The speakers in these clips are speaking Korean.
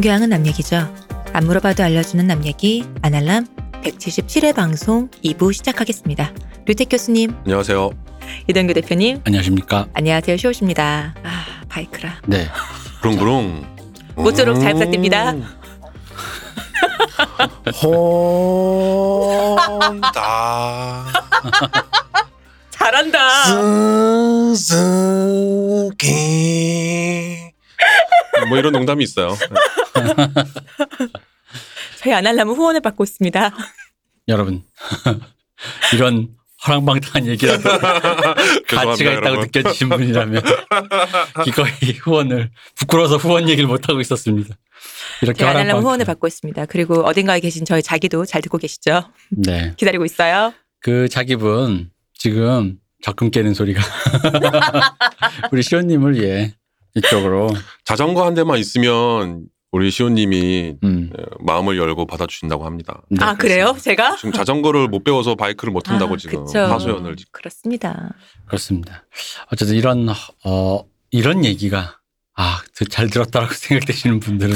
교양은 남 얘기죠. 안 물어봐도 알려주는 남 얘기 아날람 177회 방송 2부 시작하겠습니다. 류택 교수님, 안녕하세요. 이동규 대표님, 안녕하십니까? 안녕하세요. 쇼우십니다. 아, 바이크라. 네. 부릉부릉. 모쪼록 잘 부탁드립니다. 혼다 잘한다. 스스키 뭐 이런 농담이 있어요. 저희 아날람은 후원을 받고 있습니다. 여러분. 이런 허랑방탕한 얘기라도 가치가 있다고 여러분. 느껴지신 분이라면 기꺼이 후원을 부끄러워서 후원 얘기를 못 하고 있었습니다. 이렇게 허랑방탕. 후원을 받고 있습니다. 그리고 어딘가에 계신 저희 자기도 잘 듣고 계시죠? 네. 기다리고 있어요. 그 자기분 지금 적금 깨는 소리가 우리 시원님을 예 이쪽으로 자전거 한 대만 있으면 우리 시호님이 음. 마음을 열고 받아주신다고 합니다. 네, 아, 그래요? 제가? 지금 자전거를 못 배워서 바이크를 못 탄다고 아, 지금 그쵸. 하소연을. 그렇습니다. 그렇습니다. 어쨌든 이런 어 이런 얘기가 아잘 들었다라고 생각되시는 분들은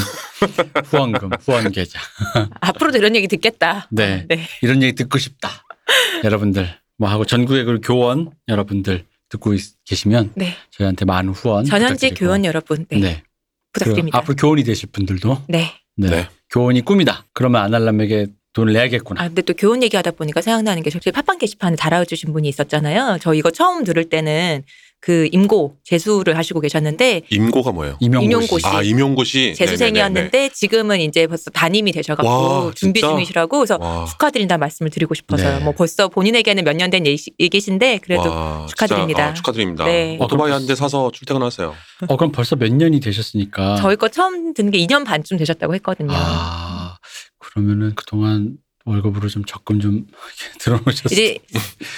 후원금 후원 계좌 앞으로도 이런 얘기 듣겠다. 네. 네. 이런 얘기 듣고 싶다. 여러분들 뭐 하고 전국의 그 교원 여러분들 듣고 있- 계시면 네. 저희한테 많은 후원 전현직. 교원 여러분, 네. 네. 부탁드립니다. 앞으로 교원이 되실 분들도 네. 네. 네. 교원이 꿈이다. 그러면 아날람에게 돈을 내야겠구나. 아, 근데 또 교원 얘기하다 보니까 생각나는 게 저희 팟빵 게시판에 달아주신 분이 있었잖아요. 저 이거 처음 들을 때는 그 임고 재수를 하시고 계셨는데 임고가 뭐예요? 임용고 임용고 씨. 씨. 아 임용고 씨. 재수생이었는데 네네네네. 지금은 이제 벌써 담임이 되셔갖고 와, 준비 진짜? 중이시라고 그래서 와, 축하드린다 말씀을 드리고 싶어서요. 네. 뭐 벌써 본인에게는 몇 년 된 얘기신데 그래도 와, 축하드립니다. 아, 축하드립니다. 네. 오토바이 한 대 사서 출퇴근하세요. 어 그럼 벌써 몇 년이 되셨으니까. 저희 거 처음 듣는 게 2년 반쯤 되셨다고 했거든요. 아 그러면은 그동안 월급으로 좀 적금 좀 들어놓으셨어요. 이제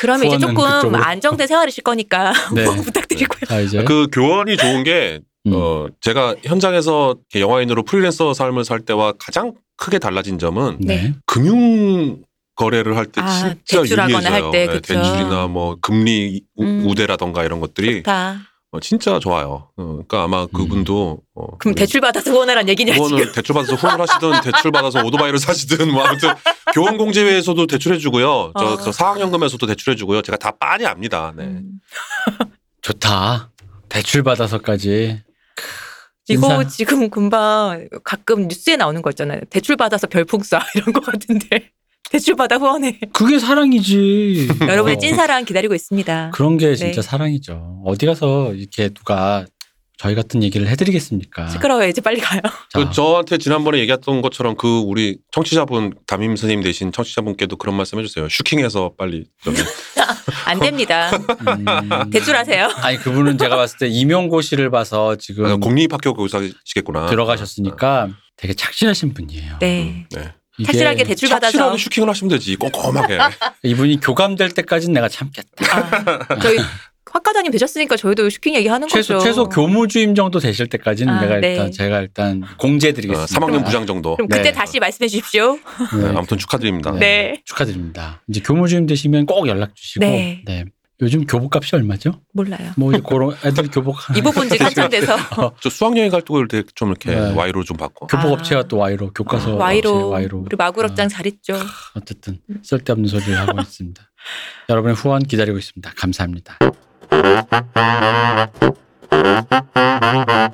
그러면 이제 조금 그쪽으로. 안정된 생활이실 거니까 네. 뭐 부탁드리고요. 자 이제 그 교원이 좋은 게 음. 어, 제가 현장에서 영화인으로 프리랜서 삶을 살 때와 가장 크게 달라진 점은 네. 네. 금융 거래를 할때 아, 진짜 대출하거나 유리해져요. 할 때, 네. 대출이나 뭐 금리 우- 음. 우대라던가 이런 것들이 좋다. 어, 진짜 좋아요. 어, 그러니까 아마 그분도 어, 그럼 대출 받아서 후원하란 얘기냐 지금? 후원을 대출 받아서 후원을 하시든 대출 받아서 오토바이를 사시든 뭐 아무튼 교원 공제회에서도 대출해 주고요. 저, 어. 저 사학연금에서도 대출해 주고요. 제가 다 빤히 압니다. 네. 음. 좋다. 대출 받아서까지. 이거. 지금 금방 가끔 뉴스에 나오는 거 있잖아요. 대출 받아서 별풍 쏴 이런 거 같은데 대출 받아 후원해. 그게 사랑이지. 여러분의 어. 찐사랑 기다리고 있습니다. 그런 게 진짜 네. 사랑이죠. 어디 가서 이렇게 누가 저희 같은 얘기를 해드리겠습니까? 시끄러워요. 이제 빨리 가요. 자, 그 저한테 지난번에 얘기했던 것처럼 그 우리 청취자분 담임 선생님 되신 청취자분께도 그런 말씀 해주세요. 슈킹해서 빨리 좀 안 됩니다. 음. 대출하세요. 아니 그분은 제가 봤을 때 임용고시를 봐서 지금 아, 공립학교 교사시겠구나. 들어가셨으니까 되게 착실하신 분이에요. 네. 네. 착실하게 대출 받아서 확실하게 슈킹을 하시면 되지. 꼼꼼하게. 이분이 교감될 때까지는 내가 참겠다. 아, 저희 학과장님 되셨으니까 저희도 슈킹 얘기하는 최소 거죠. 최소 교무주임 정도 되실 때까지는 아, 내가 네. 일단 제가 일단 어, 공제해드리겠습니다. 3학년 부장 정도. 그럼 그때 네. 다시 말씀해 주십시오. 네, 네. 아무튼 축하드립니다. 네. 네. 축하드립니다. 이제 교무주임 되시면 꼭 연락 주시고. 네. 네. 요즘 교복값이 얼마죠? 몰라요. 뭐 이제 그런 애들 교복 이 부분 지금 한참 돼서 저 수학여행 갈 때좀 이렇게 네. 와이로 좀 받고. 교복 아. 업체가 또 와이로 교과서 업체 와이로 와이로 우리 마구락장 잘했죠. 어쨌든 쓸데없는 소리를 하고 있습니다. 여러분의 후원 기다리고 있습니다. 감사합니다.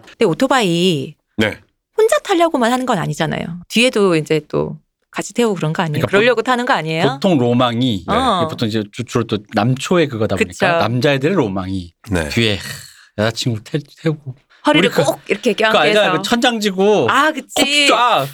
근데 오토바이 네. 혼자 타려고만 하는 건 아니잖아요. 뒤에도 이제 또 같이 태우고 그런 거 아니에요? 그러니까 그러려고 타는 거 아니에요? 보통 로망이 어. 보통 이제 주- 주로 또 남초의 그거다 보니까 그쵸. 남자애들의 로망이 네. 뒤에 여자친구 태, 태우고 허리를 그- 꼭 이렇게 그 알잖아 껴안고서 그 천장지구 아, 그치. 쫙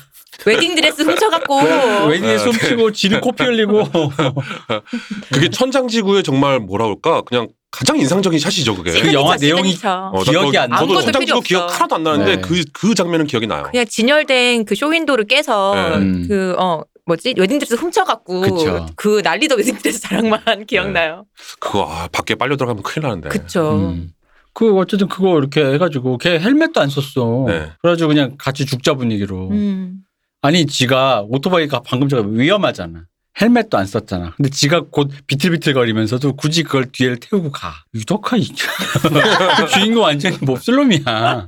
웨딩 드레스 훔쳐갖고. 네, 숨 네. 쉬고 지는 코피 흘리고 그게 천장지구의 정말 뭐라 그럴까? 그냥 가장 인상적인 shot이죠, 그게. 그 영화 내용이. 어, 나 기억이 안 나. 저도 아무것도 필요 기억 없어. 하나도 안 나는데 네. 그, 그 장면은 기억이 나요. 그냥 진열된 그 쇼윈도를 깨서 네. 음. 그, 어, 뭐지? 웨딩드레스 훔쳐갖고 그쵸. 그 난리도 웨딩드레스 장면만 기억나요. 그거 아, 밖에 빨려 들어가면 큰일 나는데. 그쵸. 음. 그 어쨌든 그거 이렇게 해가지고 걔 헬멧도 안 썼어. 네. 그래가지고 그냥 같이 죽자 분위기로. 음. 아니 지가 오토바이가 방금 전에 위험하잖아. 헬멧도 안 썼잖아. 근데 지가 곧 비틀비틀거리면서도 굳이 그걸 뒤에 태우고 가. 유덕화 이그 주인공 완전히 몹쓸 놈이야.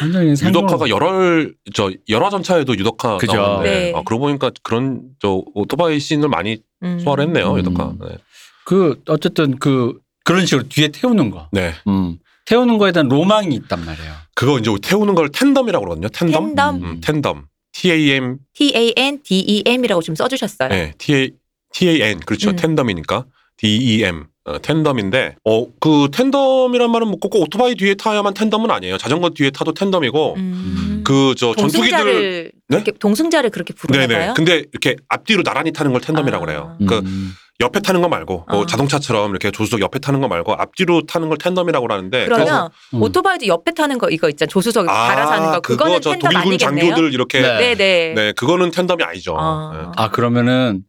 완전히 유덕화가 열월 저 열화전차에도 유덕화 그죠. 나오는데 네. 아, 그러고 보니까 그런 저 오토바이 씬을 많이 음. 소화를 했네요 음. 유덕화. 네. 그 어쨌든 그 그런 식으로 뒤에 태우는 거. 네. 음. 태우는 거에 대한 로망이 있단 말이에요. 그거 이제 태우는 걸 텐덤이라고 그러거든요. 텐덤. 텐덤 음, 텐덤. T A M T A N D E M이라고 좀 써주셨어요. 네, T A T A N 그렇죠. 음. 텐덤이니까 D E M 어, 텐덤인데 어 그 텐덤이란 말은 뭐 꼭 오토바이 뒤에 타야만 텐덤은 아니에요. 자전거 뒤에 타도 텐덤이고 음. 그 저 전투기들 동승자를 네? 그렇게 동승자를 그렇게 부르나 네네. 근데 이렇게 앞뒤로 나란히 타는 걸 tandem이라고 아. 그래요. 그 음. 옆에 타는 거 말고 뭐 아. 자동차처럼 이렇게 조수석 옆에 타는 거 말고 앞뒤로 타는 걸 tandem이라고 하는데 그러면 음. 오토바이도 옆에 타는 거 이거 있잖아 조수석 달아서 하는 거 그거 그거는 저 tandem 독일군 아니겠네요. 장교들 이렇게 네. 네네. 네, 그거는 tandem이 아니죠. 아. 네. 아 그러면은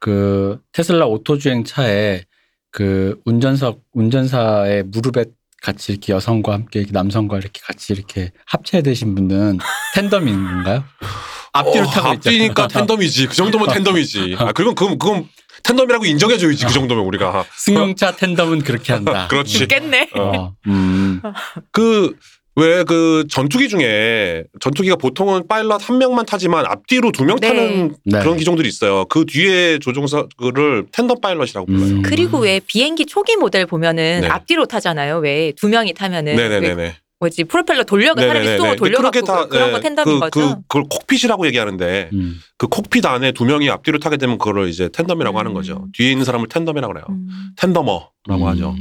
그 테슬라 auto 주행 차에 그 운전석 운전사의 무릎에 같이 이렇게 여성과 함께 이렇게 남성과 이렇게 같이 이렇게 합체되신 분은 tandem인 건가요? 앞뒤로 어, 타고 있잖아요. 앞뒤니까 tandem이지. 그 정도면 tandem이지. 아, 그리고 그건, 그건 tandem이라고 인정해줘야지. 그 정도면 우리가. 승용차 tandem은 그렇게 한다. 그렇지. 죽겠네. 어, 음. 그, 왜 그 전투기 중에 전투기가 보통은 파일럿 한 명만 타지만 앞뒤로 두 명 네. 타는 네. 그런 기종들이 있어요. 그 뒤에 조종사를 tandem pilot이라고 불러요. 음. 그리고 왜 비행기 초기 모델 보면은 네. 앞뒤로 타잖아요. 왜 두 명이 타면은 왜 네네네네. 뭐지 프로펠러 돌려가 사람이 돌려갖고 그렇게 다, 그런 거 네, tandem인 그, 거죠. 그, 그걸 cockpit이라고 얘기하는데 음. 그 cockpit 안에 두 명이 앞뒤로 타게 되면 그거를 이제 tandem이라고 음. 하는 거죠. 뒤에 있는 사람을 tandem이라고 그래요. 음. tandemer라고 음. 하죠.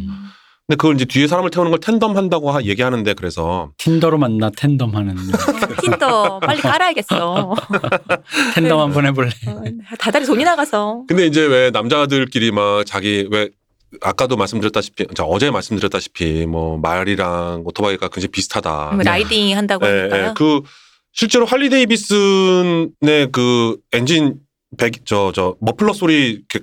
근데 그걸 이제 뒤에 사람을 태우는 걸 tandem 한다고 하- 얘기하는데 그래서 Tinder로 만나 tandem 하는 Tinder 빨리 깔아야겠어. tandem 한번 해볼래. 어, 다달이 돈이 나가서. 근데 이제 왜 남자들끼리 막 자기 왜 아까도 말씀드렸다시피 자, 어제 말씀드렸다시피 뭐 말이랑 오토바이가 굉장히 비슷하다. 뭐 라이딩 한다고 예, 하니까요. 예. 그 실제로 할리 데이비슨의 그 엔진 백저 저 머플러 소리 이렇게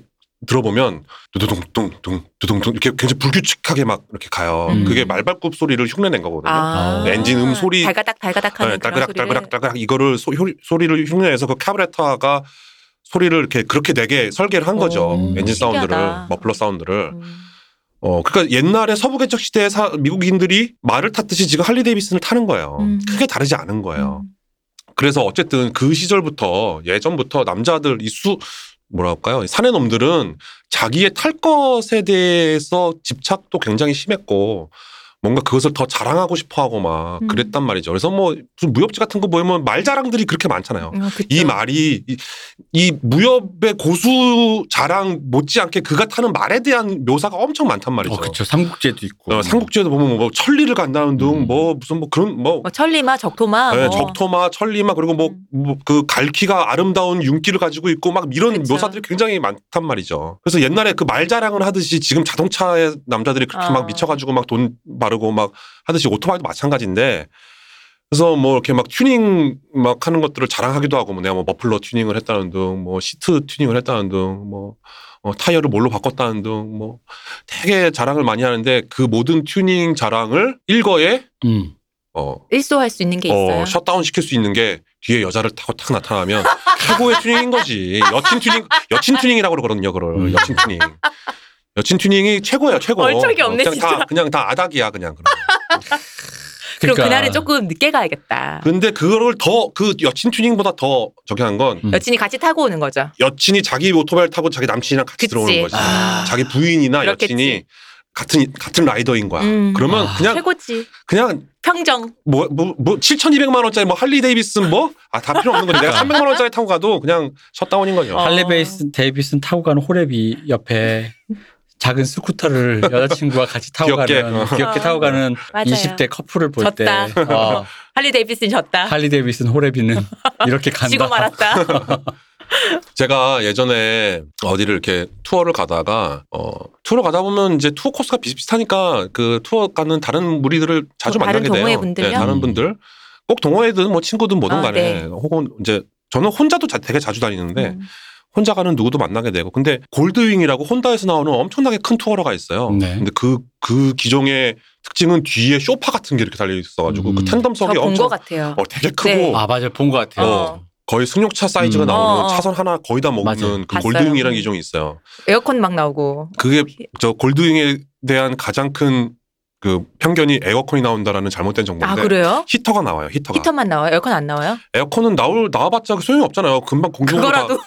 들어보면 두두둥둥둥 두둥둥 이렇게 굉장히 불규칙하게 막 이렇게 가요. 음. 그게 말발굽 소리를 흉내낸 거거든요. 아. 엔진 음 소리 달가닥 달가닥 하는 네, 그런 딸그락 소리를. 딸그락 딸그락 이거를 소, 효- 소리를 흉내내서 그 카브레터가 소리를 이렇게 그렇게 내게 설계를 한 거죠. 오, 엔진 사운드를 신기하다. 머플러 사운드를. 음. 어 그러니까 옛날에 서부 개척 시대에 사- 미국인들이 말을 탔듯이 지금 할리 데이비슨을 타는 거예요. 음. 크게 다르지 않은 거예요. 음. 그래서 어쨌든 그 시절부터 예전부터 남자들 이 수 뭐랄까요 사내 놈들은 자기의 탈 것에 대해서 집착도 굉장히 심했고 뭔가 그것을 더 자랑하고 싶어 하고 막 음. 그랬단 말이죠. 그래서 뭐 무슨 무협지 같은 거 보면 말 자랑들이 그렇게 많잖아요. 어. 이 말이 이, 이 무협의 고수 자랑 못지않게 그가 타는 말에 대한 묘사가 엄청 많단 말이죠. 어, 그렇죠. 삼국지에도 있고. 어, 삼국지에도 보면 뭐 천리를 간다는 등 음. 뭐 무슨 뭐 그런 뭐 뭐 천리마 적토마 네, 뭐. 적토마, 천리마 그리고 뭐 음. 그 갈퀴가 아름다운 윤기를 가지고 있고 막 이런 그쵸. 묘사들이 굉장히 많단 말이죠. 그래서 옛날에 그 말 자랑을 하듯이 지금 자동차에 남자들이 그렇게 아. 막 미쳐가지고 막 돈 바르고 막 하듯이 오토바이도 마찬가지인데 그래서 뭐 이렇게 막 튜닝 막 하는 것들을 자랑하기도 하고 뭐 내가 뭐 머플러 튜닝을 했다는 등 뭐 시트 튜닝을 했다는 등 뭐 어, 타이어를 뭘로 바꿨다는 등 뭐 되게 자랑을 많이 하는데 그 모든 튜닝 자랑을 일거에 음. 어 일소할 수 있는 게 있어요. 어, 셧다운 시킬 수 있는 게 뒤에 여자를 타고 탁 나타나면 최고의 튜닝인 거지. 여친 튜닝, 여친 튜닝이라고 그러거든요, 그걸. 음. 여친 튜닝. 여친 튜닝이 최고예요, 최고. 얼척이 어, 없네, 그냥 다, 진짜. 그냥 다 아닥이야, 그냥. 그럼 그러니까 그날은 조금 늦게 가야겠다. 근데 그거를 더, 그 여친 튜닝보다 더 저기 한 건 음. 여친이 같이 타고 오는 거죠. 여친이 자기 오토바이를 타고 자기 남친이랑 같이 그치. 들어오는 거지. 아. 자기 부인이나 그렇겠지. 여친이 같은, 같은 라이더인 거야. 음. 그러면 아. 그냥, 최고지. 그냥 평정. 뭐, 뭐, 뭐, 7,200만 원짜리 뭐 할리 데이비슨 뭐? 아, 다 필요 없는 거지. 내가 300만 원짜리 타고 가도 그냥 셧다운인 거죠. 어. 할리 베이슨 데이비슨 타고 가는 홀애비 옆에 작은 스쿠터를 여자친구와 같이 타고 귀엽게, 가는 어. 귀엽게 어. 타고 가는 맞아요. 20대 커플을 볼 때 졌다. 어, 할리 데이비슨 졌다. 할리 데이비슨 홀애비는 이렇게 간다. 지고 말았다. 제가 예전에 어디를 이렇게 투어를 가다가 어 투어를 가다 보면 이제 투어 코스가 비슷비슷하니까 그 투어 가는 다른 무리들을 자주 어, 다른 만나게 돼요. 동호회 분들요? 네, 다른 음. 분들 꼭 동호회든 뭐 친구든 뭐든 아, 간에 네. 혹은 이제 저는 혼자도 자- 되게 자주 다니는데 음. 혼자 가는 누구도 만나게 되고 근데 골드윙이라고 혼다에서 나오는 엄청나게 큰 투어러가 있어요. 네. 근데 그 그 기종의 특징은 뒤에 쇼파 같은 게 이렇게 달려 있어가지고 음. 그 텐덤석이 엄청 것 같아요. 어 되게 크고 네. 아 맞아요 본 것 같아요. 어. 거의 승용차 사이즈가 음. 나오는 어, 어. 차선 하나 거의 다 먹는 맞아요. 그 봤어요. 골드윙이라는 음. 기종이 있어요. 에어컨 막 나오고. 그게 저 골드윙에 대한 가장 큰 그 편견이 에어컨이 나온다라는 잘못된 아 정보인데 그래요? 히터가 나와요. 히터가. 히터만 나와요? 에어컨 안 나와요? 에어컨은 나올 나와봤자 소용이 없잖아요. 금방 공중으로 다 그거라도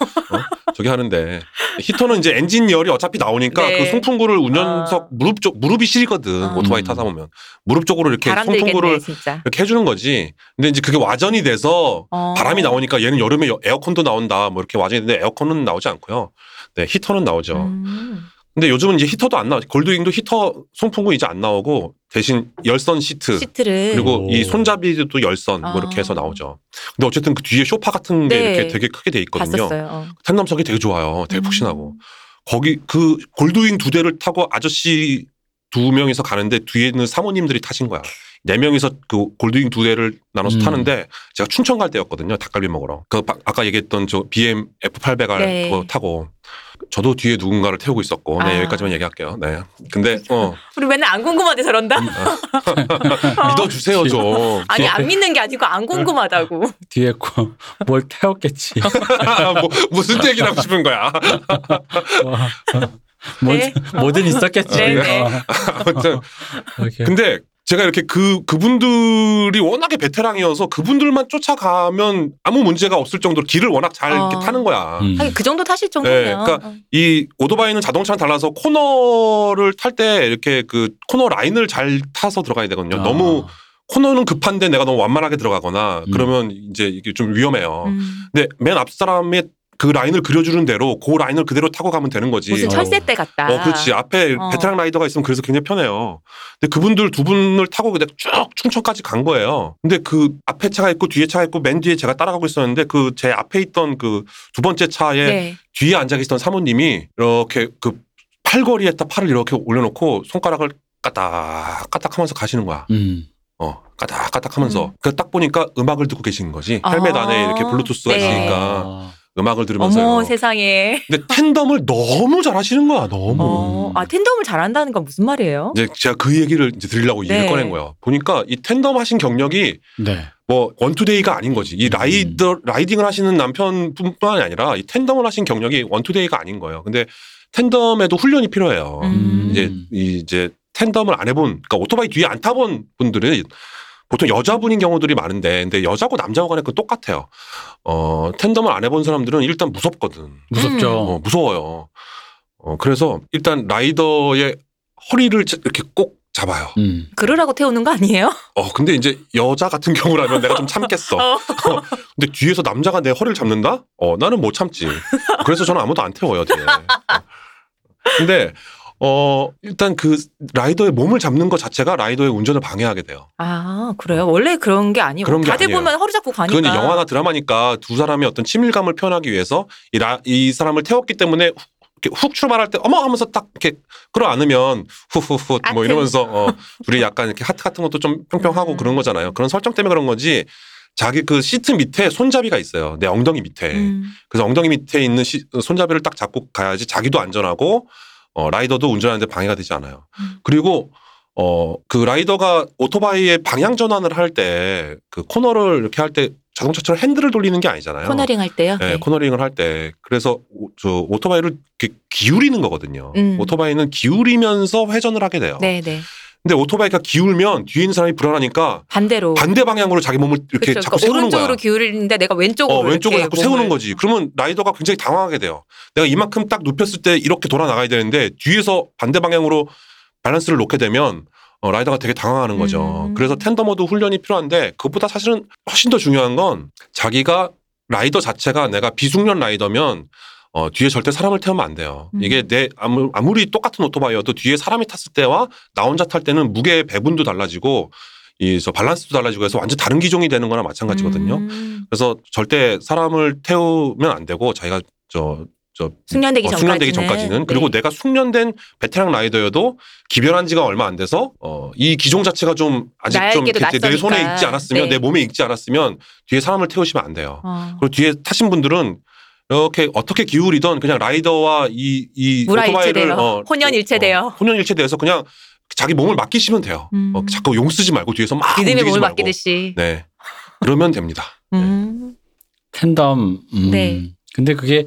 저기 하는데 히터는 이제 엔진 열이 어차피 나오니까 네. 그 송풍구를 운전석 아. 무릎 쪽 무릎이 시리거든 아. 오토바이 타다 보면 무릎 쪽으로 이렇게 송풍구를 진짜. 이렇게 해주는 거지. 근데 이제 그게 와전이 돼서 어. 바람이 나오니까 얘는 여름에 여- 에어컨도 나온다 뭐 이렇게 와전이 되는데 에어컨은 나오지 않고요. 네 히터는 나오죠. 음. 근데 요즘은 이제 히터도 안 나와. 골드윙도 히터 송풍구 이제 안 나오고 대신 열선 시트. 시트를 그리고 오. 이 손잡이도 열선 뭐 아. 이렇게 해서 나오죠. 근데 어쨌든 그 뒤에 쇼파 같은 게 네. 이렇게 되게 크게 돼 있거든요. 봤었어요. 어. tandem석이 되게 좋아요. 되게 음. 푹신하고. 거기 그 골드윙 두 대를 타고 아저씨 두 명이서 가는데 뒤에는 사모님들이 타신 거야. 네 명이서 그 골드윙 두 대를 나눠서 음. 타는데 제가 춘천 갈 때였거든요. 닭갈비 먹으러. 그 바- 아까 얘기했던 저 BM F800R 네. 그거 타고 저도 뒤에 누군가를 태우고 있었고. 네, 아. 여기까지만 얘기할게요. 네. 근데 어 우리 맨날 안 궁금하대 저런다. 음. 믿어주세요 좀. 아니 안 믿는 게 아니고 안 궁금하다고. 뒤에 거- 뭘 태웠겠지. 뭐, 무슨 얘기를 하고 싶은 거야. 뭐, 네. 뭐든 있었겠지. 네, 네. 어, 아무튼. 근데 제가 이렇게 그 그분들이 워낙에 베테랑이어서 그분들만 쫓아가면 아무 문제가 없을 정도로 길을 워낙 잘 이렇게 어. 타는 거야. 음. 하긴 그 정도 타실 정도면. 네, 그러니까 이 오토바이는 자동차랑 달라서 코너를 탈 때 이렇게 그 코너 라인을 잘 타서 들어가야 되거든요. 아. 너무 코너는 급한데 내가 너무 완만하게 들어가거나 음. 그러면 이제 이게 좀 위험해요. 음. 근데 맨 앞 사람의 그 라인을 그려주는 대로 그 라인을 그대로 타고 가면 되는 거지. 무슨 어. 철새 떼 같다. 어, 그렇지. 앞에 어. 베테랑 라이더가 있으면 그래서 굉장히 편해요. 근데 그분들 두 분을 타고 그냥 쭉 춘천까지 간 거예요. 근데 그 앞에 차가 있고 뒤에 차가 있고 맨 뒤에 제가 따라가고 있었는데 그 제 앞에 있던 그 두 번째 차에 네. 뒤에 앉아 계시던 사모님이 이렇게 그 팔걸이에다 팔을 이렇게 올려놓고 손가락을 까딱 까딱 하면서 가시는 거야. 음. 어, 까딱 까딱 하면서. 음. 그딱 보니까 음악을 듣고 계신 거지. 아. 헬멧 안에 이렇게 블루투스가 네. 있으니까 아. 음악을 들으면서요. 어머 세상에. 근데 텐덤을 너무 잘하시는 거야. 너무. 어, 아 텐덤을 잘한다는 건 무슨 말이에요? 이제 제가 그 얘기를 이제 드리려고 이 네. 얘기를 꺼낸 거예요. 보니까 이 텐덤 하신 경력이 네. 뭐 one two day가 아닌 거지. 이 음. 라이더 라이딩을 하시는 남편뿐만이 아니라 이 tandem을 하신 경력이 one two day가 아닌 거예요. 근데 tandem에도 훈련이 필요해요. 음. 이제 이 이제 tandem을 안 해본 그러니까 오토바이 뒤에 안 타본 분들은 보통 여자분인 경우들이 많은데 근데 여자고 남자고 간에 그 똑같아요. 어 tandem을 안 해본 사람들은 일단 무섭거든. 무섭죠. 어, 무서워요. 어, 그래서 일단 라이더의 허리를 이렇게 꼭 잡아요. 음. 그러라고 태우는 거 아니에요? 어, 근데 이제 여자 같은 경우라면 내가 좀 참겠어. 어. 어, 근데 뒤에서 남자가 내 허리를 잡는다? 어, 나는 못 참지. 그래서 저는 아무도 안 태워요, 뒤에. 어. 근데, 어, 일단 그 라이더의 몸을 잡는 것 자체가 라이더의 운전을 방해하게 돼요. 아 그래요? 원래 그런 게 아니고 그런 게 다들 아니에요. 보면 허리 잡고 가니까. 그건 영화나 드라마니까 두 사람의 어떤 친밀감을 표현하기 위해서 이, 라, 이 사람을 태웠기 때문에 훅, 출발할 때 어머 하면서 딱 이렇게 끌어안으면 후후후. 뭐 이러면서 어, 둘이 약간 이렇게 하트 같은 것도 좀 뿅뿅하고 음. 그런 거잖아요. 그런 설정 때문에 그런 거지. 자기 그 시트 밑에 손잡이가 있어요. 내 엉덩이 밑에. 음. 그래서 엉덩이 밑에 있는 시- 손잡이를 딱 잡고 가야지 자기도 안전하고 어, 라이더도 운전하는데 방해가 되지 않아요. 음. 그리고 어, 그 라이더가 오토바이의 방향 전환을 할 때 그 코너를 이렇게 할 때 자동차처럼 핸들을 돌리는 게 아니잖아요. 코너링 할 때요. 네, 네. 코너링을 할 때. 그래서 오, 저 오토바이를 이렇게 기울이는 거거든요. 음. 오토바이는 기울이면서 회전을 하게 돼요. 네, 네. 근데 오토바이가 기울면 뒤에 있는 사람이 불안하니까 반대로. 반대 방향으로 자기 몸을 이렇게 그쵸, 자꾸 그러니까 세우는 오른쪽으로 거야. 기울이는데 내가 왼쪽으로 어, 왼쪽으로 자꾸 세우는 거지. 그러면 라이더가 굉장히 당황하게 돼요. 내가 이만큼 딱 눕혔을 때 이렇게 돌아 나가야 되는데 뒤에서 반대 방향으로 밸런스를 놓게 되면 어, 라이더가 되게 당황하는 거죠. 음. 그래서 tandem도 훈련이 필요한데 그것보다 사실은 훨씬 더 중요한 건 자기가 라이더 자체가 내가 비숙련 라이더면 어, 뒤에 절대 사람을 태우면 안 돼요. 음. 이게 내 아무, 아무리 똑같은 오토바이여도 뒤에 사람이 탔을 때와 나 혼자 탈 때는 무게 배분도 달라지고 이저 밸런스도 달라지고 해서 완전 다른 기종이 되는 거나 마찬가지거든요. 음. 그래서 절대 사람을 태우면 안 되고 자기가 저, 저 숙련되기 어, 전까지는. 숙련되기 전까지는 그리고 네. 내가 숙련된 베테랑 라이더여도 기변한 지가 얼마 안 돼서 어, 이 기종 자체가 좀 아직 좀 내 손에. 익지 않았으면 네. 내 몸에 익지 않았으면 뒤에 사람을 태우시면 안 돼요. 어. 그리고 뒤에 타신 분들은 이렇게 어떻게 기울이던 그냥 라이더와 이, 이. 오토바이를 혼연일체돼요. 어, 혼연일체돼서 그냥 자기 몸을 맡기시면 돼요. 음. 어, 자꾸 용 쓰지 말고 뒤에서 막 믿음의 움직이지 몸을 말고. 맡기듯이. 네. 그러면 됩니다. 음. 텐덤. 음. 네. 근데 그게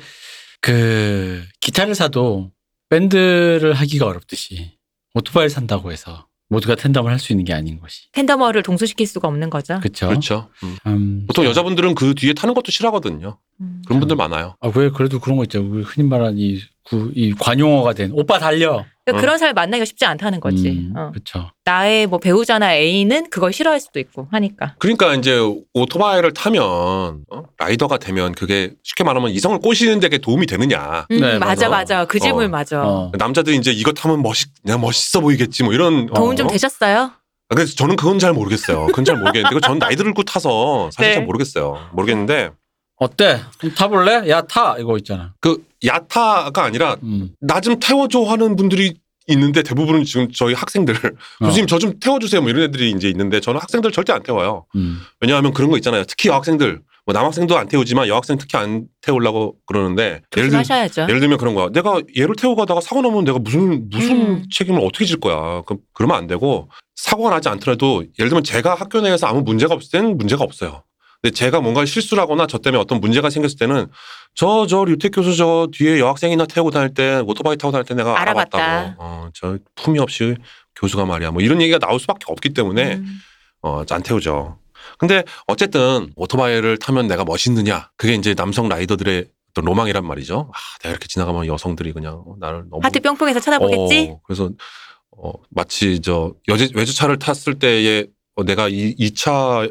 그 기타를 사도 밴드를 하기가 어렵듯이 오토바이를 산다고 해서 모두가 텐덤을 할 수 있는 게 아닌 것이. 텐더머를 동수시킬 수가 없는 거죠. 그렇죠. 그렇죠. 음. 음, 보통 여자분들은 그 뒤에 타는 것도 싫어하거든요. 음. 그런 분들 많아요. 아, 왜 그래도 그런 거 있죠. 우리 흔히 말하는 이, 구, 이 관용어가 된 오빠 달려. 그러니까 어. 그런 사람 만나기가 쉽지 않다는 거지. 음, 어. 그렇죠. 나의 뭐 배우자나 애인은 그걸 싫어할 수도 있고 하니까. 그러니까 이제 오토바이를 타면 어? 라이더가 되면 그게 쉽게 말하면 이성을 꼬시는 데 도움이 되느냐. 음, 네, 맞아 맞아. 맞아. 그 질문 어. 맞아. 어. 남자들이 이제 이거 타면 멋있, 내가 멋있어 보이겠지 뭐 이런. 도움 좀 어? 되셨어요? 아, 그래서 저는 그건 잘 모르겠어요. 그건 잘 모르겠는데 그건 전 나이 들고 타서 사실 네. 잘 모르겠어요. 모르겠는데 어때? 좀 타볼래? 야 타. 이거 있잖아. 그 야타가 아니라 음. 나 좀 태워줘 하는 분들이 있는데 대부분은 지금 저희 학생들 어. 교수님 저 좀 태워주세요 뭐 이런 애들이 이제 있는데 저는 학생들 절대 안 태워요. 음. 왜냐하면 그런 거 있잖아요. 특히 여학생들 뭐 남학생도 안 태우지만 여학생 특히 안 태우려고 그러는데 예를, 들, 조심하셔야죠. 예를 들면 그런 거야. 내가 얘를 태우고 가다가 사고 나면 내가 무슨 무슨 음. 책임을 어떻게 질 거야. 그 그러면 안 되고 사고가 나지 않더라도 예를 들면 제가 학교 내에서 아무 문제가 없을 때는 문제가 없어요. 근데 제가 뭔가 실수를 하거나 저 때문에 어떤 문제가 생겼을 때는 저 저 류택 교수 저 뒤에 여학생이나 태우고 다닐 때 오토바이 타고 다닐 때 내가 알아봤다. 알아봤다고. 어, 저 품위 없이 교수가 말이야. 뭐 이런 얘기가 나올 수밖에 없기 때문에 음. 어, 안 태우죠. 근데 어쨌든 오토바이를 타면 내가 멋있느냐. 그게 이제 남성 라이더들의 어떤 로망이란 말이죠. 아, 내가 이렇게 지나가면 여성들이 그냥 나를 너무 하트 뿅뿅해서 쳐다보겠지? 어, 그래서 어, 마치 저 여제, 외제차를 탔을 때에 어, 내가 이, 이 차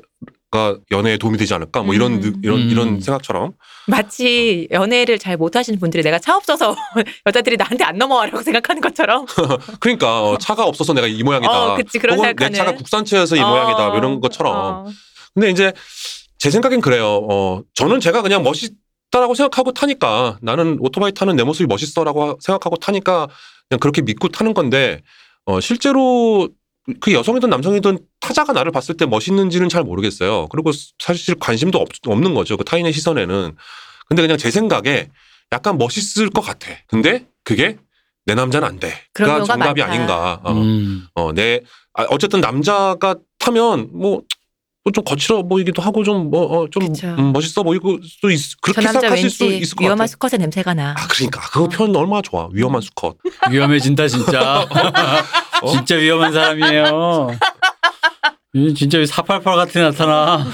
가 연애에 도움이 되지 않을까 뭐 이런 음. 느- 이런 음. 이런 생각처럼 마치 연애를 잘 못하시는 분들이 내가 차 없어서 여자들이 나한테 안 넘어와라고 생각하는 것처럼. 그러니까 어, 차가 없어서 내가 이 모양이다. 어, 그치, 그런 혹은 내 생각하는. 차가 국산차여서 이 모양이다. 뭐 이런 것처럼. 어. 근데 이제 제 생각엔 그래요. 어, 저는 제가 그냥 멋있다라고 생각하고 타니까 나는 오토바이 타는 내 모습이 멋있어라고 생각하고 타니까 그냥 그렇게 믿고 타는 건데 어, 실제로 그 여성이든 남성이든 타자가 나를 봤을 때 멋있는지는 잘 모르겠어요. 그리고 사실 관심도 없, 없는 거죠. 그 타인의 시선에는. 근데 그냥 제 생각에 약간 멋있을 것 같아. 근데 그게 내 남자는 안 돼. 그런 그가 정답이 많다. 아닌가. 어. 음. 어, 내, 아, 어쨌든 남자가 타면 뭐, 뭐좀 거칠어 보이기도 하고 좀 뭐, 어, 좀. 음, 멋있어 보이고 또 있, 저 그렇게 남자 생각하실 수 왠지 있을 것 위험한 같아요. 수컷의 냄새가 나. 아, 그러니까. 그거 표현 얼마나 좋아. 위험한 수컷. 위험해진다 진짜. 어? 진짜 위험한 사람이에요. 이 진짜 488 같은 애 나타나.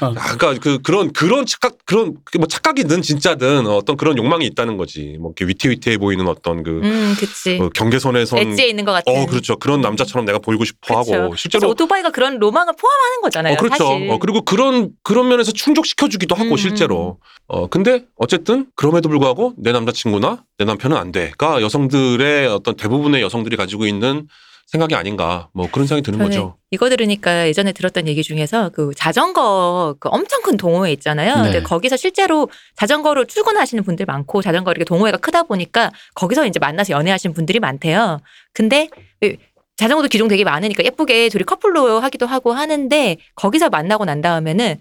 아, 그러니까 그, 그런, 그런 착각, 그런, 그뭐 착각이든 진짜든 어떤 그런 욕망이 있다는 거지. 뭐 이렇게 위태위태해 보이는 어떤 그, 음, 그치. 어, 경계선에선. 엣지에 있는 것 같은. 어, 그렇죠. 그런 남자처럼 내가 보이고 싶어 그쵸. 하고. 그래서 실제로. 오토바이가 그런 로망을 포함하는 거잖아요. 어, 그렇죠. 사실. 어, 그리고 그런, 그런 면에서 충족시켜 주기도 하고, 음, 실제로. 어, 근데 어쨌든 그럼에도 불구하고 내 남자친구나 내 남편은 안 돼. 가 여성들의 어떤 대부분의 여성들이 가지고 있는 생각이 아닌가. 뭐 그런 생각이 드는 저는 거죠. 이거 들으니까 예전에 들었던 얘기 중에서 그 자전거 그 엄청 큰 동호회 있잖아요. 네. 근데 거기서 실제로 자전거로 출근하시는 분들 많고 자전거 이렇게 동호회가 크다 보니까 거기서 이제 만나서 연애하시는 분들이 많대요. 근데 그 자전거도 기종 되게 많으니까 예쁘게 둘이 커플로 하기도 하고 하는데 거기서 만나고 난 다음에는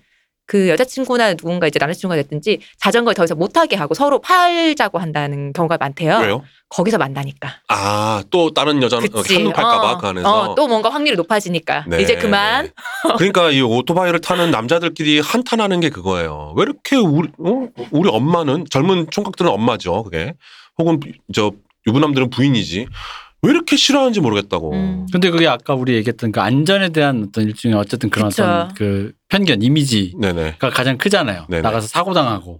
그 여자친구나 누군가 이제 남자친구가 됐든지 자전거를 더 이상 못하게 하고 서로 팔자고 한다는 경우가 많대요. 왜요? 거기서 만나니까. 아, 또 다른 여자는 어, 그치. 한눈 팔까봐 어, 그 안에서. 어, 또 뭔가 확률이 높아지니까. 네, 이제 그만. 네. 그러니까 이 오토바이를 타는 남자들끼리 한탄하는 게 그거예요. 왜 이렇게 우리, 어? 우리 엄마는 젊은 총각들은 엄마죠. 그게 혹은 저 유부남들은 부인이지. 왜 이렇게 싫어하는지 모르겠다고. 음. 근데 그게 아까 우리 얘기했던 그 안전에 대한 어떤 일종의 어쨌든 그런 그쵸. 어떤 그 편견, 이미지가 네네. 가장 크잖아요. 네네. 나가서 사고 당하고.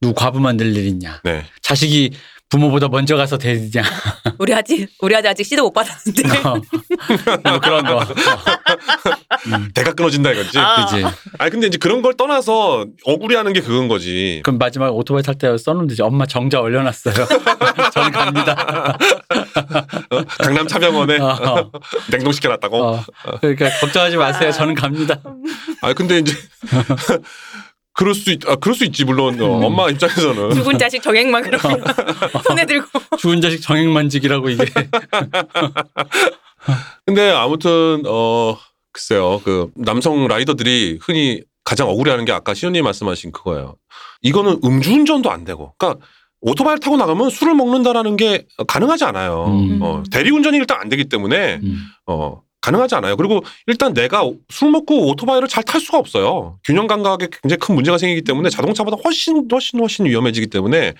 누구 과부만 될 일 있냐. 네. 자식이 부모보다 먼저 가서 대리냐. 우리 아직 우리 아직 아직 시도 못 받았는데. 뭐 그런 거. 음, 대가 끊어진다 이거지. 아. 그지. 아니 근데 이제 그런 걸 떠나서 억울해하는 게 그건 거지. 그럼 마지막 오토바이 탈 때 써놓으면 되지. 엄마 정자 올려놨어요. 저는 갑니다. 어? 강남 차병원에 어, 냉동시켜놨다고. 어. 그러니까 걱정하지 마세요. 저는 갑니다. 아 근데 이제 그럴 수 있, 아 그럴 수 있지 물론 어, 음. 엄마 입장에서는. 죽은 자식 정액만 그렇게 손에 들고. 죽은 자식 정액만직이라고 이게. 근데 아무튼 어 글쎄요 그 남성 라이더들이 흔히 가장 억울해하는 게 아까 시현님 말씀하신 그거예요. 이거는 음주운전도 안 되고, 그러니까 오토바이를 타고 나가면 술을 먹는다라는 게 가능하지 않아요. 음. 어, 대리운전이 일단 안 되기 때문에 음. 어 가능하지 않아요. 그리고 일단 내가 술 먹고 오토바이를 잘 탈 수가 없어요. 균형 감각에 굉장히 큰 문제가 생기기 때문에 자동차보다 훨씬 훨씬 훨씬 위험해지기 때문에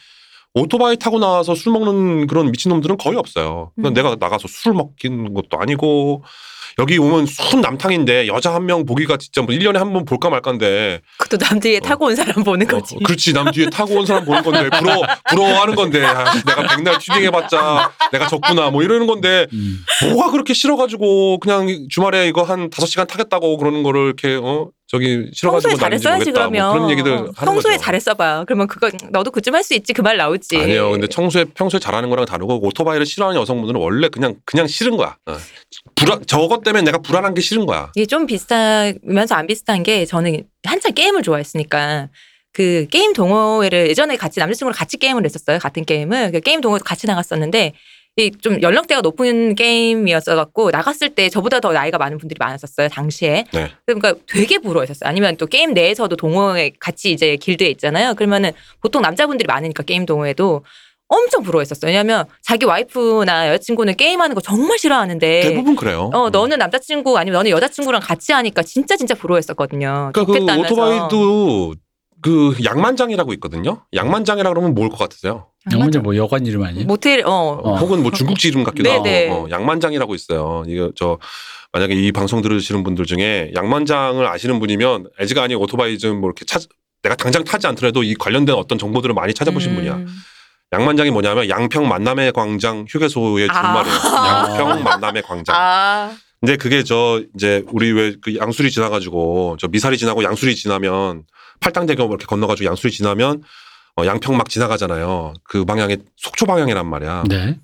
오토바이 타고 나와서 술 먹는 그런 미친놈들은 거의 없어요. 음. 내가 나가서 술 먹긴 것도 아니고 여기 오면 순 남탕인데 여자 한 명 보기가 진짜 뭐 1년에 한 번 볼까 말까인데. 그것도 남 뒤에 타고 온 사람 보는 어, 거지. 그렇지. 남 뒤에 타고 온 사람 보는 건데. 부러 부러워하는 건데. 아, 내가 백날 튜닝 해봤자 내가 졌구나. 뭐 이러는 건데 음. 뭐가 그렇게 싫어가지고 그냥 주말에 이거 한 다섯 시간 타겠다고 그러는 거를 이렇게 어 저기 싫어가지고 평소에 잘했어야지. 그러면. 뭐 그런 얘기들 평소에. 잘했어봐. 그러면 그거 너도 그쯤 할 수 있지 그 말 나오지. 아니요. 근데 청소에 평소에 잘하는 거랑 다르고 오토바이를 싫어하는 여성분들은 원래 그냥 그냥 싫은 거야. 어. 불안 저것 때문에 내가 불안한 게 싫은 거야. 이게 좀 비슷하면서 안 비슷한 게 저는 한참 게임을 좋아했으니까 그 게임 동호회를 예전에 같이 남자친구랑 같이 게임을 했었어요. 같은 게임을 그 게임 동호회 같이 나갔었는데 이 좀 연령대가 높은 게임이었어 갖고 나갔을 때 저보다 더 나이가 많은 분들이 많았었어요 당시에. 네. 그러니까 되게 부러워했었어요. 아니면 또 게임 내에서도 동호회 같이 이제 길드에 있잖아요. 그러면은 보통 남자분들이 많으니까 게임 동호회도 엄청 부러워했었어요. 왜냐하면 자기 와이프나 여자친구는 게임하는 거 정말 싫어하는데 대부분 그래요. 어, 음. 너는 남자친구 아니면 너는 여자친구랑 같이 하니까 진짜 진짜 부러워했었거든요. 그러니까 그. 오토바이도 그 양만장이라고 있거든요. 양만장이라 그러면 뭘 것 같으세요? 영문제 뭐 여관 이름 아니에요? 모텔 어. 어. 혹은 뭐 중국지 이름 같기도 하고 네네. 어, 양만장이라고 있어요. 이거 저 만약에 이 방송 들으시는 분들 중에 양만장을 아시는 분이면 애지가 아닌 오토바이 좀 뭐 이렇게 찾 내가 당장 타지 않더라도 이 관련된 어떤 정보들을 많이 찾아보신 음. 분이야. 양만장이 뭐냐면 양평 만남의 광장 휴게소의 아. 준말이에요. 양평 만남의 광장. 아, 근데 그게 저 이제 우리 왜 그 양수리 지나가지고 저 미사리 지나고 양수리 지나면 팔당대교 이렇게 건너가지고 양수리 지나면 어, 양평 막 지나가잖아요. 그 방향에 속초 방향이란 말이야. 네.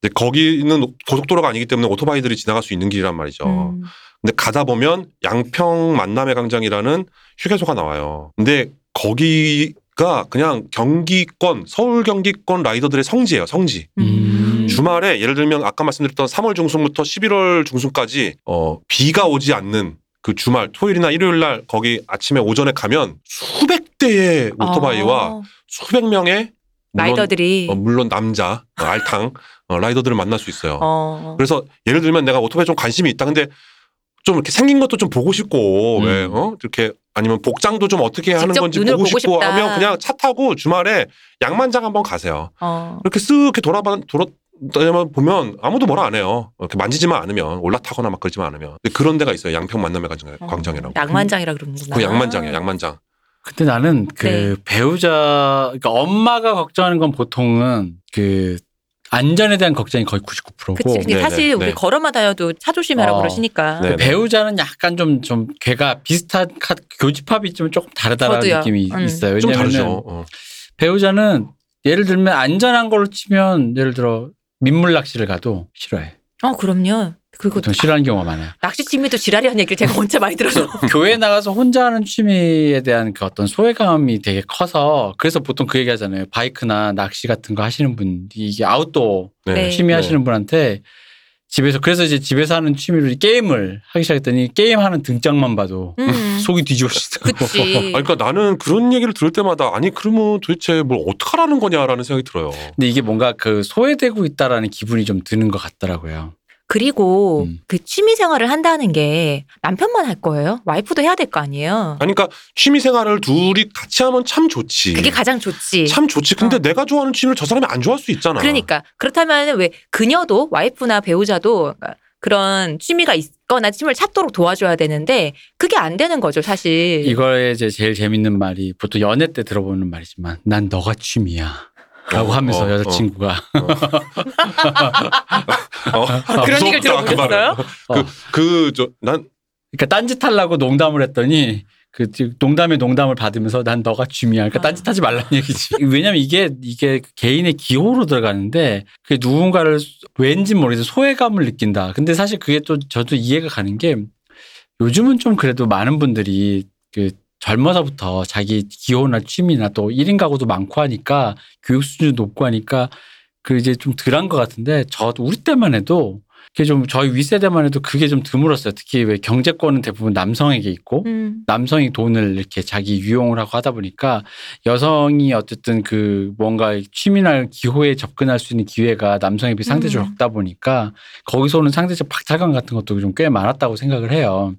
근데 거기는 고속도로가 아니기 때문에 오토바이들이 지나갈 수 있는 길이란 말이죠. 음. 근데 가다 보면 양평 만남의 광장이라는 휴게소가 나와요. 근데 거기가 그냥 경기권, 서울 경기권 라이더들의 성지예요, 성지. 음. 주말에 예를 들면 아까 말씀드렸던 3월 중순부터 11월 중순까지 어 비가 오지 않는 그 주말 토요일이나 일요일 날 거기 아침에 오전에 가면 수백 대의 오토바이와 어, 수백 명의 물론, 라이더들이 어, 물론 남자 어, 알탕 어, 라이더들을 만날 수 있어요. 어. 그래서 예를 들면 내가 오토바이 좀 관심이 있다. 근데 좀 이렇게 생긴 것도 좀 보고 싶고 음. 왜 어? 이렇게 아니면 복장도 좀 어떻게 하는 건지 보고 보고 싶고 싶다. 하면 그냥 차 타고 주말에 양만장 한번 가세요. 어. 이렇게 쓱 이렇게 돌아봐 돌아 다니면 보면 아무도 뭐라 안 해요. 이렇게 만지지만 않으면 올라타거나 막 그러지만 않으면 근데 그런 데가 있어요. 양평 만남의 광장- 어. 광장 이라고. 양만장이라 그러는구나. 그 양만장이에요. 양만장. 근데 나는 그 네. 배우자, 그러니까 엄마가 걱정하는 건 보통은 그 안전에 대한 걱정이 거의 99%고 그치. 근데 네네, 사실 우리 네. 걸어마 다녀도 차 조심하라고 어. 그러시니까. 네. 배우자는 약간 좀, 좀, 걔가 비슷한 카, 교집합이 좀 조금 다르다라는 저도요. 느낌이 음. 있어요. 좀 왜냐면은 다르죠. 어. 배우자는 예를 들면 안전한 걸로 치면 예를 들어 민물 낚시를 가도 싫어해. 어, 그럼요. 그리고 보통 싫어하는 경우가 많아요. 낚시 취미도 지랄이라는 얘기를 제가 진짜 많이 들어서. 교회 나가서 혼자 하는 취미에 대한 그 어떤 소외감이 되게 커서 그래서 보통 그 얘기 하잖아요. 바이크나 낚시 같은 거 하시는 분, 이게 아웃도어 네. 취미 하시는 분한테 집에서 그래서 이제 집에서 하는 취미로 하기 시작했더니 게임하는 등장만 봐도 음. 속이 뒤집어지더라고. 그치. 아니, 그러니까 나는 그런 얘기를 들을 때마다 아니 그러면 도대체 뭘 어떡하라는 거냐라는 생각이 들어요. 근데 이게 뭔가 그 소외되고 있다라는 기분이 좀 드는 것 같더라고요. 그리고 음. 그 취미 생활을 한다는 게 남편만 할 거예요. 와이프도 해야 될 거 아니에요. 아니 그러니까 취미 생활을 둘이 같이 하면 참 좋지. 그게 가장 좋지. 참 좋지. 근데 어. 내가 좋아하는 취미를 저 사람이 안 좋아할 수 있잖아. 그러니까 그렇다면 왜 그녀도 와이프나 배우자도 그런 취미가 있거나 취미를 찾도록 도와줘야 되는데 그게 안 되는 거죠, 사실. 이거에 이제 제일 재밌는 말이 보통 연애 때 들어보는 말이지만 난 너가 취미야. 라고 어, 하면서 어, 여자친구가 어, 그런 얘기를 그. 들어보셨어요? 어. 그저난 그러니까 딴짓하려고 농담을 했더니 그 농담에 농담을 받으면서 난 너가 취미야. 그러니까 아. 딴짓하지 말라는 얘기지. 왜냐면 이게 이게 개인의 기호로 들어가는데 그 누군가를 왠지 모르겠어 소외감을 느낀다. 근데 사실 그게 또 저도 이해가 가는 게 요즘은 좀 그래도 많은 분들이 그 젊어서부터 자기 기호나 취미나 또 1인 가구도 많고 하니까 교육 수준도 높고 하니까 그 이제 좀 덜한 것 같은데 저도 우리 때만 해도 그게 좀 저희 윗세대만 해도 그게 좀 드물었어요. 특히 왜 경제권은 대부분 남성에게 있고 음. 남성이 돈을 이렇게 자기 유용을 하고 하다 보니까 여성이 어쨌든 그 뭔가 취미나 기호에 접근할 수 있는 기회가 남성에 비해 상대적으로 음. 적다 보니까 거기서 오는 상대적 박탈감 같은 것도 좀 꽤 많았다고 생각을 해요.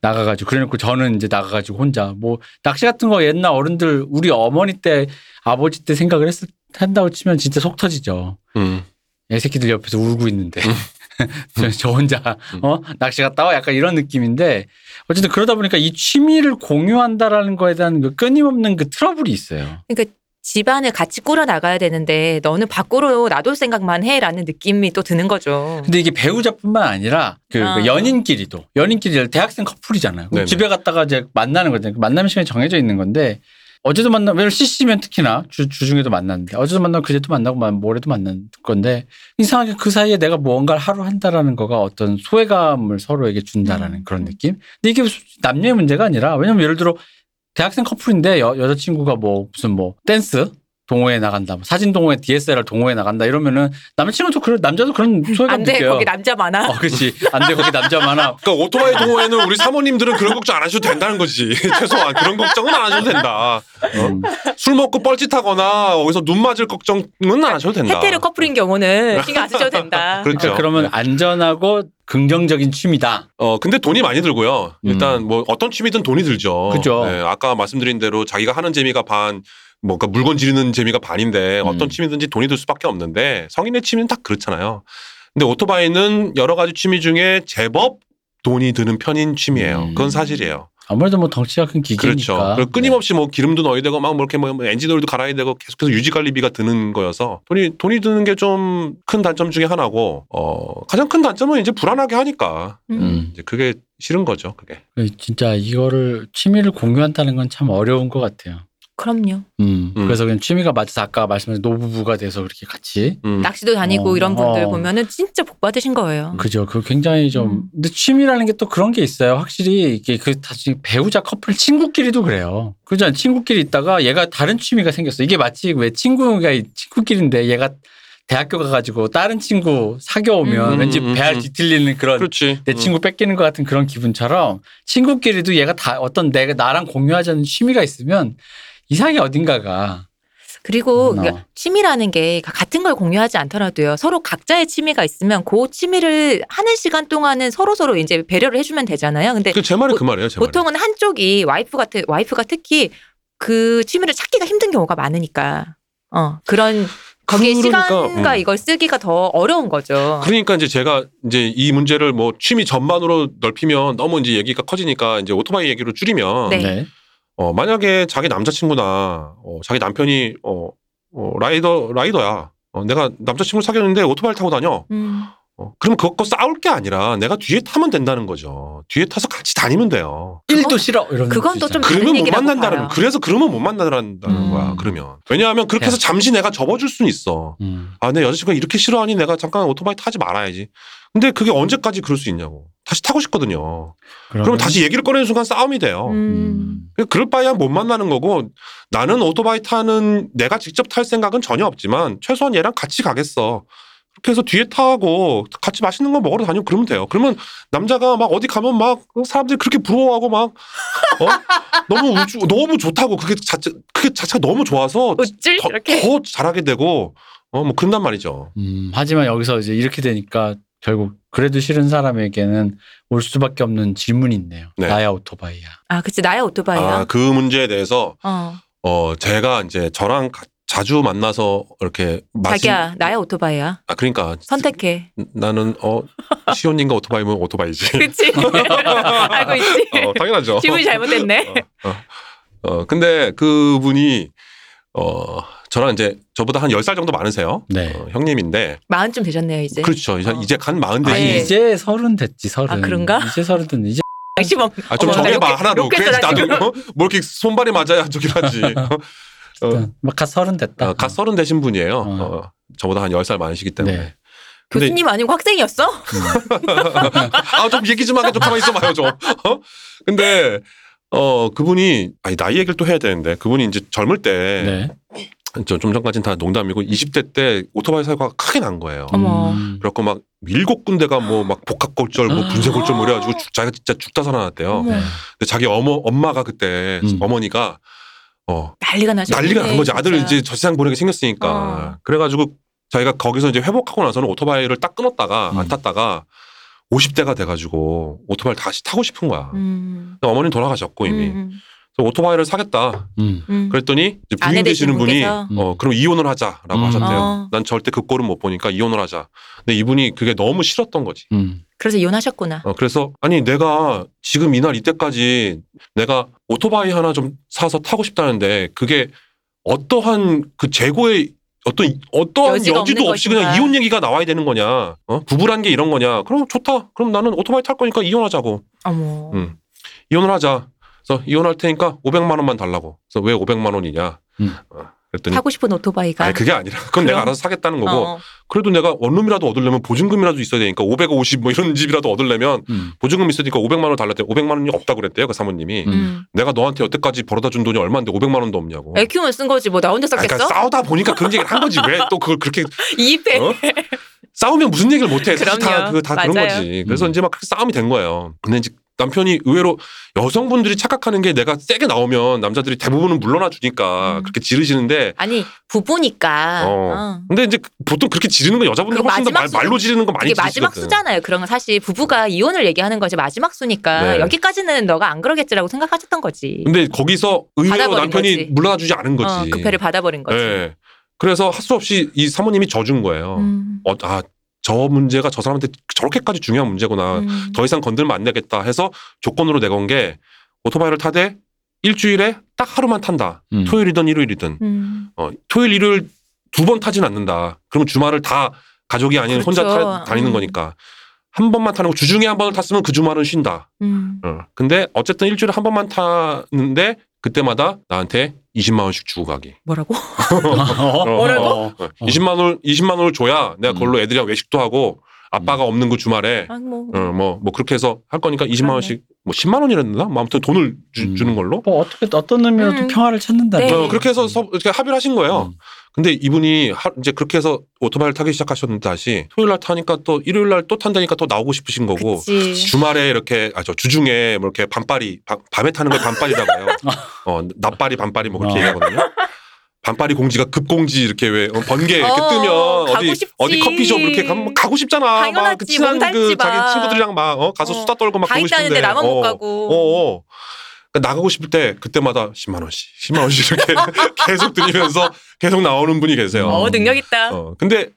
나가가지고 그래놓고 저는 이제 나가가지고 혼자 뭐 낚시 같은 거 옛날 어른들 우리 어머니 때 아버지 때 생각을 했, 한다고 치면 진짜 속 터지죠. 음. 애새끼들 옆에서 울고 있는데 음. 저, 저 혼자 어 낚시 갔다 와 약간 이런 느낌인데 어쨌든 그러다 보니까 이 취미를 공유한다라는 거에 대한 그 끊임없는 그 트러블이 있어요. 그러니까 집안을 같이 꾸려 나가야 되는데 너는 밖으로 놔둘 생각만 해라는 느낌이 또 드는 거죠. 근데 이게 배우자뿐만 아니라 그, 아. 그 연인끼리도 연인끼리 대학생 커플이잖아요. 네네. 집에 갔다가 이제 만나는 거잖아요. 만남 시간이 정해져 있는 건데 어제도 만나 왜냐면 CC면 특히나 주, 주중에도 만났는데 어제도 만나고 그제도 만나고 만- 모레도 만난 건데 이상하게 그 사이에 내가 뭔가를 하루 한다라는 거가 어떤 소외감을 서로에게 준다라는 음. 그런 느낌. 근데 이게 남녀의 문제가 아니라 왜냐면 예를 들어 대학생 커플인데 여, 여자친구가 뭐 무슨 뭐 댄스 동호회 나간다, 뭐 사진 동호회, DSLR 동호회 나간다 이러면은 남친도 그런 남자도 그런 소외감 안 돼, 느껴요. 거기 남자 많아. 어, 그렇지. 안 돼, 거기 남자 많아. 그러니까 오토바이 동호회는 우리 사모님들은 그런 걱정 안 하셔도 된다는 거지. 최소한 그런 걱정은 안 하셔도 된다. 음. 술 먹고 뻘짓하거나 어디서 눈 맞을 걱정은 안 하셔도 된다. 헤테로 커플인 경우는 신경 안 쓰셔도 된다. 그렇죠. 그러면 네. 안전하고 긍정적인 취미다. 어 근데 돈이 많이 들고요. 일단 뭐 어떤 취미든 돈이 들죠. 음. 그죠. 네, 아까 말씀드린 대로 자기가 하는 재미가 반 뭔가 물건 지르는 재미가 반인데 음. 어떤 취미든지 돈이 들 수밖에 없는데 성인의 취미는 다 그렇잖아요. 근데 오토바이는 여러 가지 취미 중에 제법 돈이 드는 편인 취미예요. 음. 그건 사실이에요. 아무래도 뭐 덩치가 큰 기계니까. 그렇죠. 그리고 끊임없이 뭐 기름도 넣어야 되고 막 뭐 이렇게 뭐 엔진오일도 갈아야 되고 계속해서 유지 관리비가 드는 거여서 돈이 돈이 드는 게 좀 큰 단점 중에 하나고 어 가장 큰 단점은 이제 불안하게 하니까 음. 음. 이제 그게 싫은 거죠. 그게. 네. 진짜 이거를 취미를 공유한다는 건 참 어려운 것 같아요. 그럼요. 음. 음. 그래서 그냥 취미가 맞아서 아까 말씀하신 노부부가 돼서 그렇게 같이. 음. 낚시도 다니고 어, 이런 분들 어. 보면은 진짜 복 받으신 거예요. 그죠. 그 굉장히 좀. 음. 근데 취미라는 게 또 그런 게 있어요. 확실히 이게 그 다시 배우자 커플 친구끼리도 그래요. 그죠. 친구끼리 있다가 얘가 다른 취미가 생겼어. 이게 마치 왜 친구가 이- 친구끼리인데 얘가 대학교 가가지고 다른 친구 사귀어오면 음. 왠지 음, 음, 배알 음. 뒤틀리는 그런 그렇지. 내 음. 친구 뺏기는 것 같은 그런 기분처럼 친구끼리도 얘가 다 어떤 내가 나랑 공유하지 않는 취미가 있으면 이상하게 어딘가가 그리고 음, 어. 그러니까 취미라는 게 같은 걸 공유하지 않더라도요. 서로 각자의 취미가 있으면 그 취미를 하는 시간 동안은 서로 서로 이제 배려를 해주면 되잖아요. 근데 그제 말이 그 말이에요. 보통은 한쪽이 와이프 같은 와이프가 특히 그 취미를 찾기가 힘든 경우가 많으니까 어 그런 거기에 그러니까, 시간과 음. 이걸 쓰기가 더 어려운 거죠. 그러니까 이제 제가 이제 이 문제를 뭐 취미 전반으로 넓히면 너무 이제 얘기가 커지니까 이제 오토바이 얘기로 줄이면 네. 네. 어 만약에 자기 남자친구나 어 자기 남편이 어, 어 라이더 라이더야. 어 내가 남자친구를 사귀었는데 오토바이를 타고 다녀. 음. 어, 그럼 그거 싸울 게 아니라 내가 뒤에 타면 된다는 거죠. 뒤에 타서 같이 다니면 돼요. 일도 싫어 이런 그건 또 좀 다른 그러면 못 얘기라고 만난다는 봐요. 그래서 그러면 못 만난다는 음. 거야. 그러면 왜냐하면 그렇게 해서 야. 잠시 내가 접어줄 수는 있어. 음. 아, 내 여자친구가 이렇게 싫어하니 내가 잠깐 오토바이 타지 말아야지. 근데 그게 언제까지 그럴 수 있냐고. 다시 타고 싶거든요. 그러면 다시 얘기를 꺼내는 순간 싸움이 돼요. 음. 그럴 바에야 못 만나는 거고 나는 오토바이 타는 내가 직접 탈 생각은 전혀 없지만 최소한 얘랑 같이 가겠어. 그렇게 해서 뒤에 타고 같이 맛있는 거 먹으러 다니고 그러면 돼요. 그러면 남자가 막 어디 가면 막 사람들이 그렇게 부러워하고 막 어? 너무 우주, 너무 좋다고 그게 자체 그게 자체가 너무 좋아서 우쭐 더, 이렇게 더 잘하게 되고 어 뭐 그런단 말이죠. 음, 하지만 여기서 이제 이렇게 되니까 결국 그래도 싫은 사람에게는 올 수밖에 없는 질문이 있네요. 네. 나야 오토바이야. 아 그치 나야 오토바이야. 아, 그 문제에 대해서 어 어 제가 이제 저랑 가- 자주 만나서 이렇게 마신 자기야 나야 오토바이야. 아 그러니까 선택해. 나는 어 시온님과 오토바이면 오토바이지. 그치 알고 있지. 어, 당연하죠. 질문이 잘못됐네. 어, 어. 어, 근데 그분이 어 저랑 이제 저보다 한 10살 정도 많으세요. 네. 어, 형님인데 마흔쯤 되셨네요 이제. 그렇죠. 이제, 어. 이제 간 마흔 아. 네. 이제 서른 됐지 서른. 아, 그런가? 이제 서른 됐는데 이제 시범. 아, 좀 어머, 나 정해봐 로켓- 하나로. 로켓 그래야지 나도 어? 뭐 이렇게 손발이 맞아야 저기 하지. 어, 어, 막갓 서른 됐다. 어, 갓 서른 되신 분이에요. 어. 어, 저보다 한 10살 많으시기 때문에. 네. 교수님 아니고 학생이었어? 아, 좀 얘기 좀 하게 좀 가만히 있어봐요, 좀. 어? 근데, 어, 그분이, 아니, 나이 얘기를 또 해야 되는데, 그분이 이제 젊을 때, 네. 좀, 좀 전까지는 다 농담이고 20대 때 오토바이 사고가 크게 난 거예요. 어머. 음. 그래갖고 막 일곱 군데가 뭐 막 복합골절, 뭐 분쇄골절 뭐 이래가지고 죽- 자기가 진짜 죽다 살아났대요. 네. 근데 자기 어머 엄마가 그때 음. 어머니가 어 난리가 나죠. 난리가 난 거지. 아들을 진짜. 이제 저 세상 보내게 생겼으니까. 어. 그래가지고 자기가 거기서 이제 회복하고 나서는 오토바이를 딱 끊었다가 안 음. 탔다가 50대가 돼가지고 오토바이를 다시 타고 싶은 거야. 음. 어머니 돌아가셨고 이미. 음, 그래서 오토바이를 사겠다. 음. 음. 그랬더니 이제 부인 되시는 되시는 분이? 어 그럼 이혼을 하자라고 음. 하셨대요. 어. 난 절대 그 꼴은 못 보니까 이혼을 하자. 근데 이분이 그게 너무 싫었던 거지. 음. 그래서 이혼하셨구나. 어, 그래서 아니 내가 지금 이날 이때까지 내가 오토바이 하나 좀 사서 타고 싶다는데 그게 어떠한 그 재고의 어떤 어떠한 여지도 없이 그냥 것인가. 이혼 얘기가 나와야 되는 거냐? 어? 부부란 게 이런 거냐? 그럼 좋다. 그럼 나는 오토바이 탈 거니까 이혼하자고. 어머. 음. 이혼을 하자. 그래서 이혼할 테니까 500만 원만 달라고. 그래서 왜 500만 원이냐? 음. 어, 그랬더니 타고 싶은 오토바이가. 아니 그게 아니라 그건 내가 그럼? 알아서 사겠다는 거고 어. 그래도 내가 원룸이라도 얻으려면 보증금이라도 있어야 되니까 550 뭐 이런 집이라도 얻으려면 음. 보증금 있으니까 500만 원 달랬더니 500만 원이 없다 그랬대요 그 사모님이 음. 음. 내가 너한테 여태까지 벌어다 준 돈이 얼마인데 500만 원도 없냐고 애 키우면 쓴 거지 뭐 나 혼자 아, 썼겠어? 그러니까 싸우다 보니까 그런 얘기를 한 거지 왜 또 그걸 그렇게 이입해. 어? 싸우면 무슨 얘기를 못해 사실 다, 그럼요. 그, 다 그런 맞아요. 거지 그래서 음. 이제 막 그렇게 싸움이 된 거예요 근데 이제 남편이 의외로 여성분들이 착각하는 게 내가 세게 나오면 남자들이 대부분은 물러나 주니까 음. 그렇게 지르시는데 아니 부부니까. 어. 어. 근데 이제 보통 그렇게 지르는 건 여자분들이 그 훨씬 더 말, 마지막 말로 지르는 거 많이 이게 마지막 수잖아요. 그런 건 사실 부부가 이혼을 얘기하는 거지 마지막 수니까 네. 여기까지는 너가 안 그러겠지라고 생각하셨던 거지. 근데 거기서 의외로 남편이 거지. 물러나 주지 않은 거지 어, 그 패를 받아버린 거지. 예. 그래서 할 수 없이 이 사모님이 져준 거예요. 음. 어, 아, 저 문제가 저 사람한테 저렇게까지 중요한 문제구나. 음. 더 이상 건들면 안 되겠다 해서 조건으로 내건 게 오토바이를 타되 일주일에 딱 하루만 탄다. 음. 토요일이든 일요일이든. 음. 어, 토요일, 일요일 두 번 타진 않는다. 그러면 주말을 다 가족이 아닌 혼자 그렇죠. 타, 다니는 음. 거니까. 한 번만 타는 거 주중에 한 번을 탔으면 그 주말은 쉰다. 음. 어. 근데 어쨌든 일주일에 한 번만 타는데 그때마다 나한테 20만 원씩 주고 가기. 뭐라고? 어, 뭐라고? 어. 어, 20만 원 20만 원을 줘야 내가 음. 그걸로 애들이랑 외식도 하고 아빠가 없는 그 주말에 아, 뭐. 어뭐뭐 뭐 그렇게 해서 할 거니까 20만 그러네. 원씩 뭐 10만 원이랬나? 뭐 아무튼 돈을 주, 음. 주는 걸로. 뭐 어떻게 어떤 의미로도 음. 평화를 찾는다. 네. 어, 그렇게 해서 서, 이렇게 합의를 하신 거예요. 음. 근데 이분이 하, 이제 그렇게 해서 오토바이를 타기 시작하셨는데 다시 토요일 날 타니까 또 일요일 날 또 탄다니까 또 나오고 싶으신 거고 그치. 주말에 이렇게 아 저 주중에 뭐 이렇게 반빨이 밤- 밤에 타는 걸 반빨이라고 해요. 어 낮빨이 반빨이 뭐 그렇게 어. 얘기하거든요. 반빨이 공지가 급공지 이렇게 왜 어, 번개 이렇게 어, 뜨면 어디 싶지. 어디 커피숍 이렇게 가면 가고 싶잖아. 막그 친한 그. 자기 친구들이랑 막 어, 가서 어, 수다 떨고 막다 가고 싶은데 있다는데 나만 못 어, 가고. 그러니까 나가고 싶을 때 그때마다 10만 원씩, 10만 원씩 이렇게 계속 드리면서 계속 나오는 분이 계세요. 어 능력 있다. 어, 근데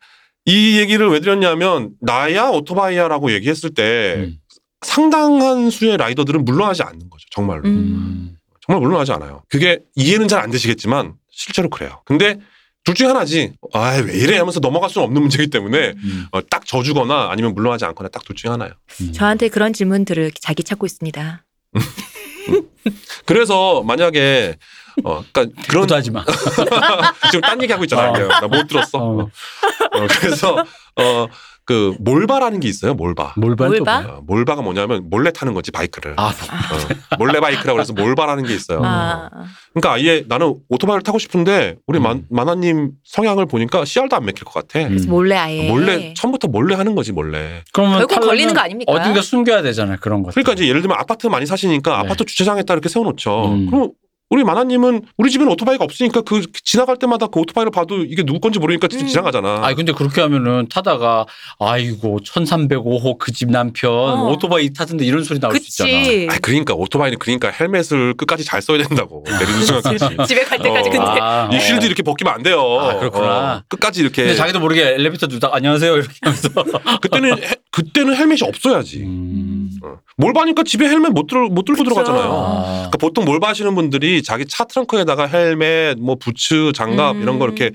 이 얘기를 왜 드렸냐면 나야 오토바이야라고 얘기했을 때 음. 상당한 수의 라이더들은 물러나지 않는 거죠. 정말로. 음. 음. 정말 물러나지 않아요. 그게 이해는 잘 안 되시겠지만 실제로 그래요. 근데 둘 중에 하나지. 아, 왜 이래 하면서 넘어갈 수는 없는 문제이기 때문에 음. 어, 딱 져주거나 아니면 물러나지 않거나 딱 둘 중에 하나예요. 음. 저한테 그런 질문들을 자기 찾고 있습니다. 그래서 만약에 어, 그러니까 그런 하지 마. 지금 딴 얘기 하고 있잖아요. 어. 나못 들었어. 어. 어, 그래서 어, 그 몰바라는 게 있어요. 몰바. 몰바 몰바? 어, 몰바가 뭐냐면 몰래 타는 거지 바이크를. 아, 어, 몰래 바이크라고 해서 몰바라는 게 있어요. 아, 그러니까 아예 나는 오토바이를 타고 싶은데 우리 음. 만, 만화님 성향을 보니까 씨알도 안 맥힐 것 같아. 음. 몰래 아예. 몰래 처음부터 몰래 하는 거지 몰래. 그러면 결국 타려면 걸리는 거 아닙니까? 어딘가 숨겨야 되잖아요. 그런 거. 그러니까 이제 예를 들면 아파트 많이 사시니까 네. 아파트 주차장에다 이렇게 세워놓죠. 음. 그럼 우리 만화님은 우리 집에는 오토바이가 없으니까 그 지나갈 때마다 그 오토바이를 봐도 이게 누구 건지 모르니까 음. 지나가잖아. 아니 근데 그렇게 하면은 타다가 아이고 1305호 그 집 남편 어. 오토바이 타던데 이런 소리 나올 수 있잖아. 그치. 아, 그러니까 오토바이는 그러니까 헬멧을 끝까지 잘 써야 된다고. 내리는 집에 갈 때까지 어. 근데 아, 이 어. shield 이렇게 벗기면 안 돼요. 아, 그렇구나. 어, 끝까지 이렇게. 근데 자기도 모르게 엘리베이터 누다 안녕하세요 이렇게 하면서. 그때는 해- 그때는 헬멧이 없어야지. 음. 어. 몰바니까 집에 헬멧 못, 들, 못 들고 그쵸. 들어가잖아요. 아. 그러니까 보통 몰바 하시는 분들이 자기 차 트렁크에다가 헬멧, 뭐 부츠, 장갑 음. 이런 거 이렇게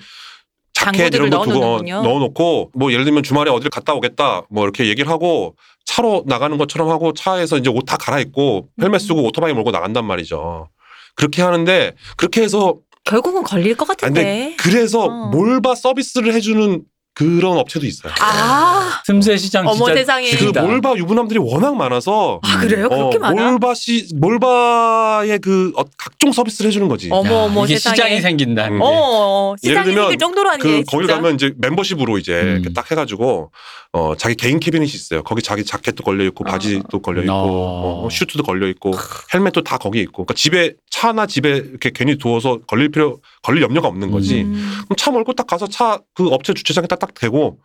자켓 이런 거 두고 넣어놓는군요. 넣어놓고 뭐 예를 들면 주말에 어디를 갔다 오겠다 뭐 이렇게 얘기를 하고 차로 나가는 것처럼 하고 차에서 이제 옷 다 갈아입고 헬멧 음. 쓰고 오토바이 몰고 나간단 말이죠. 그렇게 하는데 그렇게 해서 결국은 걸릴 것안 같은데. 돼. 그래서 어. 몰바 서비스를 해주는 그런 업체도 있어요. 아, 틈새 시장 어머 진짜 세상에. 그. 몰바 유부남들이 워낙 많아서 아 그래요? 그렇게 어, 많아? 몰바 시 몰바의 그 어, 각종 서비스를 해주는 거지. 어머 야, 어머 이게 세상에. 시장이 생긴다는 음. 게. 어, 예를 시장이 들면 생길 정도로 하는 그게 거기 진짜. 가면 이제 멤버십으로 이제 음. 이렇게 딱 해가지고 어 자기 개인 캐비닛이 있어요. 거기 자기 자켓도 걸려 있고 아. 바지도 걸려 있고 어. 어, 슈트도 걸려 있고 헬멧도 다 거기 있고. 그러니까 집에 차나 집에 이렇게 괜히 두어서 걸릴 필요 걸릴 염려가 없는 거지. 음. 그럼 차 몰고 딱 가서 차 그 업체 주차장에 딱딱 대고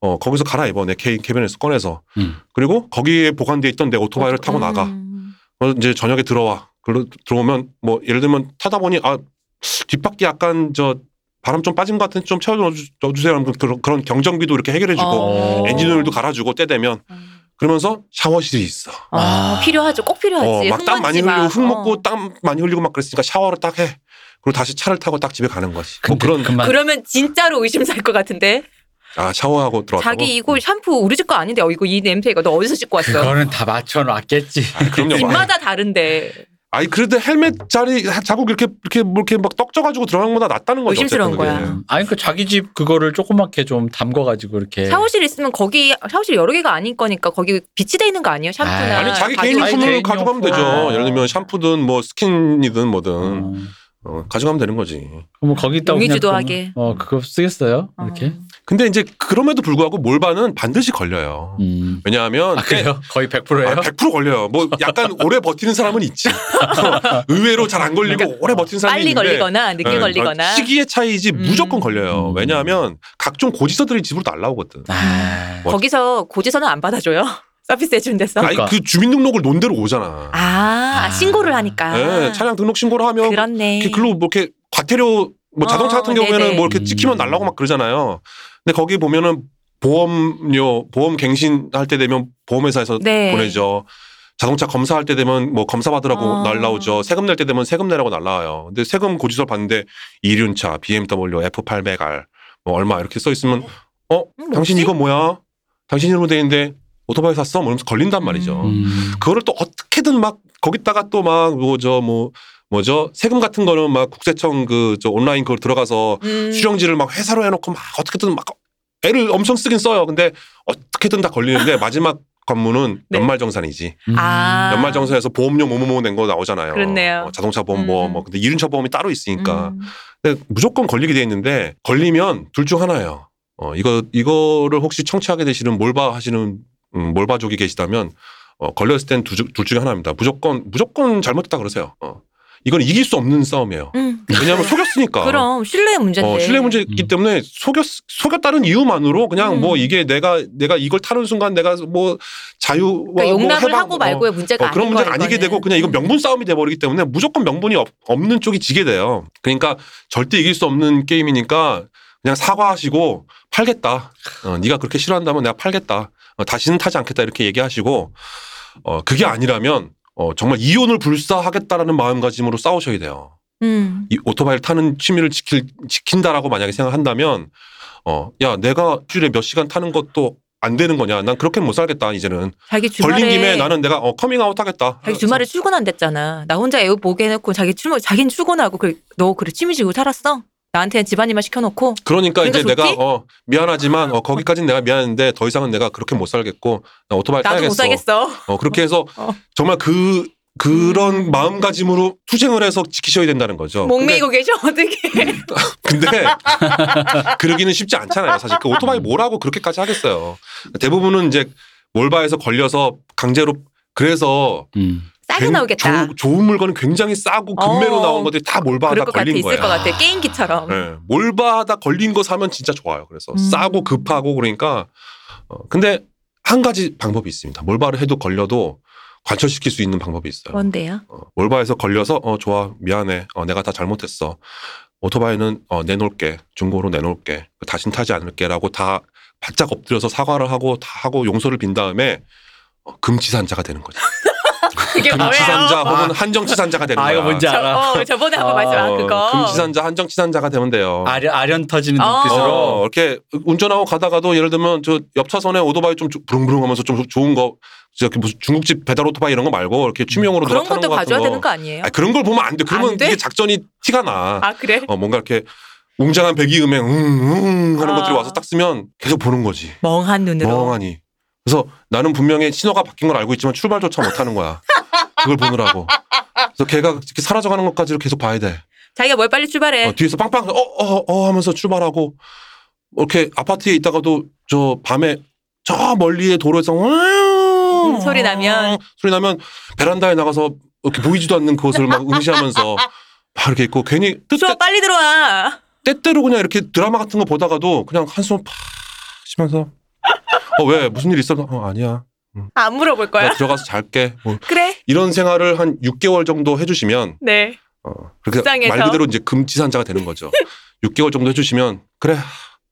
어 거기서 갈아입어 내 개인 캐비닛에서 꺼내서 음. 그리고 거기에 보관돼 있던 내 오토바이를 타고 나가. 음. 어, 이제 저녁에 들어와. 그러 들어오면 뭐 예를 들면 타다 보니 아 뒷바퀴 약간 저 바람 좀 빠진 것 같은데 좀 채워 넣어주- 주세요. 하면 그런 그런 경정비도 이렇게 해결해주고 어. 엔진오일도 갈아주고 때 되면 그러면서 샤워실이 있어. 아, 필요하죠. 꼭 필요하지. 어, 막땀 많이 흘리고 막. 흙 먹고 어. 땀 많이 흘리고 막 그랬으니까 샤워를 딱 해. 그리고 다시 차를 타고 딱 집에 가는 거지. 뭐 그런 그만 그러면 진짜로 의심 살 것 같은데. 아 샤워하고 들어왔다고. 자기 이거 샴푸 우리 집 거 아닌데 어, 이거 이 냄새 이거 너 어디서 씻고 왔어? 그거는 다 맞춰 놨겠지. 아, 그럼요. 집마다 다른데 아니 그래도 헬멧 자리 자국 이렇게 이렇게 뭐 이렇게 막 떡져가지고 들어간 것보다 낫다는 거죠. 의심스러운. 거야. 아니 그 자기 집 그거를 조그맣게 좀 담궈가지고 이렇게. 샤워실 있으면 거기 샤워실 여러 개가 아닐 거니까 거기 비치돼 있는 거 아니에요? 샴푸나 아니 자기 개인용품을 개인용품. 가져가면 되죠. 아. 예를 들면 샴푸든 뭐 스킨이든 뭐든 어. 어, 가져가면 되는 거지. 그럼 거기다 용의주도 하게. 어 그거 쓰겠어요? 어. 이렇게. 근데 이제 그럼에도 불구하고 몰바는 반드시 걸려요. 음. 왜냐하면 아 그래요? 거의 100%예요? 아, 100% 걸려요. 뭐 약간 오래 버티는 사람은 있지. 의외로 잘 안 걸리고 그러니까 오래 버티는 사람이 빨리 있는데 걸리거나 늦게 네, 걸리거나 시기의 차이지 음. 무조건 걸려요. 음. 왜냐하면 각종 고지서들이 집으로 날라오거든. 아. 뭐- 거기서 고지서는 안 받아줘요. 서비스 해준 데서. 아니 그러니까. 그 주민등록을 논대로 오잖아. 아, 아. 신고를 하니까. 네, 차량 등록 신고를 하면 그렇네. 글로 뭐 이렇게 과태료 뭐 자동차 어, 같은 경우에는 네네. 뭐 이렇게 음. 찍히면 날라고 막 그러잖아요. 근데 거기 보면은 보험료 보험 갱신 할 때 되면 보험회사에서 네. 보내죠. 자동차 검사할 때 되면 뭐 검사 받으라고 어. 날라오죠. 세금 낼 때 되면 세금 내라고 날라와요. 근데 세금 고지서 봤는데 이륜차, BMW, F800R 뭐 얼마 이렇게 써 있으면 어 음, 당신? 이거 뭐야? 당신 이름으로 돼 있는데 오토바이 샀어? 뭐 이러면서 걸린단 말이죠. 음. 그거를 또 어떻게든 막 거기다가 또 막 뭐 저뭐 뭐 죠 세금 같은 거는 막 국세청 그 저 온라인 그걸 들어가서 음. 수령지를 막 회사로 해놓고 막 어떻게든 막 애를 엄청 쓰긴 써요. 근데 어떻게든 다 걸리는데 마지막 관문은 네. 연말정산이지. 음. 아. 연말정산에서 보험료 뭐뭐뭐 낸 거 나오잖아요. 그렇네요. 어, 자동차 보험 뭐, 음. 뭐 근데 이륜차 보험이 따로 있으니까 음. 근데 무조건 걸리게 돼 있는데 걸리면 둘 중 하나예요. 어 이거 이거를 혹시 청취하게 되시는 몰바 하시는 음, 몰바족이 계시다면 어, 걸렸을 땐 둘 중에 하나입니다. 무조건 무조건 잘못했다 그러세요. 어. 이건 이길 수 없는 싸움이에요. 음. 왜냐하면 속였으니까. 그럼 신뢰의 문제인데. 어, 신뢰 문제이기 음. 때문에 속였 속였다는 이유만으로 그냥 음. 뭐 이게 내가 내가 이걸 타는 순간 내가 뭐 자유와 그러니까 용납을 뭐 하고 말고의 문제가 어, 그런 문제가 아니게. 되고 그냥 이건 명분 싸움이 돼 버리기 때문에 무조건 명분이 없, 없는 쪽이 지게 돼요. 그러니까 절대 이길 수 없는 게임이니까 그냥 사과하시고 팔겠다. 어, 네가 그렇게 싫어한다면 내가 팔겠다. 어, 다시는 타지 않겠다 이렇게 얘기하시고 어, 그게 아니라면 어, 정말 이혼을 불사하겠다라는 마음가짐으로 싸우셔야 돼요. 음. 이 오토바이를 타는 취미를 지킬, 지킨다라고 만약에 생각한다면 어, 야, 내가 일주일에 몇 시간 타는 것도 안 되는 거냐. 난 그렇게 못 살겠다, 이제는. 자기 주말에 걸린 김에 나는 내가 어, 커밍아웃 하겠다. 자기 주말에 출근한댔잖아. 나 혼자 애 보게 해놓고 자기 출근 자기는 출근하고 그래, 너 그래 취미 즐기고 살았어? 나한테는 집안일만 시켜놓고 그러니까 이제 그러니까 내가 좋지? 어, 미안하지만 어, 거기까지는 내가 미안한데 더 이상은 내가 그렇게 못 살겠고 나 오토바이 나도 못 타야겠어. 살겠어. 어, 그렇게 해서 어. 정말 그 그런 음. 마음가짐으로 투쟁을 해서 지키셔야 된다는 거죠. 목매이고 계셔 어떻게? 근데, 근데 그러기는 쉽지 않잖아요. 사실 그 오토바이 뭐라고 그렇게까지 하겠어요. 대부분은 이제 몰바에서 걸려서 강제로 그래서 음. 싸게 굉- 나오겠다. 조- 좋은 물건은 굉장히 싸고 금매로 어. 나온 것들이 다 몰바하다 그럴 것 같아 걸린 있을 거예요. 것 같아 게임기처럼. 네, 몰바하다 걸린 거 사면 진짜 좋아요. 그래서 음. 싸고 급하고 그러니까 어, 근데 한 가지 방법이 있습니다. 몰바를 해도 걸려도 관철시킬 수 있는 방법이 있어요. 뭔데요? 어, 몰바에서 걸려서 어 좋아 미안해 어, 내가 다 잘못했어 오토바이는 어, 내놓을게 중고로 내놓을게 다신 타지 않을게라고 다 바짝 엎드려서 사과를 하고 다 하고 용서를 빈 다음에 어, 금치산자가 되는 거죠. 그게 금치산자? 혹은 한정치산자가 되는 아 거야. 이거 뭔지 저, 알아. 어, 저번에 한번 어, 말씀 아 그거. 금치산자 한정치산자가 되면 돼요. 아련 아련 터지는 어. 눈빛으로. 어, 이렇게 운전하고 가다가도 예를 들면 저 옆 차선에 오토바이 좀 부릉부릉 하면서 좀 좋은 거 저기 무슨 중국집 배달 오토바이 이런 거 말고 이렇게 취미용으로 그런 것도 거 봐줘야 거. 되는 거 아니에요? 아니, 그런 걸 보면 안 돼. 그러면 안 돼? 이게 작전이 티가 나. 아 그래? 어, 뭔가 이렇게 웅장한 배기 음행 응응 하는 아. 것들이 와서 딱 쓰면 계속 보는 거지. 멍한 눈으로. 멍하니. 그래서 나는 분명히 신호가 바뀐 걸 알고 있지만 출발조차 못하는 거야. 그걸 보느라고. 그래서 걔가 이렇게 사라져가는 것까지를 계속 봐야 돼. 자기가 뭘 빨리 출발해. 어, 뒤에서 빵빵 어어어 어, 하면서 출발하고 이렇게 아파트에 있다가도 저 밤에 저 멀리에 도로에서 음, 소리 나면. 소리 나면 베란다에 나가서 이렇게 보이지도 않는 그것을 막 응시하면서 막 이렇게 있고 괜히 추워 뜻대, 빨리 들어와. 때때로 그냥 이렇게 드라마 같은 거 보다가도 그냥 한숨 팍 쉬면서 어 왜 무슨 일 있어? 어 아니야. 안 물어볼 거야. 나 들어가서 잘게. 뭐 그래. 이런 생활을 한 6개월 정도 해주시면 네. 어, 그렇게 불쌍해서. 말 그대로 이제 금지산자가 되는 거죠. 6개월 정도 해주시면 그래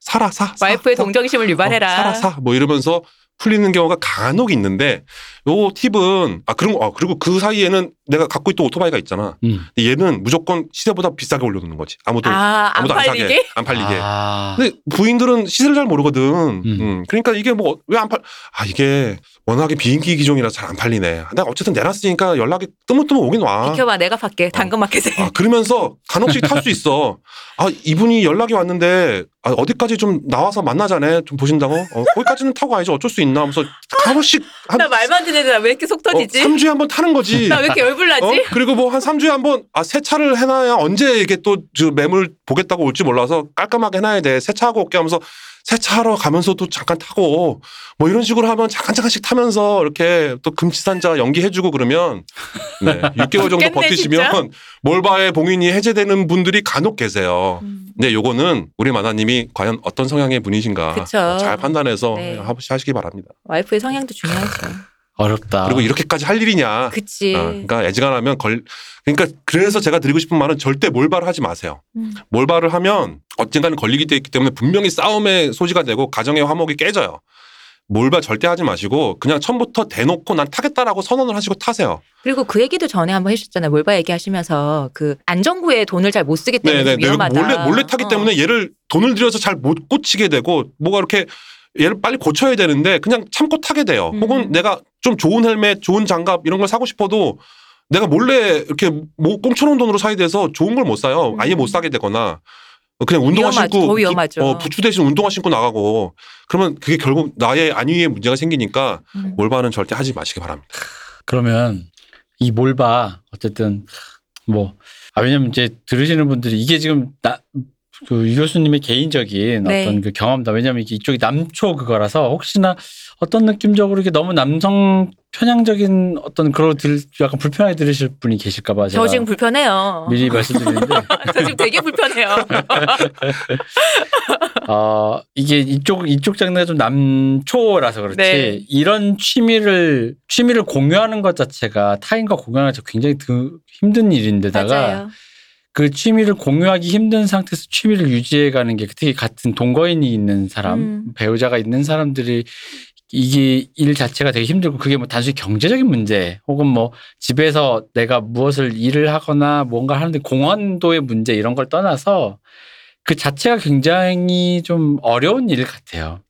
살아 사. 사, 와이프의 사. 동정심을 유발해라. 어, 살아 사. 뭐 이러면서 풀리는 경우가 간혹 있는데 요 팁은 아 그런 거 아, 그리고 그 사이에는 내가 갖고 있던 오토바이가 있잖아. 음. 근데 얘는 무조건 시세보다 비싸게 올려놓는 거지. 아무도 아, 안 아무도 안 사게 팔리게? 안 팔리게. 아. 근데 부인들은 시세를 잘 모르거든. 음, 그러니까 이게 뭐 왜 안 팔? 아 이게 워낙에 비인기 기종이라 잘 안 팔리네. 내가 어쨌든 내놨으니까 연락이 뜨문뜨문 오긴 와. 비켜봐 내가 팔게 당근마켓에. 아 그러면서 간혹씩 탈 수 있어. 아 이분이 연락이 왔는데 아, 어디까지 좀 나와서 만나자네 좀 보신다고. 어, 거기까지는 타고 가야지 어쩔 수 있나 하면서 간혹씩 한 나 말만 나왜 이렇게 속 어, 터지지? 3주에 한 번 타는 거지. 나 왜 이렇게 열불나지? 어? 그리고 뭐 한 3주에 한 번, 아, 세차를 해놔야 언제 이게 또저 매물 보겠다고 올지 몰라서 깔끔하게 해놔야 돼. 세차하고 올게 하면서 세차하러 가면서도 잠깐 타고 뭐 이런 식으로 하면 잠깐 잠깐씩 타면서 이렇게 또 금치산자 연기해주고 그러면 네, 6개월 정도 죽겠네, 버티시면 몰바의 봉인이 해제되는 분들이 간혹 계세요. 음. 근데 요거는 우리 마나님이 과연 어떤 성향의 분이신가 그쵸. 잘 판단해서 네. 하시기 바랍니다. 와이프의 성향도 중요하죠. 어렵다. 그리고 이렇게까지 할 일이냐. 그치. 어, 그러니까 애지간하면 걸 그러니까 그래서 제가 드리고 싶은 말은 절대 몰발을 하지 마세요. 음. 몰발을 하면 돼 있기 때문에 분명히 싸움의 소지가 되고 가정의 화목이 깨져요. 몰발 절대 하지 마시고 그냥 처음부터 대놓고 난 타겠다라고 선언을 하시고 타세요. 그리고 그 얘기도 전에 한번 해주셨잖아요. 몰바 얘기하시면서 그 안정구에 돈을 잘 못 쓰기 때문에 네네. 위험하다. 몰래 몰래 타기 어. 때문에 얘를 돈을 들여서 잘 못 고치게 되고 뭐가 이렇게 얘를 빨리 고쳐야 되는데 그냥 참고 타게 돼요. 음. 혹은 내가 좀 좋은 헬멧, 좋은 장갑 이런 걸 사고 싶어도 내가 몰래 이렇게 뭐 꽁쳐놓은 돈으로 사야 돼서 좋은 걸 못 사요. 아예 음. 못 사게 되거나 그냥 운동화 위험하죠. 신고 더 위험하죠. 부, 어, 부추 대신 운동화 신고 나가고 그러면 그게 결국 나의 안위에 문제가 생기니까 음. 몰바는 절대 하지 마시기 바랍니다. 그러면 이 몰바 어쨌든 뭐 아, 왜냐면 이제 들으시는 분들이 이게 지금 나, 그 유 교수님의 개인적인 네. 어떤 그 경험다. 왜냐면 이게 이쪽이 남초 그거라서 혹시나 어떤 느낌적으로 이게 너무 남성 편향적인 어떤 그런 들 약간 불편하게 들으실 분이 계실까봐 제가 저 지금 불편해요. 미리 말씀드리는데 저 지금 되게 불편해요. 어, 이게 이쪽 이쪽 장르가 좀 남초라서 그렇지 네. 이런 취미를 취미를 공유하는 것 자체가 타인과 공유하는 것 자체가 굉장히 드, 힘든 일인데다가 맞아요. 그 취미를 공유하기 힘든 상태에서 취미를 유지해 가는 게 특히 같은 동거인이 있는 사람, 음. 배우자가 있는 사람들이 이게 일 자체가 되게 힘들고 그게 뭐 단순히 경제적인 문제 혹은 뭐 집에서 내가 무엇을 일을 하거나 뭔가 하는데 공헌도의 문제 이런 걸 떠나서 그 자체가 굉장히 좀 어려운 일 같아요.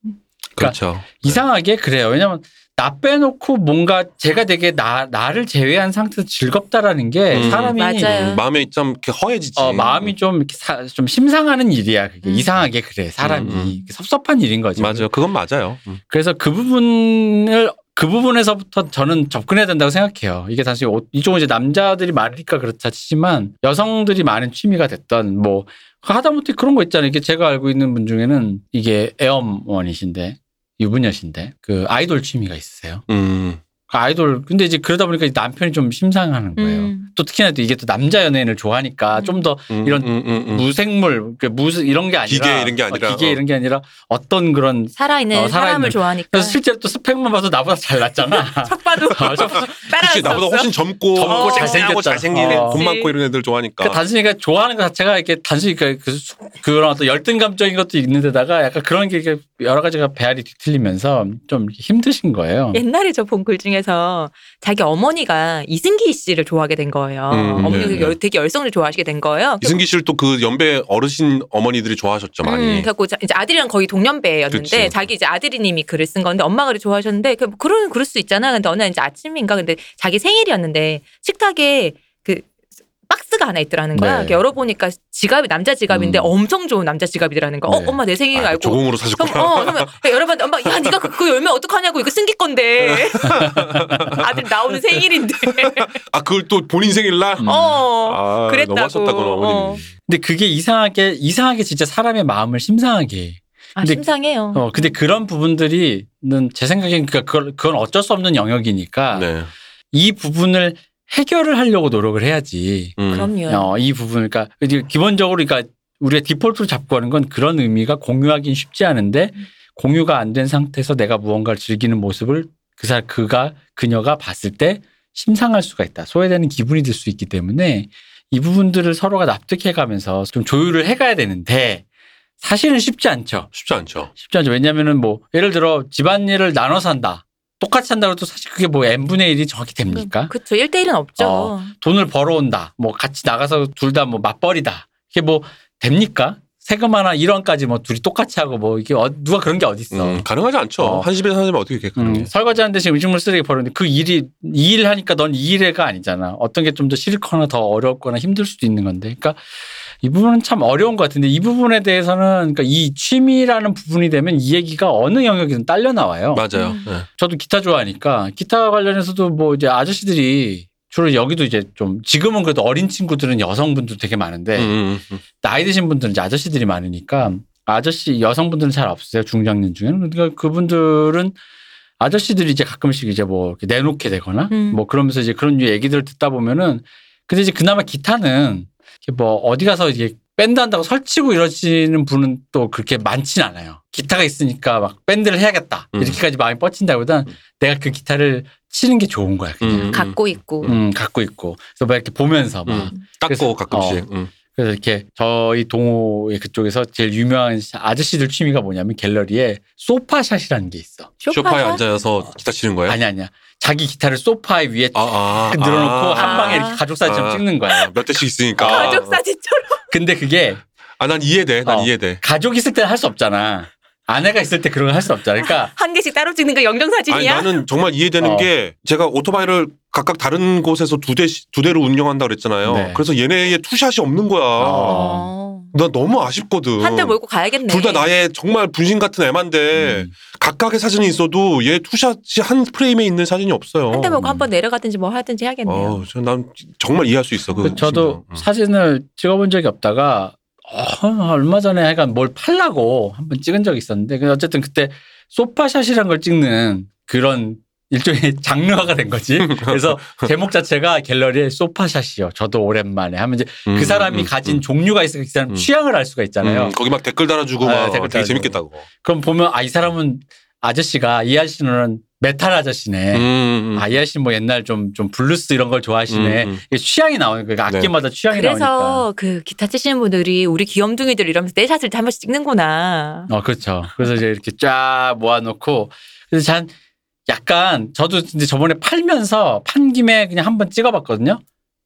그렇죠. 이상하게 그래요. 왜냐면 나 빼놓고 뭔가 제가 되게 나 나를 제외한 상태에서 즐겁다라는 게 음. 사람이 맞아요. 음, 마음에 좀 이렇게 허해지지. 어, 마음이 좀 이렇게 사- 좀 심상하는 일이야. 그게 음. 이상하게 그래 사람이 음, 음. 섭섭한 일인 거지. 맞아요. 그건 맞아요. 음. 그래서 그 부분을 그 부분에서부터 저는 접근해야 된다고 생각해요. 이게 단순히 옷- 이쪽은 이제 남자들이 많으니까 그렇다 치지만 여성들이 많은 취미가 됐던 뭐 하다못해 그런 거 있잖아요. 이게 제가 알고 있는 분 중에는 이게 애엄원이신데 유부녀신데 그 아이돌 취미가 있으세요. 음. 그 아이돌 근데 이제 그러다 보니까 남편이 좀 심상하는 거예요. 음. 또 특히나 또 이게 또 남자 연예인을 좋아하니까 음. 좀더 음, 이런 음, 음, 음. 무생물 그 무슨 이런 게 아니라 기계 이런 게 아니라, 어, 기계 어. 이런 게 아니라 어떤 그런 살아있는 어, 살아있는. 사람을 좋아하니까. 그래서 실제로 또 스펙만 봐도 나보다 잘났잖아. 척 봐도 어, 저- 그치 나보다 훨씬 젊고 젊고 어, 잘생겼다. 잘생긴 어. 돈 많고 이런 애들 좋아하니까. 그러니까 단순히 그러니까 좋아하는 것 자체가 이렇게 단순히 그, 그 수- 그런 어떤 열등감적인 것도 있는데다가 약간 그런 게 여러 가지가 배알이 뒤틀리면서 좀 힘드신 거예요. 옛날에 저 본 글 중에 서 자기 어머니가 이승기 씨를 좋아하게 된 거예요. 음, 어머니가 네, 열- 되게 열성을 좋아하시게 된 거예요. 이승기 씨를 또 그 연배 어르신 어머니들이 좋아하셨죠 많이. 음, 그래갖고 자- 이제 아들이랑 거의 동년배였는데 그치. 자기 이제 아들이님이 글을 쓴 건데 엄마가 그를 좋아하셨는데 그 그런 그럴 수 있잖아. 근데 어느 날 이제 아침인가 근데 자기 생일이었는데 식탁에 그 박스가 하나 있더라는 거야. 네. 이렇게 열어보니까 지갑이 남자 지갑인데 음. 엄청 좋은 남자 지갑이더라는 거. 어, 네. 엄마 내 생일 아, 알고. 조공으로 그럼 사셨구나. 어, 그러면 여러분 엄마 야 네가 그, 그거 열면 어떡하냐고 이거 승기 건데 아들 나오는 생일인데 아 그걸 또 본인 생일날. 음. 어 아, 그랬다고. 너무 하셨다구나 어. 근데 그게 이상하게 이상하게 진짜 사람의 마음을 심상하게. 해. 아 근데- 심상해요. 어 근데 그런 부분들이는 제 생각엔 그러니까 그건, 그건 어쩔 수 없는 영역이니까 네. 이 부분을 해결을 하려고 노력을 해야지. 음. 그럼요. 어, 이 부분을 그러니까 이제 기본적으로 그러니까 우리가 디폴트로 잡고 하는 건 그런 의미가 공유하기는 쉽지 않은데 음. 공유가 안 된 상태에서 내가 무언가를 즐기는 모습을 그 사, 그가 그녀가 봤을 때 심상할 수가 있다. 소외되는 기분이 들 수 있기 때문에 이 부분들을 서로가 납득해 가면서 좀 조율을 해 가야 되는데 사실은 쉽지 않죠. 쉽지 않죠. 쉽지 않죠. 왜냐면은 뭐 예를 들어 집안일을 나눠서 한다. 똑같이 한다고 해도 사실 그게 뭐 n분의 1이 정확히 됩니까? 그렇죠. 1대1은 없죠. 어. 돈을 벌어온다. 뭐 같이 나가서 둘 다 뭐 맞벌이다. 이게 뭐 됩니까? 세금 하나 1원까지 뭐 둘이 똑같이 하고 뭐 이게 어- 누가 그런 게 어딨어. 음, 가능하지 않죠. 어. 한 집에 사는 어떻게 그렇게 가능해? 음, 설거지 하는 대신 음식물 쓰레기 버리는데 그 일이 이 일 하니까 넌 이 일해가 아니잖아. 어떤 게 좀 더 싫거나 더 어렵거나 힘들 수도 있는 건데. 그러니까 이 부분은 참 어려운 것 같은데 이 부분에 대해서는 그러니까 이 취미라는 부분이 되면 이 얘기가 어느 영역이든 딸려 나와요. 맞아요. 음. 네. 저도 기타 좋아하니까 기타 관련해서도 뭐 이제 아저씨들이 주로 여기도 이제 좀 지금은 그래도 어린 친구들은 여성분들 되게 많은데 음, 음, 음. 나이 드신 분들은 이제 아저씨들이 많으니까 아저씨 여성분들은 잘 없으세요 중장년 중에는 그러니까 그분들은 아저씨들이 이제 가끔씩 이제 뭐 이렇게 내놓게 되거나 음. 뭐 그러면서 이제 그런 류 얘기들을 듣다 보면은 근데 이제 그나마 기타는 뭐 어디 가서 이게 밴드 한다고 설치고 이러시는 분은 또 그렇게 많진 않아요. 기타가 있으니까 막 밴드를 해야겠다 음. 이렇게까지 마음이 뻗친다기보단 내가 그 기타를 치는 게 좋은 거야 그냥. 음. 갖고 있고. 음, 갖고 있고 그래서 막 이렇게 보면서 막 음. 닦고 가끔씩. 음. 그래서 이렇게 저희 동호회 그쪽에서 제일 유명한 아저씨들 취미가 뭐냐면 갤러리에 소파샷이라는 게 있어. 소파에 앉아서 기타 치는 거예요? 아니 아니야. 자기 기타를 소파 위에 아, 아, 딱 늘어놓고 아. 한 방에 이렇게 가족 사진처럼 아. 찍는 거야. 몇 대씩 있으니까. 가족 사진처럼. 근데 그게 아, 난 이해돼. 난 어. 이해돼. 가족 있을 때는 할 수 없잖아. 아내가 있을 때 그런 걸 할 수 없잖아. 그러니까 한 개씩 따로 찍는 거 영정 아니, 사진이야? 나는 정말 이해되는 어. 게 제가 오토바이를 각각 다른 곳에서 두 대, 두 대를 운영한다 그랬잖아요. 네. 그래서 얘네의 투샷이 없는 거야. 어. 나 너무 아쉽거든. 한 대 몰고 가야겠네. 둘 다 나의 정말 분신 같은 애만데 음. 각각의 사진이 있어도 얘 투샷이 한 프레임에 있는 사진이 없어요. 한 대 몰고 한번 내려가든지 뭐 하든지 해야겠네요. 어, 저- 난 정말 이해할 수 있어. 그그 저도 심정. 음. 사진을 찍어본 적이 없다가 어, 얼마 전에 약간 뭘 팔라고 한번 찍은 적이 있었는데 근데 어쨌든 그때 소파샷이란 걸 찍는 그런 일종의 장르화가 된 거지. 그래서 제목 자체가 갤러리의 소파 shot이요. 저도 오랜만에 하면 이제 음, 그 사람이 음, 가진 음. 종류가 있으니까 그 사람 음. 취향을 알 수가 있잖아요. 음, 거기 막 댓글 달아주고 아, 막 댓글 되게 달아주고. 재밌겠다고. 그럼 보면 아 이 사람은 아저씨가 이 아저씨는 메탈 아저씨네. 음, 음. 아 이 아저씨는 뭐 옛날 좀 좀 블루스 이런 걸 좋아하시네. 음, 음. 취향이 나오는 거예요. 그러니까 네. 악기마다 취향이 나오니까. 그래서 그 기타 치시는 분들이 우리 귀염둥이들 이러면서 내 shot을 한 번씩 찍는구나. 어, 그렇죠. 그래서 이제 이렇게 쫙 모아놓고 그래서 전 약간 저도 이제 저번에 팔면서 판 김에 그냥 한번 찍어봤거든요.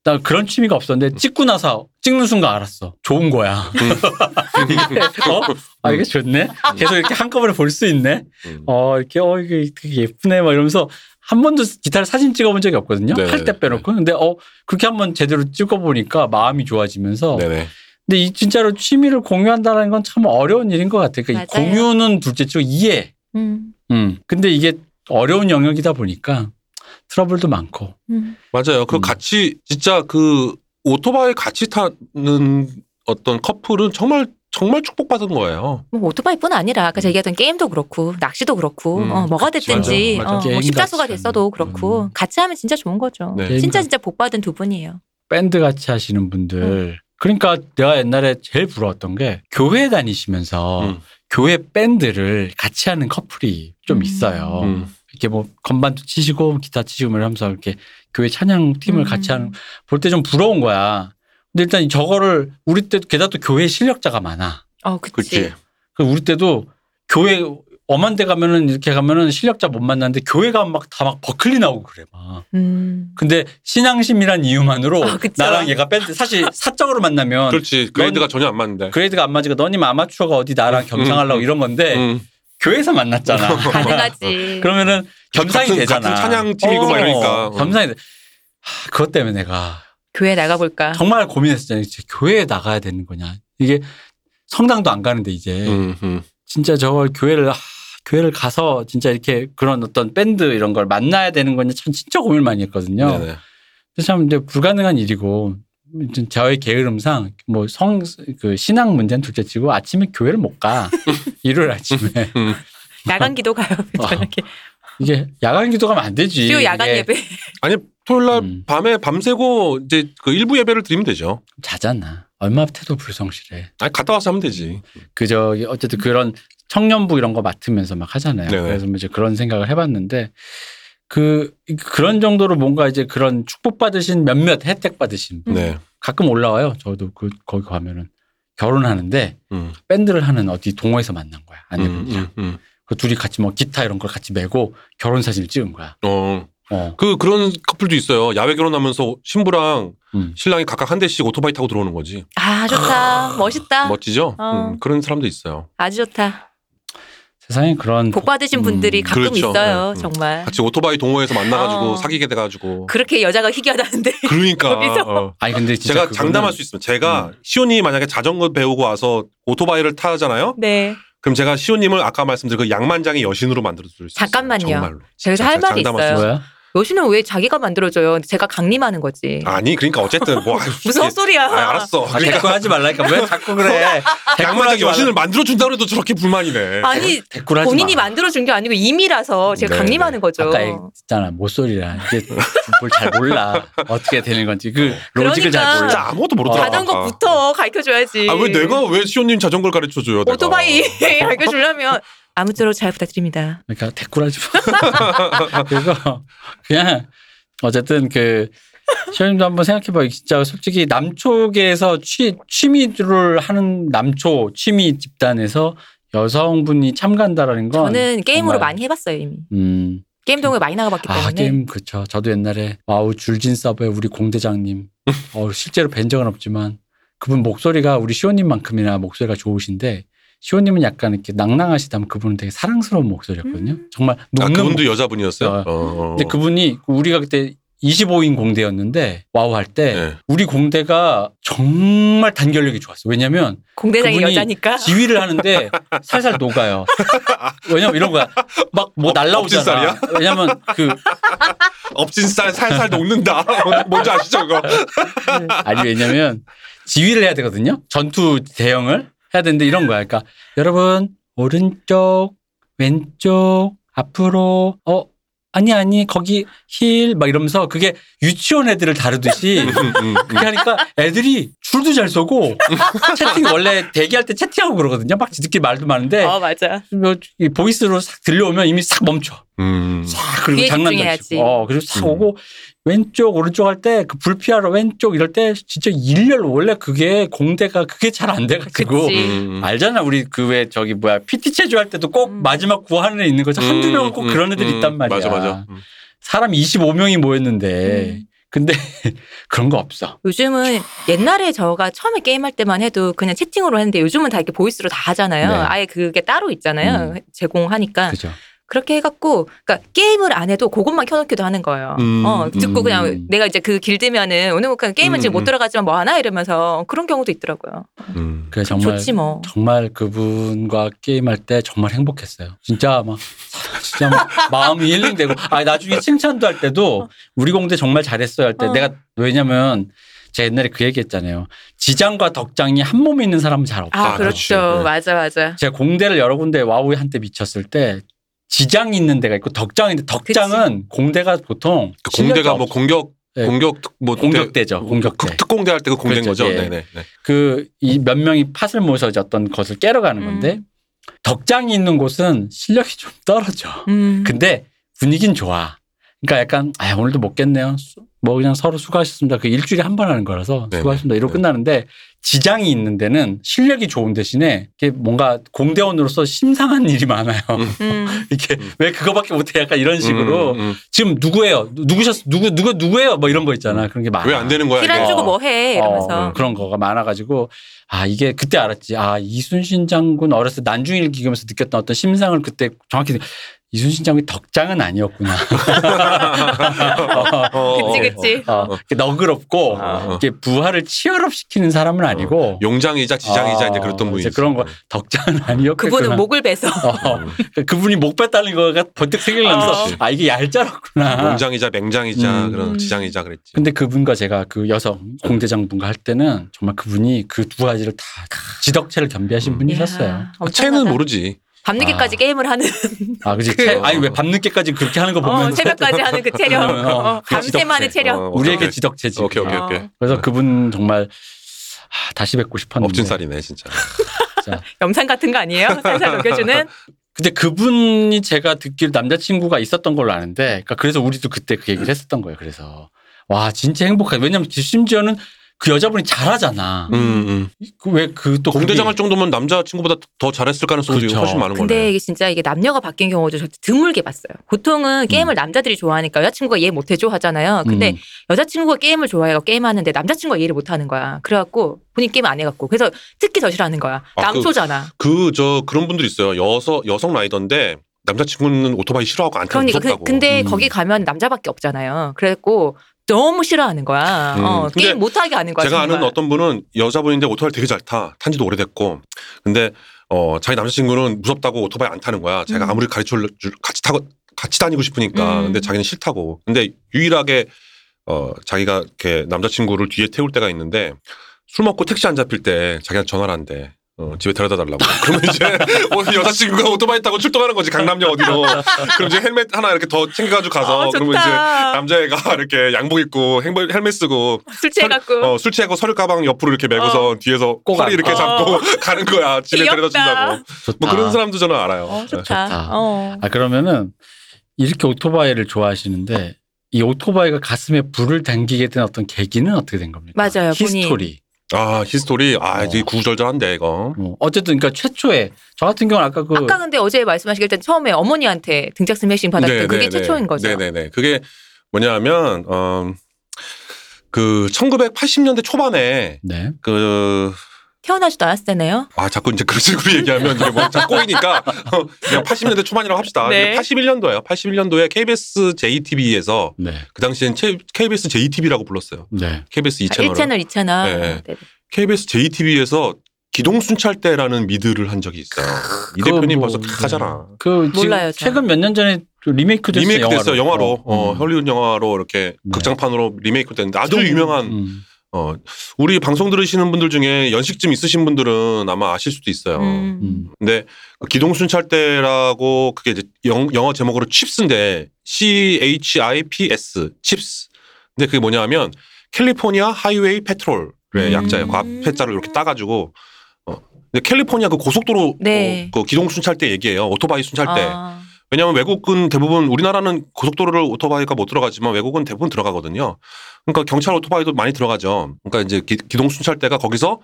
나 그런 취미가 없었는데 찍고 나서 찍는 순간 알았어. 좋은 거야. 이게, 어? 아 이게 좋네. 계속 이렇게 한꺼번에 볼 수 있네. 음. 어 이렇게 어 이게 되게 예쁘네. 막 이러면서 한 번도 기타를 사진 찍어본 적이 없거든요. 네, 팔때 네. 빼놓고. 근데 어 그렇게 한 번 제대로 찍어보니까 마음이 좋아지면서 네네. 근데 이 진짜로 취미를 공유한다는 건 참 어려운 일인 것 같아요. 그러니까. 공유는 둘째치고 이해. 음. 음. 근데 이게 어려운 영역이다 보니까 트러블도 많고. 음. 맞아요. 그 음. 같이 진짜 그 오토바이 같이 타는 어떤 커플은 정말 정말 축복받은 거예요. 뭐 오토바이뿐 아니라 아까 제가 얘기했던 게임도 그렇고 낚시도 그렇고 음, 어, 뭐가 됐든지 맞아, 맞아. 어, 뭐 십자수가 됐어도. 그렇고 음. 같이 하면 진짜 좋은 거죠. 네. 진짜 같- 진짜 복 받은 두 분이에요. 밴드 같이 하시는 분들. 그러니까 내가 옛날에 제일 부러웠던 게 교회 다니시면서 음. 교회 밴드를 같이 하는 커플이 좀 음. 있어요. 음. 이렇게 뭐 건반도 치시고 기타 치시고 뭐 이러면서 이렇게 교회 찬양 팀을 음. 같이 하는 볼 때 좀 부러운 거야. 근데 일단 저거를 우리 때 게다가 또 교회 실력자가 많아. 어, 그치. 그치. 그 우리 때도 교회 엄한 데 가면은 이렇게 가면은 실력자 못 만나는데 교회가 막다 막 버클리 나오고 그래 막. 음. 근데 신앙심이란 이유만으로 아. 나랑 얘가 밴드 사실 사적으로 만나면 그렇지. grade가 전혀 안 맞는데. grade가 안 맞으니까 너님 아마추어가 어디 나랑 겸상하려고 음, 이런 건데 음. 교회에서 만났잖아. 가능하지. 그러면은 겸상이 같은- 되잖아. 같은 찬양 팀이고 막 이러니까. 겸상이 돼. 하, 그것 때문에 내가 교회 나가볼까. 정말 고민했었잖아요. 교회에 나가야 되는 거냐. 이게 성당도 안 가는데 이제 음, 음. 진짜 저걸 교회를 하, 교회를 가서 진짜 이렇게 그런 어떤 밴드 이런 걸 만나야 되는 거냐 참 진짜 고민을 많이 했거든요. 네네. 그래서 참 이제 불가능한 일이고 저의 게으름상 뭐 성 그 신앙 문제는 둘째치고 아침에 교회를 못 가. 일요일 아침에 야간 기도 가요. 어. 저녁에. 이게 야간 기도 가면 안 되지. 주요 야간 이게 예배. 아니 토요일 날 음. 밤에 밤새고 이제 그 일부 예배를 드리면 되죠. 자잖아. 얼마 태도 불성실해. 아니 갔다 와서 하면 되지. 그 저기 어쨌든 그런 청년부 이런 거 맡으면서 막 하잖아요. 네네. 그래서 뭐 이제 그런 생각을 해봤는데 그 그런 정도로 뭔가 이제 그런 축복 받으신 몇몇 혜택 받으신 분 네. 가끔 올라와요. 저도 그 거기 가면은 결혼하는데 음. 밴드를 하는 어디 동호회에서 만난 거야 음, 아내분이랑. 음, 음. 그 둘이 같이 뭐 기타 이런 걸 같이 메고 결혼 사진을 찍은 거야. 어. 어. 그 그런 커플도 있어요. 야외 결혼하면서 신부랑 음. 신랑이 각각 한 대씩 오토바이 타고 들어오는 거지. 아 좋다. 멋있다. 멋지죠? 어. 음, 그런 사람도 있어요. 아주 좋다. 세상에 그런 복 받으신 음, 분들이 가끔 그렇죠. 있어요. 네. 음. 정말. 같이 오토바이 동호회에서 만나가지고 어. 사귀게 돼가지고. 그렇게 여자가 희귀하다는데. 그러니까. 어. 아니 근데 진짜 제가 그거는 장담할 수 있습니다. 제가 음. 시온이 만약에 자전거 배우고 와서 오토바이를 타잖아요. 네. 그럼 제가 시온님을 아까 말씀드린 그 양만장의 여신으로 만들어 줄수 있어요. 잠깐만요. 정말로. 저기서 할 자, 말이 있어요. 여신은 왜 자기가 만들어줘요? 제가 강림하는 거지. 아니 그러니까 어쨌든 뭐 무슨 헛소리야. 아, 알았어. 아, 그러니까 댓글 하지 말라니까 왜 자꾸 그래? 양만장 하지 여신을 말라. 만들어 준다 그래도 저렇게 불만이네. 아니 본인이 마. 만들어준 게 아니고 임이라서 제가 네, 강림하는 거죠. 아까 얘기했잖아 모쏠이라 이게 뭘잘 몰라 어떻게 되는 건지 그 로직을 잘 그러니까. 몰라. 진짜 아무것도 모르더라. 자전거부터 가르쳐줘야지. 아 왜 내가 왜 시온님 자전거를 가르쳐 줘요? 오토바이 가르쳐주려면 아무쪼록 잘 부탁드립니다. 그러니까 댓글 하지 마. 그래서 그냥 어쨌든 그 시원님도 한번 생각해봐요. 진짜 솔직히 남초계에서 취, 취미를 하는 남초 취미 집단에서 여성분이 참가한다라는 건 저는 게임으로 많이 해봤어요 이미. 음. 게임 동호회 많이 나가봤기 때문에. 아 게임 그쵸. 저도 옛날에 와우 줄진 서버의 우리 공대장님 어, 실제로 뵌 적은 없지만 그분 목소리가 우리 시호님만큼이나 목소리가 좋으신데 시호님은 약간 이렇게 낭낭하시다면 그분은 되게 사랑스러운 목소리였거든요. 음. 정말 아, 녹는 그분도 여자분이었어요. 어. 어, 어. 근데 그분이 우리가 그때 25인 공대였는데 와우 할때 네. 우리 공대가 정말 단결력이 좋았어. 왜냐면 공대장이 그분이 여자니까. 지휘를 하는데 살살 녹아요. 왜냐면 이런 거야. 막뭐 업- 날라오잖아. 왜냐면 그 업진살 살살 녹는다. 뭔지 아시죠 그거? 아니 왜냐면 지휘를 해야 되거든요. 전투 대형을 해야 되는데 이런 거야. 그러니까 여러분 오른쪽 왼쪽 앞으로 어 아니 아니 거기 heal 막 이러면서 그게 유치원 애들을 다루듯이 음, 음, 음. 그렇게 하니까 애들이 줄도 잘 서고 채팅 원래 대기할 때 채팅하고 그러거든요. 막 지들끼리 말도 많은데 어 맞아. 뭐이 보이스로 싹 들려오면 이미 싹 멈춰. 음. 싹 그리고 장난도. 치고. 어 그리고 싹 음. 오고 왼쪽 오른쪽 할 때 그 불피하러 왼쪽 이럴 때 진짜 일렬 원래 그게 공대가 그게 잘 안 돼가지고. 음. 알잖아 우리 그 왜 저기 뭐야 PT 체조 할 때도 꼭 음. 마지막 구하는 애 있는 거죠 한두 음, 명은 꼭 음, 그런 애들이 음, 있단 말이야. 맞아 맞아. 음. 사람 25명이 모였는데 음. 근데 그런 거 없어. 요즘은 옛날에 저가 처음에 게임할 때만 해도 그냥 채팅으로 했는데 요즘은 다 이렇게 보이스로 다 하잖아요. 네. 아예 그게 따로 있잖아요. 음. 제공하니까. 그죠. 그렇게 해갖고, 그러니까 게임을 안 해도 그것만 켜놓기도 하는 거예요. 음, 어, 듣고 음. 그냥 내가 이제 그 길드면은 오늘 뭐 그냥 게임은 음, 지금 못 음. 들어가지만 뭐 하나 이러면서 그런 경우도 있더라고요. 음. 그래 정말 좋지 뭐. 정말 그분과 게임할 때 정말 행복했어요. 진짜 막 진짜 막 마음이 힐링되고 아 나중에 칭찬도 할 때도 우리 공대 정말 잘했어요 할때 어. 내가 왜냐면 제가 옛날에 그 얘기했잖아요. 지장과 덕장이 한 몸에 있는 사람은 잘 없다. 아, 아. 그렇죠. 네. 맞아, 맞아. 제가 공대를 여러 군데 와우에 한때 미쳤을 때 지장이 있는 데가 있고 덕장인데 덕장은 공대가 보통 그 공대가 뭐 없- 공격 네. 공격 특- 뭐 공격대죠. 대- 공격대. 특- 특공대 할 때 그 공대인 그렇죠. 거죠. 예. 네네. 네. 그이 몇 명이 팥을 이제 어떤 것을 깨러 가는 음. 건데 덕장이 있는 곳은 실력이 좀 떨어져. 음. 근데 분위기는 좋아. 그러니까 약간 아 오늘도 못 겠네요. 수- 뭐 그냥 서로 수고하셨습니다. 그 일주일에 한 번 하는 거라서 네네. 수고하셨습니다. 이러고 네. 끝나는데 지장이 있는 데는 실력이 좋은 대신에 이게 뭔가 공대원으로서 심상한 일이 많아요. 음. 이게 왜 그거밖에 못해 약간 이런 식으로 음, 음. 지금 누구예요? 누- 누구셨 누구 누구 누구예요? 뭐 이런 거 있잖아. 그런 게 많아. 왜 안 되는 거야? 이게? 주고 어. 뭐 해? 이러면서. 어, 그런 거가 많아가지고 아 이게 그때 알았지. 아 이순신 장군 어렸을 때 난중일 기금에서 느꼈던 어떤 심상을 그때 정확히 이순신 장군이 덕장은 아니었구나. 어, 어, 그치 그치. 어, 너그럽고 어. 이렇게 부하를 치열업 시키는 사람은 아니고 용장이자 지장이자 어, 이제 그랬던 분이 이제 그런 거 덕장은 아니었겠구나. 그분은 목을 베서 어, 그분이 목 뺐다는 거가 번뜩 생각나면서 어. 아 이게 얄짤었구나. 용장이자 맹장이자 음. 그런 지장이자 그랬지. 근데 그분과 제가 그 여성 공대장분과 할 때는 정말 그분이 그 두 가지를 다 지덕체를 겸비하신 분이셨어요. 이야, 아, 채는 엄청나다. 모르지. 밤늦게까지 아. 게임을 하는 아, 그지. 그- 체- 아니 왜 밤늦게까지 그렇게 하는 거 보면 어, 새벽까지 하는 그 체력, 어, 어, 그 하는 지덕체. 체력. 어, 우리에게 오케이. 지덕체지. 오케이 오케이 어. 오케이. 그래서 그분 정말 아, 다시 뵙고 싶었는데. 업진 쌀이네 진짜. 진짜. 염산 같은 거 아니에요? 살살 녹여주는. 근데 그분이 제가 듣기로 남자친구가 있었던 걸로 아는데, 그러니까 그래서 우리도 그때 그 얘기를 했었던 거예요. 그래서 와 진짜 행복하다. 왜냐면 심지어는 그 여자분이 잘하잖아. 음, 음. 왜그또 공대장 할 정도면 남자 친구보다 더 잘했을 가능성이 그렇죠. 훨씬 많은 근데 거네. 이게 진짜 이게 남녀가 바뀐 경우도 저 드물게 봤어요. 보통은 게임을 남자들이 좋아하니까 여자친구가 이해 못해줘 하잖아요. 근데 음. 여자친구가 게임을 좋아해요. 게임하는데 남자친구가 이해를 못하는 거야. 그래갖고 본인 게임 안 해갖고 그래서 특히 더 싫어하는 거야. 아, 남소잖아. 그저 그런 분들 있어요. 여성 여성 라이더인데 남자친구는 오토바이 싫어하고 안 타고 그러니까 무섭다고. 그, 근데 음. 거기 가면 남자밖에 없잖아요. 그래갖고 너무 싫어하는 거야. 음. 어, 게임 못하게 하는 거야. 제가 정말. 아는 어떤 분은 여자분인데 오토바이 되게 잘 타. 탄 지도 오래됐고. 근데 어 자기 남자친구는 무섭다고 오토바이 안 타는 거야. 제가 음. 아무리 가르쳐 줄 같이 타고 같이 다니고 싶으니까. 음. 근데 자기는 싫다고. 근데 유일하게 어 자기가 이렇게 남자친구를 뒤에 태울 때가 있는데 술 먹고 택시 안 잡힐 때 자기한테 전화를 한대. 어, 집에 데려다 달라고. 그러면 이제 어, 여자친구가 오토바이 타고 출동하는 거지 강남역 어디로. 그럼 이제 헬멧 하나 이렇게 더 챙겨가지고 가서 어, 그러면 이제. 남자애가 이렇게 양복 입고 헬멧 헬멧 쓰고 술 취해갖고. 어, 술 취하고 서류 가방 옆으로 이렇게 메고서 뒤에서 꼭 허리 안- 이렇게 어. 잡고 가는 거야. 집에 귀엽다. 데려다 준다고. 좋다. 뭐 그런 사람도 저는 알아요. 어, 좋다. 좋다. 어. 아 그러면은 이렇게 오토바이를 좋아하시는데 이 오토바이가 가슴에 불을 당기게 된 어떤 계기는 어떻게 된 겁니까? 맞아요, 본인. History. 아 history 아 어. 이제 구구절절한데 이거. 어, 어쨌든 그러니까 최초에 저 같은 경우는 아까 그 아까 근데 어제 말씀하시길 때 처음에 어머니한테 등짝 스매싱 받았던 네, 그게 네, 최초인 네. 거죠. 네네네. 그게 뭐냐면 어, 그 1980년대 초반에 네. 그 태어나지도 않았을 때네요. 아, 자꾸 이제 그런 식으로 얘기하면 이제 뭐 자꾸 꼬이니까 어, 그냥 80년대 초반이라고 합시다. 네. 81년도예요. 81년도에 KBS JTB에서 네. 그 당시엔 KBS JTB라고 불렀어요. 네. KBS 아, 2채널. 1채널, 2채널. 네. KBS 2TV에서 기동 순찰대라는 미드를 한 적이 있어요. 이 대표님 뭐, 벌써 각하잖아. 그 지금 몰라요, 저. 최근 몇 년 전에 그 리메이크 됐어요. 리메이크 됐어요. 영화로. 어, 음. 헐리우드 영화로 이렇게 네. 극장판으로 리메이크 됐는데 아주 좀, 유명한 음. 어, 우리 방송 들으시는 분들 중에 연식 좀 있으신 분들은 아마 아실 수도 있어요. 음. 음. 근데 그 기동순찰대라고 그게 이제 영, 영어 제목으로 CHiPs인데 C H I P S CHiPs. 근데 그게 뭐냐면 캘리포니아 하이웨이 페트롤의 음. 약자예요. 그 앞에자를 이렇게 따가지고. 어. 근데 캘리포니아 그 고속도로 네. 어, 그 기동 순찰대 얘기예요. 오토바이 순찰대. 아. 왜냐하면 외국은 대부분 우리나라는 고속도로를 오토바이가 못 들어가지만 외국은 대부분 들어가거든요. 그러니까 경찰 오토바이도 많이 들어가죠. 그러니까 이제 기, 기동 순찰대가 거기서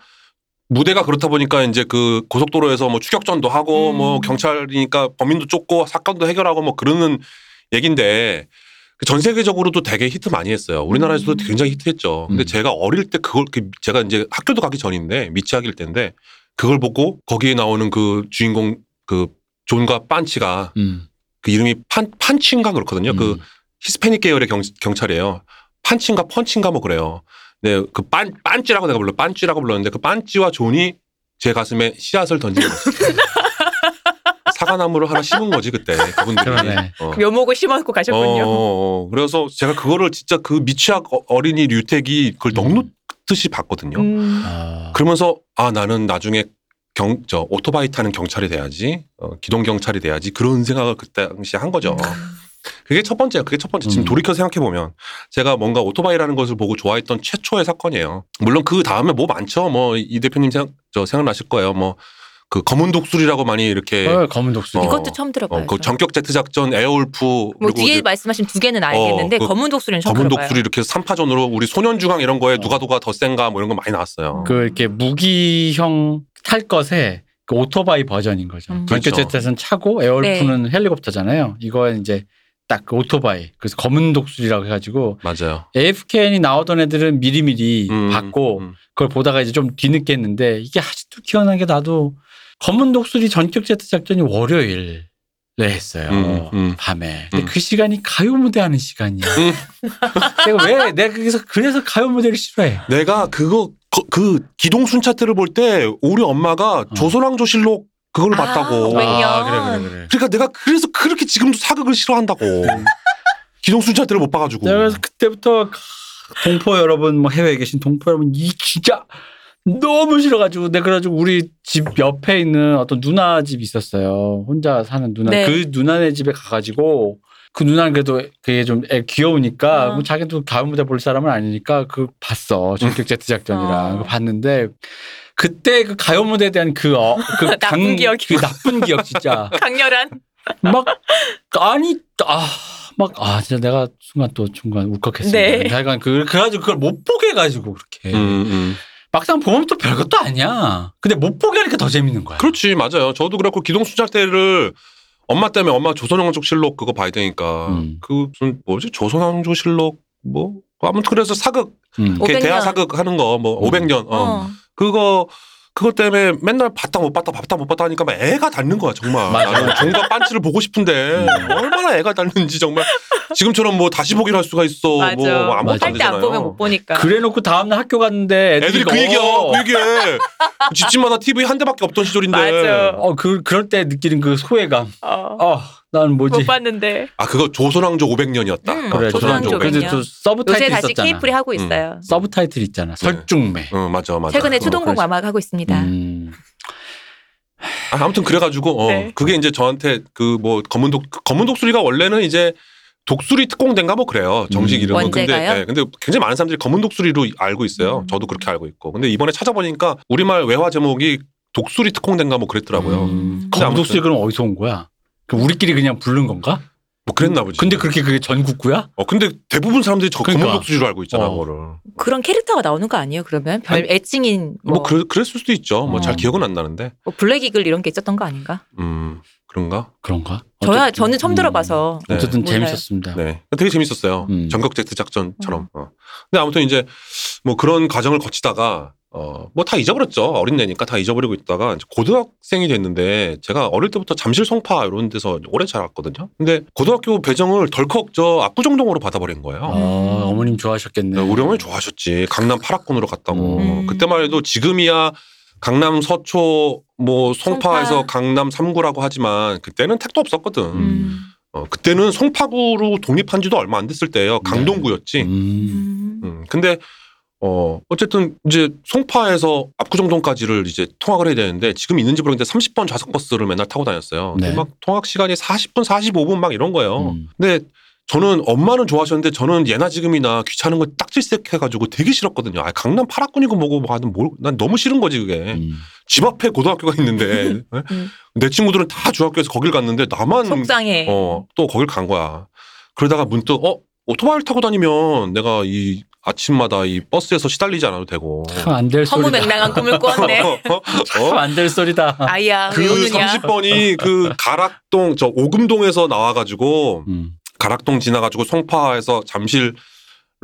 무대가 그렇다 보니까 이제 그 고속도로에서 뭐 추격전도 하고 음. 뭐 경찰이니까 범인도 쫓고 사건도 해결하고 뭐 그러는 얘긴데 그전 세계적으로도 되게 히트 많이 했어요. 우리나라에서도 음. 굉장히 히트했죠. 근데 음. 제가 어릴 때 그걸 그 제가 이제 학교도 가기 전인데 미취학일 때인데 그걸 보고 거기에 나오는 그 주인공 그 존과 판치가 음. 그 이름이 판 판치인가 그렇거든요. 그 음. 히스패닉 계열의 경, 경찰이에요. 판치인가 펀치인가 뭐 그래요. 네, 그 빤 빤찌라고 내가 불러 빤찌라고 불렀는데 그 빤찌와 존이 제 가슴에 씨앗을 던진 거죠. 사과나무를 하나 심은 거지 그때 그분들이. 그러네. 어. 묘목을 심어놓고 가셨군요. 어, 어, 어. 그래서 제가 그거를 진짜 그 미취학 어- 어린이 류택이 그걸 음. 넋 놓듯이 봤거든요. 음. 아. 그러면서 아 나는 나중에 경 저 오토바이 타는 경찰이 돼야지 어, 기동 경찰이 돼야지 그런 생각을 그때 당시에 한 거죠. 그게 첫 번째예요. 그게 첫 번째. 지금 음. 돌이켜 생각해 보면 제가 뭔가 오토바이라는 것을 보고 좋아했던 최초의 사건이에요. 물론 그 다음에 뭐 많죠. 뭐 이 대표님 생각 저 생각나실 거예요. 뭐 그 검은 독수리라고 많이 이렇게 어, 검은 독수리. 어. 이것도 처음 들어봐요. 어, 그 저. 전격 제트 작전 에어울프 뭐 뒤에 이제 말씀하신 두 개는 알겠는데 어, 그 검은 독수리는 처음 검은 들어봐요. 독수리 이렇게 삼파전으로 우리 소년 중앙 이런 거에 누가 누가 더 센가 뭐 이런 거 많이 나왔어요. 그 이렇게 무기형 탈 것에 그 오토바이 버전인 거죠. 음. 전격 그렇죠. 제트에서는 차고 에어울프는 헬리콥터잖아요. 이거는 이제 딱 그 오토바이. 그래서 검은 독수리라고 해가지고 맞아요. AFKN이 나오던 애들은 미리미리 음, 봤고 음. 그걸 보다가 이제 좀 뒤늦게 했는데 이게 아직도 기억나는 게 나도 검은 독수리 전격 제트 작전이 월요일에 했어요. 음, 음. 밤에. 근데 음. 그 시간이 가요 무대 하는 시간이야. 음. 내가 왜 내가 그래서 그래서 가요 무대를 싫어해. 내가 그거 그, 그 기동 순찰대를 볼 때 우리 엄마가 조선왕조실록 그걸 아, 봤다고. 왜? 아, 그래 그래 그래. 그러니까 내가 그래서 그렇게 지금도 사극을 싫어한다고. 기동 순찰대를 못 봐가지고. 그래서 그때부터 동포 여러분, 뭐 해외에 계신 동포 여러분, 이 진짜 너무 싫어가지고 내가 그래가지고 우리 집 옆에 있는 어떤 누나 집이 있었어요. 혼자 사는 누나. 네. 그 누나네 집에 가가지고 그 누나는 그래도 그게 좀 애 귀여우니까 어. 뭐 자기도 가을 무대 볼 사람은 아니니까 그 봤어. 전격 제 트 작전이랑 어. 그거 봤는데 그때 그 가요 무대에 대한 그, 어, 그 나쁜 강- 기억이. 그 나쁜 기억 진짜 강렬한. 막 아니 아. 막, 아, 진짜 내가 순간 또 순간 울컥했습니다. 네. 하여간 그, 그래가지고 그걸 못 보게 해가지고 그렇게. 음, 음. 막상 보면 또 별것도 아니야. 근데 못 보게 하니까 더 재밌는 거야. 그렇지 맞아요. 저도 그렇고 기동 순찰대를 엄마 때문에 엄마 조선왕조실록 그거 봐야 되니까 음. 그 무슨 뭐지 조선왕조실록 뭐 아무튼 그래서 사극 음. 이렇게 500년. 대하 사극 하는 거뭐 음. 500년 어. 어. 그거 그것 때문에 맨날 봤다 못 봤다 봤다 못 봤다 하니까 막 애가 닳는 거야 정말. 맞아. 나는 종과 빤치를 보고 싶은데 음. 얼마나 애가 닳는지 정말 지금처럼 뭐 다시 보기를 할 수가 있어. 맞아. 뭐, 뭐 아무것도. 안할때안 되잖아요. 보면 못 보니까. 그래 놓고 다음날 학교 갔는데 애들이, 애들이 그 얘기야 그 얘기해. 집집마다 TV 한 대밖에 없던 시절인데. 맞아. 어, 그, 그럴 때 느끼는 그 소외감. 어. 어, 나는 뭐지? 못 봤는데. 아 그거 조선왕조 500년이었다. 어, 음, 그래, 조선왕조 조선왕조. 근데 500년. 또 요새 서브 타이틀 다시 있었잖아. 케이프리 하고 있어요. 서브 타이틀 있잖아. 설중매. 어 맞아 맞아. 최근에 어, 추동곡 그래서- 마막 하고 있습니다. 음. 아, 아무튼 그래가지고 어, 네. 그게 이제 저한테 그 뭐 검은 독 검은 독수리가 원래는 이제 독수리 특공대인가 뭐 그래요 정식 음. 이름은 원제가요? 근데 예, 근데 굉장히 많은 사람들이 검은 독수리로 알고 있어요 음. 저도 그렇게 알고 있고 근데 이번에 찾아보니까 우리말 외화 제목이 독수리 특공대인가 뭐 그랬더라고요 음. 검독수리 아무튼 그럼 어디서 온 거야? 그 우리끼리 그냥 부른 건가? 뭐 그랬나 보지 근데 그렇게 그게 전국구야? 어 근데 대부분 사람들이 저 그러니까. 검은 독수리로 알고 있잖아 어. 그거를 그런 캐릭터가 나오는 거 아니에요? 그러면 별 애칭인 뭐, 뭐, 그, 그랬을 수도 있죠 뭐잘 어. 기억은 안 나는데 뭐 블랙 이글 이런 게 있었던 거 아닌가? 음 그런가 그런가? 저야 어쨌든. 저는 처음 음. 들어봐서 네. 어쨌든 몰라요. 재밌었습니다. 네. 되게 재밌었어요. 음. 전격 제트 작전처럼. 어. 근데 아무튼 이제 뭐 그런 과정을 거치다가 어, 뭐 다 잊어버렸죠. 어린 애니까 다 잊어버리고 있다가 이제 고등학생이 됐는데 제가 어릴 때부터 잠실 송파 이런 데서 오래 자랐거든요. 근데 고등학교 배정을 덜컥 저 압구정동으로 받아버린 거예요. 아, 음. 어머님 좋아하셨겠네. 네, 우리 어머니 좋아하셨지. 강남 8학군으로 갔다고. 음. 그때만 해도 지금이야 강남 서초 뭐 송파에서 송파. 강남 3구라고 하지만 그때는 택도 없었거든. 음. 어, 그때는 송파구로 독립한 지도 얼마 안 됐을 때예요. 강동구였지. 음. 음. 음, 근데 어 어쨌든 이제 송파에서 압구정동까지를 이제 통학을 해야 되는데 지금 있는지 모르겠는데 30번 좌석 버스를 맨날 타고 다녔어요. 네. 막 통학 시간이 40분, 45분 막 이런 거예요. 음. 근데 저는 엄마는 좋아하셨는데 저는 예나 지금이나 귀찮은 거 딱질색해가지고 되게 싫었거든요. 아 강남 8학군이고 뭐고 뭐 하든 뭘, 난 너무 싫은 거지 그게. 음. 집 앞에 고등학교가 있는데 음. 내 친구들은 다 중학교에서 거길 갔는데 나만 속상해. 어, 또 거길 간 거야. 그러다가 문득 어 오토바이를 타고 다니면 내가 이 아침마다 이 버스에서 시달리지 않아도 되고. 안될 소리다. 허무맹랑한 꿈을 꾸었네. 어? 안될 소리다. 아이야 그 왜 오느냐? 30번이 그 가락동 저 오금동에서 나와가지고 음. 가락동 지나가지고 송파에서 잠실로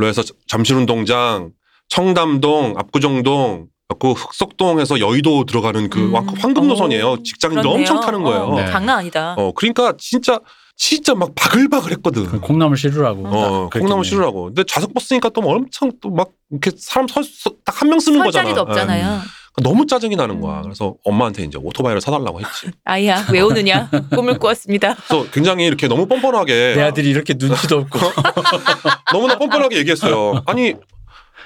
해서 잠실운동장 청담동 압구정동 그 흑석동에서 여의도 들어가는 그 음. 황- 황금 노선이에요. 어, 직장인들 그렇네요. 엄청 타는 거예요. 어, 네. 장난 아니다. 어 그러니까 진짜 진짜 막 바글바글 했거든. 그 콩나물 싫으라고. 어. 콩나물 싫으라고. 근데 좌석 버스니까 또 엄청 또 막 이렇게 사람 딱 한 명 쓰는 설 거잖아. 자리도 없잖아요. 예. 너무 짜증이 나는 거야. 음. 그래서 엄마한테 이제 오토바이를 사달라고 했지. 아이야 왜 오느냐? 꿈을 꾸었습니다. 그래서 굉장히 이렇게 너무 뻔뻔하게 내 아들이 이렇게 눈치도 없고. 너무나 뻔뻔하게 얘기했어요. 아니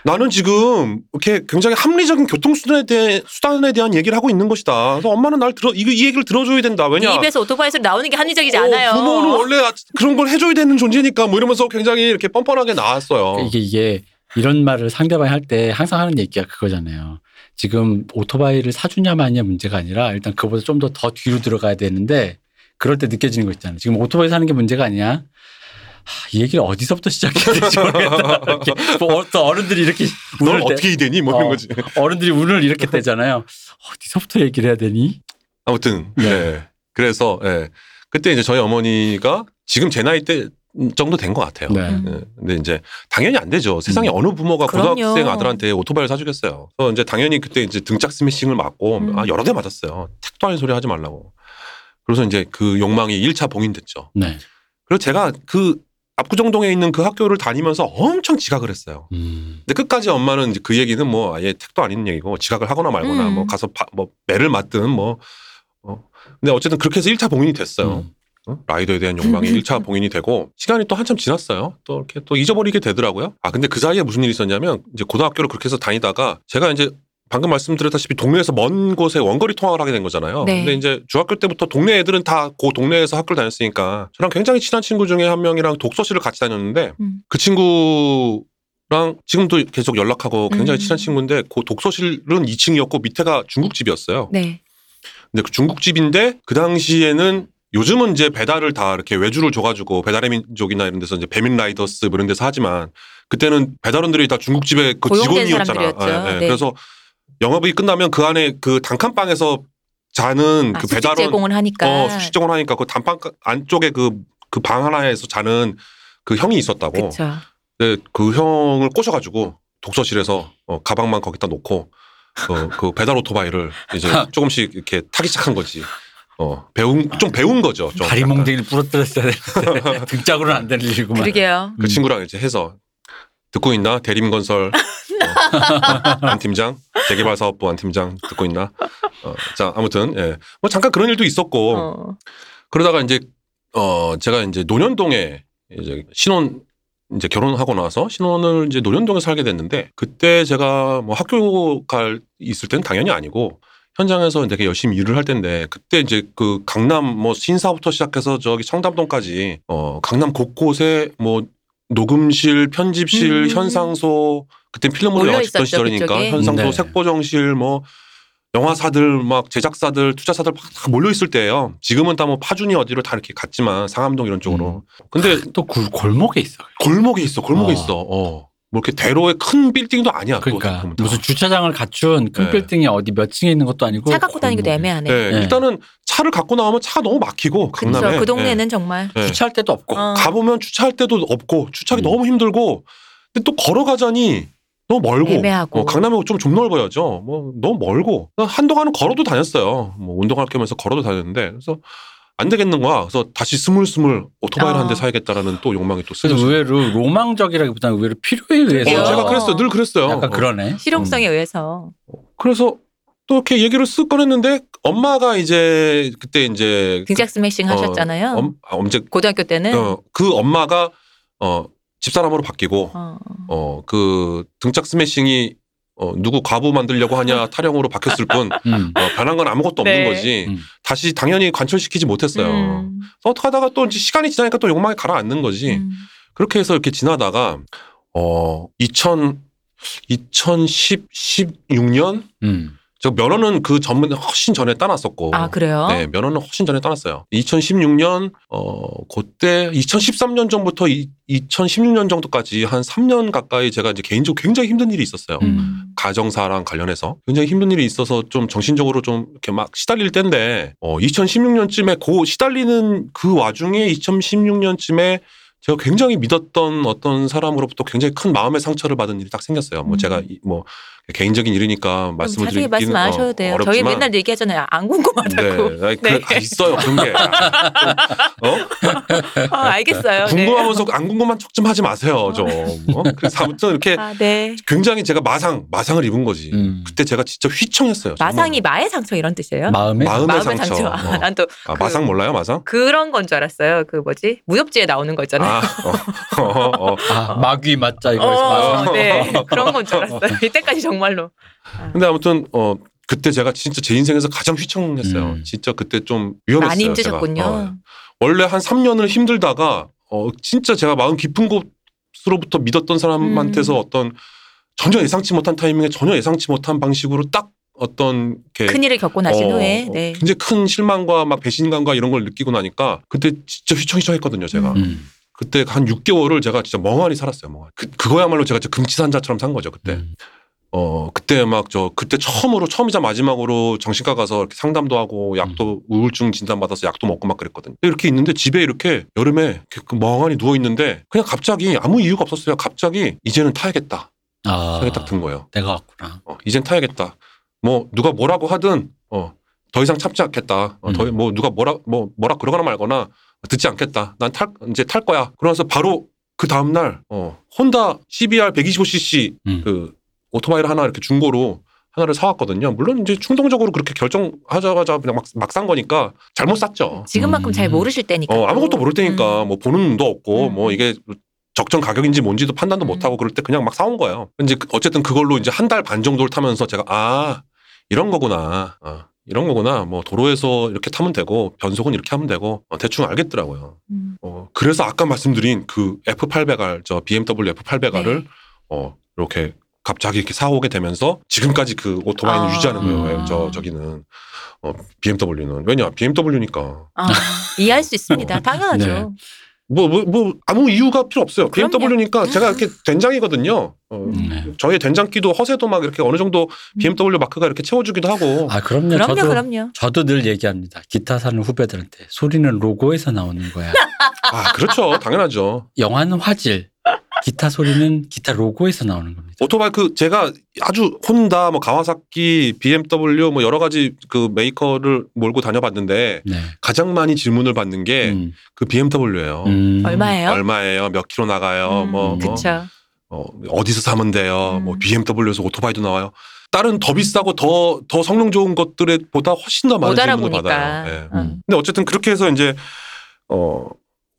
나는 지금 이렇게 굉장히 합리적인 교통 수단에 대해 수단에 대한 얘기를 하고 있는 것이다. 그래서 엄마는 날 들어 이, 이 얘기를 들어줘야 된다. 왜냐? 네 입에서 오토바이 소리 나오는 게 합리적이지 어, 않아요. 부모는 원래 아- 그런 걸 해줘야 되는 존재니까 뭐 이러면서 굉장히 이렇게 뻔뻔하게 나왔어요. 이게 이게 이런 말을 상대방이 할 때 항상 하는 얘기가 그거잖아요. 지금 오토바이를 사주냐 마냐 문제가 아니라 일단 그보다 좀 더 더 뒤로 들어가야 되는데 그럴 때 느껴지는 거 있잖아요. 지금 오토바이 사는 게 문제가 아니야. 하, 이 얘기를 어디서부터 시작해야 될지 모르겠다. 이렇게 뭐 어- 또 어른들이 이렇게 넌 운을 때- 어떻게 되니? 뭐 이런 어. 거지. 어른들이 운을 이렇게 떼잖아요. 어디서부터 얘기를 해야 되니? 아무튼 네. 네. 그래서 예. 그때 이제 저희 어머니가 지금 제 나이 때 정도 된 것 같아요. 네. 음. 예. 근데 이제 당연히 안 되죠. 세상에 음. 어느 부모가 그럼요. 고등학생 아들한테 오토바이를 사주겠어요. 그래서 이제 당연히 그때 이제 등짝 스매싱을 맞고 음. 아, 여러 대 맞았어요. 택도 아닌 소리 하지 말라고. 그래서 이제 그 욕망이 1차 봉인됐죠. 네. 그래서 제가 그 압구정동에 있는 그 학교를 다니면서 엄청 지각을 했어요. 음. 근데 끝까지 엄마는 이제 그 얘기는 뭐 아예 택도 아닌 얘기고 지각을 하거나 말거나 음. 뭐 가서 바- 뭐 매를 맞든 뭐 어. 근데 어쨌든 그렇게 해서 1차 봉인이 됐어요. 음. 어? 라이더에 대한 욕망이 1차 봉인이 되고 시간이 또 한참 지났어요. 또 이렇게 또 잊어버리게 되더라고요. 아 근데 그 사이에 무슨 일이 있었냐면 이제 고등학교를 그렇게 해서 다니다가 제가 이제 방금 말씀드렸다시피 동네에서 먼 곳에 원거리 통학을 하게 된 거잖아요. 네. 근데 이제 중학교 때부터 동네 애들은 다 그 동네에서 학교를 다녔으니까 저랑 굉장히 친한 친구 중에 한 명이랑 독서실을 같이 다녔는데 음. 그 친구 랑 지금도 계속 연락하고 굉장히 음. 친한 친구인데 그 독서실은 2층이었고 밑에가 중국집이었어요. 네. 근데 그 중국집인데 그 당시에는 요즘은 이제 배달을 다 이렇게 외주를 줘가지고 배달의 민족이나 이런 데서 이제 배민 라이더스 뭐 이런 데서 하지만 그때는 배달원들이 다 중국집의 그 직원이었잖아. 사람들이었죠. 예, 예. 네. 그래서 영업이 끝나면 그 안에 그 단칸방에서 자는 아, 그 배달원 제공을 하니까. 어, 수식 제공을 하니까 그 단방 안쪽에 그 그 방 하나에서 자는 그 형이 있었다고. 그쵸. 네, 그 형을 꼬셔가지고 독서실에서 어, 가방만 거기다 놓고 어, 그 배달 오토바이를 이제 조금씩 이렇게 타기 시작한 거지. 어, 배운 좀 배운 거죠. 좀 다리. 몽둥이를 부러뜨렸어야 되는데 등짝으로는 안 되는 일이구만. 그러게요. 그 음. 친구랑 이제 해서 듣고 있나 대림건설 어, 안 팀장 재개발 사업부 안 팀장 듣고 있나. 어, 자 아무튼 예, 뭐 잠깐 그런 일도 있었고 어. 그러다가 이제 어 제가 이제 논현동에 이제 신혼 이제 결혼하고 나서 신혼을 이제 논현동에 살게 됐는데 그때 제가 뭐 학교 갈 있을 때는 당연히 아니고 현장에서 되게 열심히 일을 할 텐데 그때 이제 그 강남 뭐 신사부터 시작해서 저기 청담동까지 어 강남 곳곳에 뭐 녹음실, 편집실, 음. 현상소 그때 필름으로 영화 찍던 시절이니까 그쪽에. 현상소, 네. 색보정실 뭐 영화사들 막 제작사들 투자사들 막다 몰려 있을 때예요. 지금은 다 뭐 파준이 어디로 다 이렇게 갔지만 상암동 이런 쪽으로. 근데 또 굴- 골목에 있어. 골목에 있어. 골목에 어. 있어. 어. 뭐 이렇게 대로의 큰 빌딩도 아니야. 또 그러니까. 무슨 주차장을 갖춘 큰 네. 빌딩이 어디 몇 층에 있는 것도 아니고 차 갖고 다니기도 골목에. 애매하네. 네, 네. 일단은 차를 갖고 나오면 차가 너무 막히고 그쵸. 강남에 그 동네는 정말. 네. 네. 주차할 데도 없고. 어. 가보면 주차할 데도 없고 주차하기 음. 너무 힘들고 근데 또 걸어가자니 너무 멀고 애매하고. 어, 강남이 좀 좀 넓어야죠. 뭐 너무 멀고 한동안은 걸어도 다녔어요. 뭐 운동할 겸해서 걸어도 다녔는데 그래서 안 되겠는 거야. 그래서 다시 스물스물 오토바이를 어. 한대 사야겠다라는 또 욕망이 또 그래서 생겨서 의외로 로망적이라기보다는 의외로 필요에 의해서. 어, 제가 그랬어요. 늘 그랬어요. 약간 어. 그러네. 실용성에 의해서. 그래서 또 이렇게 얘기를 쓱 꺼냈는데 엄마가 이제 그때 이제 등짝 스매싱 어, 하셨잖아요. 엄, 아, 언제 고등학교 때는. 어, 그 엄마가 어 집사람으로 바뀌고 어. 어 그 등짝 스매싱이 어 누구 과부 만들려고 하냐 타령으로 바뀌었을 뿐 음. 어, 변한 건 아무것도 없는 네. 거지 음. 다시 당연히 관철시키지 못했어요. 음. 그래서 어떻게 하다가 또 이제 시간이 지나니까 또 욕망이 가라앉는 거지. 음. 그렇게 해서 이렇게 지나다가 어 2000, 2010, 16년 음. 저 면허는 그 전문에 훨씬 전에 따놨었고. 아 그래요? 네, 면허는 훨씬 전에 따놨어요. 2016년 어 그때 2013년 전부터 이, 2016년 정도까지 한 3년 가까이 제가 이제 개인적으로 굉장히 힘든 일이 있었어요. 음. 가정사랑 관련해서 굉장히 힘든 일이 있어서 좀 정신적으로 좀 이렇게 막 시달릴 때인데 어 2016년쯤에 그 시달리는 그 와중에 2016년쯤에 제가 굉장히 믿었던 어떤 사람으로부터 굉장히 큰 마음의 상처를 받은 일이 딱 생겼어요. 뭐 음. 제가 이- 뭐 개인적인 일이니까 말씀을 자세히 드리기는 말씀 안 하셔도 어, 돼요. 어렵지만 저희 맨날 얘기하잖아요. 안 궁금하다고. 네, 아니, 그, 네. 아, 있어요 그런 게. 어? 어, 알겠어요. 네. 궁금하면서 안 궁금한 척 좀 하지 마세요, 좀. 어? 그래서 아무튼 이렇게 아, 네. 굉장히 제가 마상, 마상을 입은 거지. 음. 그때 제가 진짜 휘청했어요. 정말. 마상이 마의 상처 이런 뜻이에요? 마음에 마음의, 마음의 상처. 상처. 어. 난또 아, 그- 마상 몰라요, 마상? 그런 건 줄 알았어요. 그 뭐지? 무협지에 나오는 거 있잖아요. 아, 어, 어, 어. 아, 마귀 맞자 이거에서 어, 마상. 네. 그런 건 줄 알았어요. 이때까지 정말 로. 근데 아무튼 어 그때 제가 진짜 제 인생에서 가장 휘청했어요. 음. 진짜 그때 좀 위험했어요. 많이. 힘드셨군요. 어. 원래 한 3년을 힘들다가 어 진짜 제가 마음 깊은 곳으로부터 믿었던 사람한테서 음. 어떤 전혀 예상치 못한 타이밍에 전혀 예상치 못한 방식으로 딱 어떤 큰 일을 겪고 나신 어, 후에. 어, 네. 굉장히 큰 실망과 막 배신감과 이런 걸 느끼고 나니까 그때 진짜 휘청휘청했거든요. 제가 음. 음. 그때 한 6개월을 제가 진짜 멍하니 살았어요. 멍하니. 그 그거야말로 제가 금치산자처럼 산 거죠. 그때. 음. 어 그때 막 저 그때 처음으로 처음이자 마지막으로 정신과 가서 이렇게 상담도 하고 약도 우울증 진단 받아서 약도 먹고 막 그랬거든요. 이렇게 있는데 집에 이렇게 여름에 이렇게 그 멍하니 누워 있는데 그냥 갑자기 아무 이유가 없었어요. 갑자기 이제는 타야겠다 아, 생각이 딱 든 거예요. 내가 왔구나. 어, 이젠 타야겠다. 뭐 누가 뭐라고 하든 어 더 이상 참지 않겠다. 어, 음. 더뭐 누가 뭐라 뭐 뭐라 그러거나 말거나 듣지 않겠다. 난 탈 이제 탈 거야. 그러면서 바로 그 다음 날 어, 혼다 CBR 125cc 음. 그 오토바이를 하나 이렇게 중고로 하나를 사왔거든요. 물론 이제 충동적으로 그렇게 결정하자마자 그냥 막, 막 산 거니까 잘못 샀죠. 지금만큼 음. 잘 모르실 때니까. 어, 아무것도 모를 때니까 음. 뭐 보는 눈도 없고 음. 뭐 이게 적정 가격인지 뭔지도 판단도 음. 못 하고 그럴 때 그냥 막 사온 거예요. 이제 그- 어쨌든 그걸로 이제 한 달 반 정도를 타면서 제가 아 이런 거구나. 아, 이런 거구나. 뭐 도로에서 이렇게 타면 되고 변속은 이렇게 하면 되고 어, 대충 알겠더라고요. 음. 어, 그래서 아까 말씀드린 그 F800R 저 BMW F800R을 네. 어, 이렇게 갑자기 이렇게 사오게 되면서 지금까지 그 오토바이는 아. 유지하는 거예요. 음. 저 저기는 어, BMW는 왜냐 BMW니까 아, 이해할 수 있습니다. 당연하죠. 네. 뭐, 뭐, 뭐, 아무 이유가 필요 없어요. 그럼요. BMW니까 제가 음. 이렇게 된장이거든요. 어, 네. 저의 된장기도 허세도 막 이렇게 어느 정도 BMW 마크가 이렇게 채워주기도 하고. 아 그럼요. 그럼요, 저도 그럼요. 저도 늘 얘기합니다. 기타 사는 후배들한테 소리는 로고에서 나오는 거야. 아, 그렇죠. 당연하죠. 영화는 화질, 기타 소리는 기타 로고에서 나오는 겁니다. 오토바이 그 제가 아주 혼다, 뭐 가와사키, BMW 뭐 여러 가지 그 메이커를 몰고 다녀봤는데 네. 가장 많이 질문을 받는 게 음. 그 BMW예요. 음. 얼마예요? 얼마예요? 몇 킬로 나가요? 음, 뭐, 뭐 그쵸. 어, 어디서 사면 돼요? 음. 뭐 BMW에서 오토바이도 나와요. 다른 더 비싸고 더, 더 성능 좋은 것들에 보다 훨씬 더 많은 못 질문을. 받아요. 예. 음. 근데 어쨌든 그렇게 해서 이제, 어,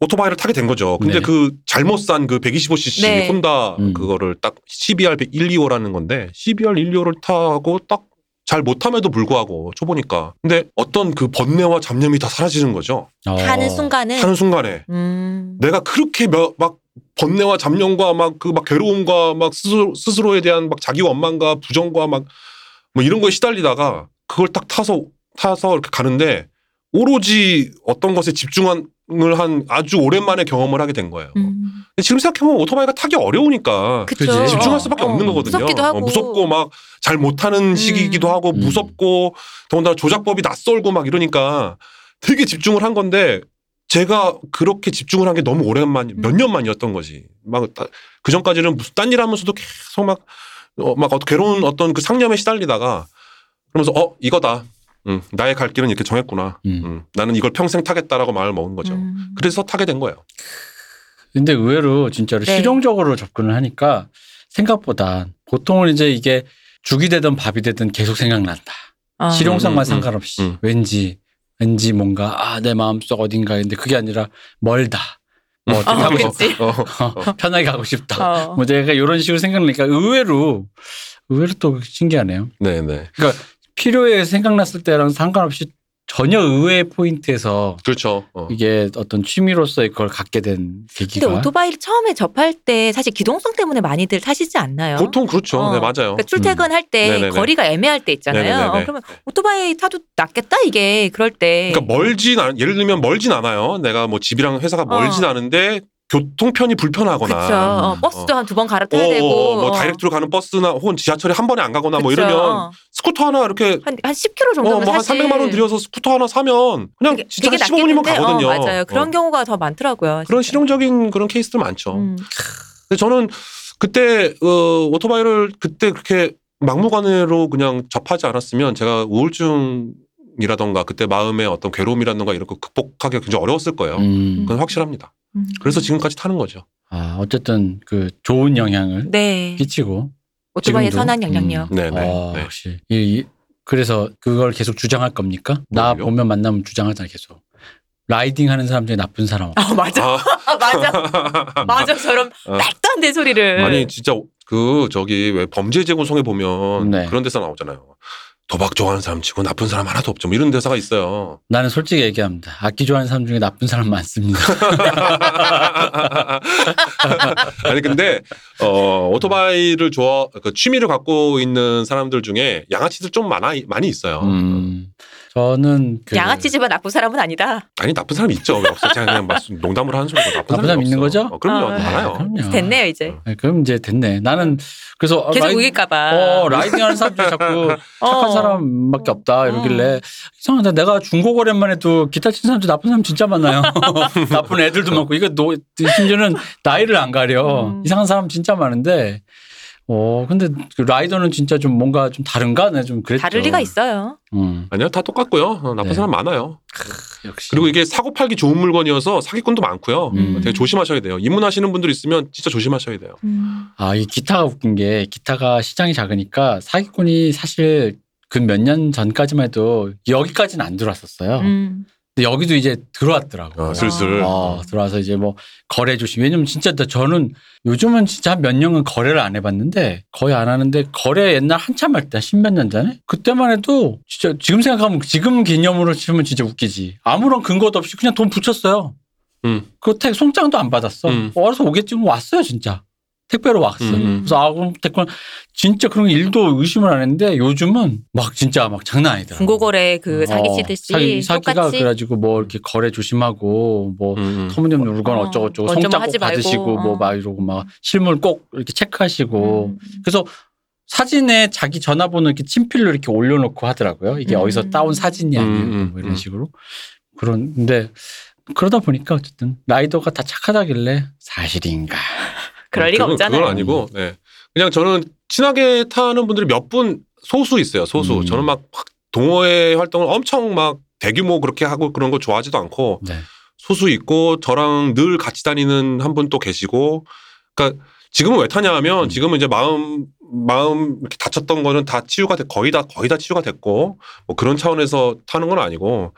오토바이를 타게 된 거죠. 근데 네. 그 잘못 산 그 125cc 네. 혼다 음. 그거를 딱 CBR 125라는 건데 CBR 125를 타고 딱 잘 못함에도 불구하고 초보니까. 근데 어떤 그 번뇌와 잡념이 다 사라지는 거죠. 어. 타는 순간은 타는 순간에. 음. 내가 그렇게 몇- 막 번뇌와 잡념과 막 그 막 괴로움과 막 스스로, 스스로에 대한 막 자기 원망과 부정과 막 뭐 이런 거에 시달리다가 그걸 딱 타서 타서 이렇게 가는데 오로지 어떤 것에 집중 을한 아주 오랜만에 경험을 하게 된 거예요. 음. 근데 지금 생각해보면 오토바이가 타기 어려우니까 그쵸. 집중할 어, 수밖에 어, 없는 거거든요. 무섭기도 하고. 어, 무섭고 막 잘 못하는 시기이기도 하고 음. 무섭고 더군다나 조작법이 낯설고 막 이러니까 되게 집중을 한 건데 제가 그렇게 집중을 한 게 너무 오랜만 몇 음. 년 만이었던 거지. 막 그 전까지는 무슨 딴 일 하면서도 계속 막 어, 막 괴로운 어떤 그 상념에 시달리다가 그러면서 어 이거다. 응, 나의 갈 길은 이렇게 정했구나. 음. 응, 나는 이걸 평생 타겠다라고 마음을 먹은 거죠. 음. 그래서 타게 된 거예요. 근데 의외로 진짜로 네. 실용적으로 접근을 하니까 생각보다 보통은 이제 이게 죽이 되든 밥이 되든 계속 생각난다. 어. 실용성만 음, 음, 상관없이 음. 왠지 왠지 뭔가 아 내 마음속 어딘가에 근데 그게 아니라 멀다. 뭐 어떻게 어, 하고. 싶다. 어, 편하게 가고 싶다. 어. 뭐 내가 이런 식으로 생각나니까 의외로 의외로 또 신기하네요. 네, 네. 필요에 생각났을 때랑 상관없이 전혀 의외의 포인트에서 그렇죠. 어. 이게 어떤 취미로서의 그걸 갖게 된 근데 계기가 오토바이를 처음에 접할 때 사실 기동성 때문에 많이들 타시지 않나요? 보통 그렇죠. 어. 네, 맞아요. 그러니까 출퇴근할 때 네네네. 거리가 애매할 때 있잖아요. 어, 그러면 오토바이 타도 낫겠다 이게 그럴 때. 그러니까 멀진 않, 예를 들면 멀진 않아요. 내가 뭐 집이랑 회사가 멀진 어. 않은데 교통편이 불편하거나. 그렇죠. 어, 버스도 어. 한두 번 갈아타야 어, 되고. 어, 뭐 어. direct로 가는 버스나 혹은 지하철이 한 번에 안 가거나 뭐 그쵸. 이러면 어. 스쿠터 하나 이렇게 한, 한 10km 정도면 어, 뭐한 사실 300만 원 들여서 스쿠터 하나 사면 그냥 되게, 진짜 한 되게 15분이면 낫겠는데? 가거든요. 어, 맞아요. 그런 어. 경우가 더 많더라고요. 그런 진짜. 실용적인 그런 케이스들 많죠. 음. 근데 저는 그때 어, 오토바이를 그때 그렇게 막무가내로 그냥 접하지 않았으면 제가 우울증 이라던가 그때 마음의 어떤 괴로움이라던가 이런 거 극복하기 가 굉장히 어려웠을 거예요. 음. 그건 확실합니다. 음. 그래서 지금까지 타는 거죠. 아, 어쨌든 그 좋은 영향을 네. 끼치고 오토바이의 지금도? 선한 영향력. 음. 네, 네. 어, 네. 역시 이, 이- 그래서 그걸 계속 주장할 겁니까? 나 뭘요? 보면 만나면 주장하잖아 계속. 라이딩 하는 사람 중에 나쁜 사람. 아 맞아. 아, 아, 맞아. 맞아. 저런 어. 말도 안 되는 소리를. 아니 진짜 그 저기 왜 범죄 재구성에 보면 네. 그런 데서 나오잖아요. 도박 좋아하는 사람 치고 나쁜 사람 하나도 없죠. 뭐 이런 대사가 있어요. 나는 솔직히 얘기합니다. 악기 좋아하는 사람 중에 나쁜 사람 많습니다. 아니 근데 어 오토바이를 좋아 그 취미를 갖고 있는 사람들 중에 양아치들 좀 많아 많이 있어요. 음, 저는 그 양아치지만 나쁜 사람은 아니다. 아니 나쁜 사람이 있죠. 왜 없어? 제가 그냥 막 농담으로 하는 소리고 나쁜, 나쁜 사람이 사람 있는. 거죠? 어, 그럼요, 아, 많아요. 그럼요. 됐네요 이제. 네, 그럼 이제 됐네. 나는 그래서 어, 계속 riding- 우길까봐. 어, riding하는 사람 중에 자꾸 착한 어. 사람밖에 없다 이러길래 이상하다. 내가 중고 거래만 해도 기타 치는 사람 중 나쁜 사람 진짜 많아요. 나쁜 애들도 많고 이거 노, 심지어는 나이를 안 가려. 음. 이상한 사람 진짜 많은데 어 근데 그 라이더는 진짜 좀 뭔가 좀 다른가? 네, 좀 그랬죠. 다를 리가 있어요. 음, 아니요, 다 똑같고요. 어, 나쁜 네. 사람 많아요. 역시. 그리고 이게 사고 팔기 좋은 물건이어서 사기꾼도 많고요. 음. 되게 조심하셔야 돼요. 입문하시는 분들 있으면 진짜 조심하셔야 돼요. 음. 아, 이 기타가 웃긴 게 기타가 시장이 작으니까 사기꾼이 사실 그 몇 년 전까지만 해도 여기까지는 안 들어왔었어요. 여기도 이제 들어왔더라고. 어, 슬슬. 어, 들어와서 이제 뭐 거래 조심. 왜냐면 진짜 나- 저는 요즘은 진짜 한몇 년은 거래를 안 해봤는데 거의 안 하는데 거래 옛날 한참 할 때, 십몇 년 전에? 그때만 해도 진짜 지금 생각하면 지금 개념으로 치면 진짜 웃기지. 아무런 근거도 없이 그냥 돈 붙였어요. 음. 그 택, 송장도 안 받았어. 음. 알아서 오겠지. 뭐 왔어요, 진짜. 택배로 왔어. 음, 음. 그래서 아, 그럼 택배 진짜 그런 일도 의심을 안 했는데 요즘은 막 진짜 막 장난 아니더라고. 중고거래 그 어, 사기치듯이 사기, 사기가 똑같이 그래가지고 뭐 이렇게 거래 조심하고 뭐 음, 음. 터무니없는 물건 어, 어쩌고 저쩌고 하지 꼭 받으시고 뭐 어. 막 이러고 막 실물 꼭 이렇게 체크하시고 음. 그래서 사진에 자기 전화번호 이렇게 친필로 이렇게 올려놓고 하더라고요. 이게 음. 어디서 따온 사진이 아니에요. 음, 음, 뭐 이런 음. 식으로 그런데 그러다 보니까 어쨌든 라이더가 다 착하다길래 사실인가. 그럴 리가 그건, 없잖아요. 그건 아니고, 네. 그냥 저는 친하게 타는 분들이 몇 분 소수 있어요. 소수. 음. 저는 막확 동호회 활동을 엄청 막 대규모 그렇게 하고 그런 거 좋아하지도 않고 네. 소수 있고 저랑 늘 같이 다니는 한 분 또 계시고 그러니까 지금은 왜 타냐 하면 음. 지금은 이제 마음 마음 이렇게 다쳤던 거는 다 치유가 돼 거의 다 거의 다 치유가 됐고 뭐 그런 차원에서 타는 건 아니고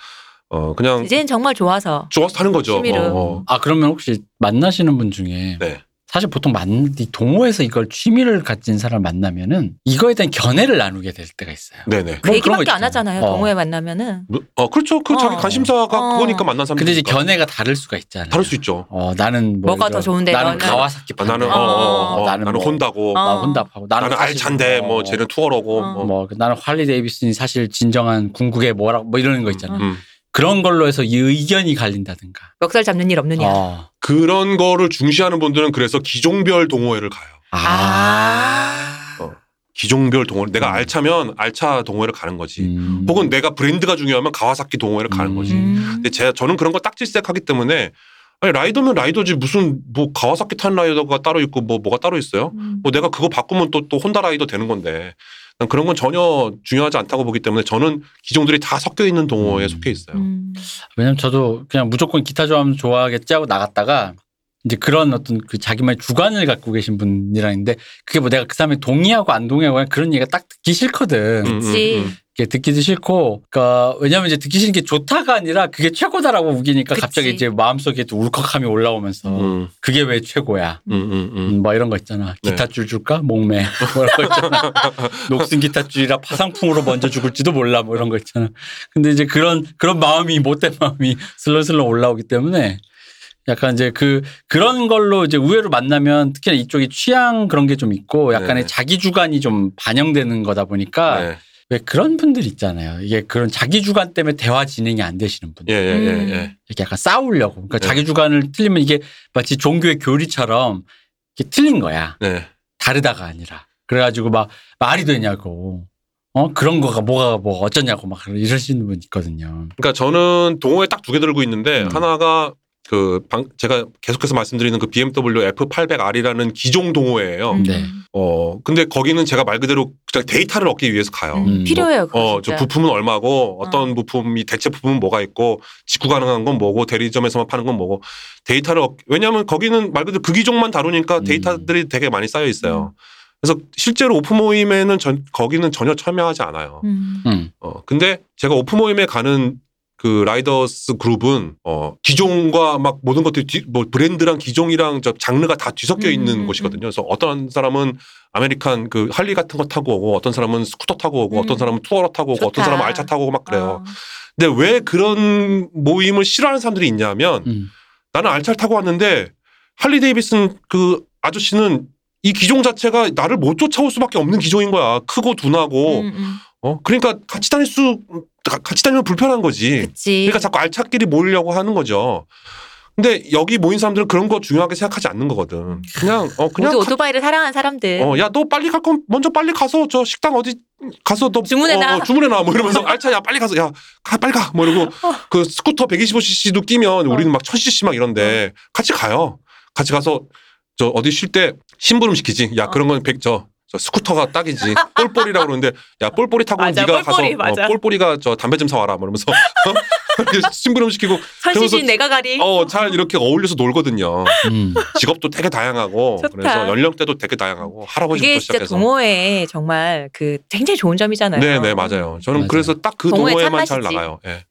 어 그냥 이제는 정말 좋아서 좋아서 타는 거죠. 취미로. 어, 어. 아 그러면 혹시 만나시는 분 중에 네. 사실 보통 만, 이 동호회에서 이걸 취미를 가진 사람 만나면은 이거에 대한 견해를 나누게 될 때가 있어요. 네네. 그뭐 얘기밖에 거안 있잖아요. 하잖아요. 어. 동호회 만나면은 뭐, 어 그렇죠. 그 어. 자기 관심사가 어. 그거니까 만난 사람. 근데 이제 견해가 다를 수가 있잖아요. 다를 수 있죠. 어, 나는 뭐 뭐가 예를 더 좋은데, 나는? 가와사키 아, 판다. 나는 어, 어. 어, 어, 나는 나는 뭐, 혼다고 어. 나 혼답하고 나는 나는 알찬데 뭐 어, 쟤는 투어로고 어. 뭐. 뭐 나는 할리 데이비슨이 사실 진정한 궁극의 뭐라 뭐 이러는 거 있잖아. 요 음. 그런 걸로 해서 이 의견이 갈린다든가. 멱살 잡는 일 없느냐. 어. 그런 거를 중시하는 분들은 그래서 기종별 동호회를 가요. 아. 어. 기종별 동호회. 내가 음. 알차면 알차 동호회를 가는 거지. 음. 혹은 내가 브랜드가 중요하면 가와사키 동호회를 가는 음. 거지. 음. 근데 제 저는 그런 거 딱질색하기 때문에 아니 라이더면 라이더지 무슨 뭐 가와사키 탄 라이더가 따로 있고 뭐 뭐가 따로 있어요? 음. 뭐 내가 그거 바꾸면 또또 혼다 라이더 되는 건데 난 그런 건 전혀 중요하지 않다고 보기 때문에 저는 기종들이 다 섞여 있는 동호회에 음. 속해 있어요. 음. 왜냐면 저도 그냥 무조건 기타 좋아하면 좋아하겠지 하고 나갔다가 이제 그런 어떤 그 자기만의 주관을 갖고 계신 분이랑 있는데 그게 뭐 내가 그 사람이 동의하고 안 동의하고 그런 얘기가 딱 듣기 싫거든. 음, 그치. 이게 듣기도 싫고, 그러니까 왜냐면 이제 듣기 싫은 게 좋다가 아니라 그게 최고다라고 우기니까 그치. 갑자기 이제 마음속에 또 울컥함이 올라오면서 음, 그게 왜 최고야? 음, 음, 음. 음, 뭐 이런 거 있잖아. 네. 기타 줄 줄까? 목매. 뭐 이런 거 있잖아. 녹슨 기타 줄이라 파상풍으로 먼저 죽을지도 몰라. 뭐 이런 거 있잖아. 근데 이제 그런, 그런 마음이, 못된 마음이 슬렁슬렁 올라오기 때문에 약간 이제 그, 그런 걸로 이제 의외로 만나면 특히나 이쪽이 취향 그런 게 좀 있고 약간의 네. 자기 주관이 좀 반영되는 거다 보니까 네. 왜 그런 분들 있잖아요. 이게 그런 자기 주관 때문에 대화 진행이 안 되시는 분들. 예, 예, 예, 음. 예. 이렇게 약간 싸우려고. 그러니까 네. 자기 주관을 틀리면 이게 마치 종교의 교리처럼 이게 틀린 거야. 네. 다르다가 아니라. 그래가지고 막 말이 되냐고. 어 그런 거가 뭐가 뭐 어쩌냐고 막 이러시는 분 있거든요. 그러니까 저는 동호회 딱 두 개 들고 있는데 음. 하나가 그 방, 제가 계속해서 말씀드리는 그 BMW F800R이라는 기종 동호회예요. 음. 네. 어 근데 거기는 제가 말 그대로 그냥 데이터를 얻기 위해서 가요. 음. 음. 필요해요. 그거 어, 저 진짜. 부품은 얼마고 어떤 부품이 대체 부품은 뭐가 있고 직구 가능한 건 뭐고 대리점에서만 파는 건 뭐고 데이터를 얻, 왜냐하면 거기는 말 그대로 그 기종만 다루니까 음. 데이터들이 되게 많이 쌓여 있어요. 그래서 실제로 off 모임에는 전, 거기는 전혀 참여하지 않아요. 음. 음. 어 근데 제가 off 모임에 가는 그 riders group은 어 기종과 막 모든 것들이 뒤, 뭐 브랜드랑 기종이랑 저 장르가 다 뒤섞여 음, 있는 음, 곳이거든요. 그래서 어떤 사람은 American 그 할리 같은 거 타고 오고 어떤 사람은 스쿠터 타고 오고 음. 어떤 사람은 tourer 타고 오고 어떤 좋다. 사람은 알차 타고 오고 막 그래요. 어. 근데 왜 그런 모임을 싫어하는 사람들이 있냐면 음. 나는 알차를 타고 왔는데 할리 데이비슨 그 아저씨는 이 기종 자체가 나를 못 쫓아올 수밖에 없는 기종인 거야. 크고 둔하고 음, 음. 어 그러니까 같이 다닐 수 가- 같이 다니면 불편한 거지. 그치. 그러니까 자꾸 알차끼리 모이려고 하는 거죠. 근데 여기 모인 사람들은 그런 거 중요하게 생각하지 않는 거거든. 그냥 어 그냥 오토바이를 사랑하는 사람들. 어, 야, 너 빨리 갈 건 먼저 빨리 가서 저 식당 어디 가서 너 주문해놔. 어, 어, 주문해놔. 뭐 이러면서 알차, 야, 빨리 가서 야, 가, 빨리 가. 뭐 이러고 그 스쿠터 125cc도 끼면 우리는 막 1000cc 막 이런데 같이 가요. 같이 가서 저 어디 쉴 때 심부름 시키지. 야, 어. 그런 건 백, 저, 저 스쿠터가 딱이지. 뽈뽈이라고 그러는데 야 뽈뽈이 타고 맞아, 네가 뽈뽈이, 가서 맞아. 어, 뽈뽈이가 저 담배 좀 사와라. 뭐 이러면서 이렇게 심부름 시키고 선시신 그러면서 내가 가리. 어 잘 이렇게 어울려서 놀거든요. 음. 직업도 되게 다양하고 좋다. 그래서 연령대도 되게 다양하고 할아버지부터 이게 진짜 시작해서. 동호회 정말 그 굉장히 좋은 점이잖아요. 네네 맞아요. 저는 맞아요. 그래서 딱 그 동호회 동호회만 잘. 나가요. 예.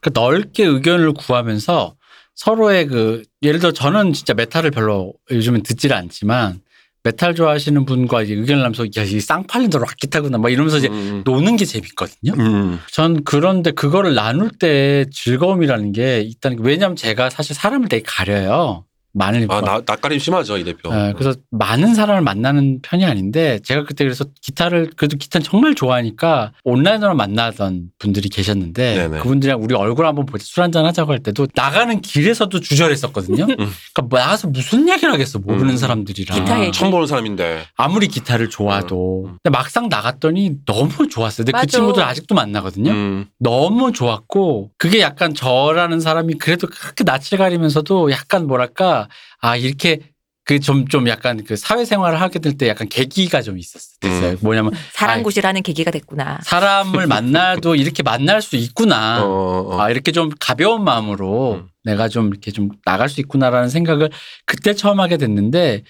그 넓게 의견을 구하면서 서로의 그 예를 들어 저는 진짜 메탈을 별로 요즘은 듣지를 않지만 메탈 좋아하시는 분과 이제 의견을 나누면서 야 이 쌍팔년도 락 기타구나 막 이러면서 이제 음, 노는 게 재밌거든요. 음. 전 그런데 그거를 나눌 때 즐거움이라는 게게 왜냐하면 제가 사실 사람을 되게 가려요. 많은 아, 나, 낯가림 심하죠, 이 대표. 예, 그래서 많은 사람을 만나는 편이 아닌데 제가 그때 그래서 기타를 그래도 기타는 정말 좋아하니까 온라인으로 만나던 분들이 계셨는데 네네. 그분들이랑 우리 얼굴 한번 보자 술 한잔 하자고 할 때도 나가는 길에서도 주저했었거든요. 음. 그러니까 뭐 나가서 무슨 얘기를 하겠어 모르는 음. 사람들이랑 기타 얘기. 처음 보는 사람인데. 아무리 기타를 좋아도 음. 근데 막상 나갔더니 너무 좋았어요. 근데 그 맞아. 친구들 아직도 만나거든요. 음. 너무 좋았고 그게 약간 저라는 사람이 그래도 그렇게 낯을 가리면서도 약간 뭐랄까 아 이렇게 그좀좀 약간 그 사회생활을 하게 될 때 약간 계기가 좀 있었어요. 음. 뭐냐면 사랑굿이라는 계기가 됐구나. 사람을 만나도 이렇게 만날 수 있구나. 어, 어. 아 이렇게 좀 가벼운 마음으로 음. 내가 좀 이렇게 좀 나갈 수 있구나라는 생각을 그때 처음 하게 됐는데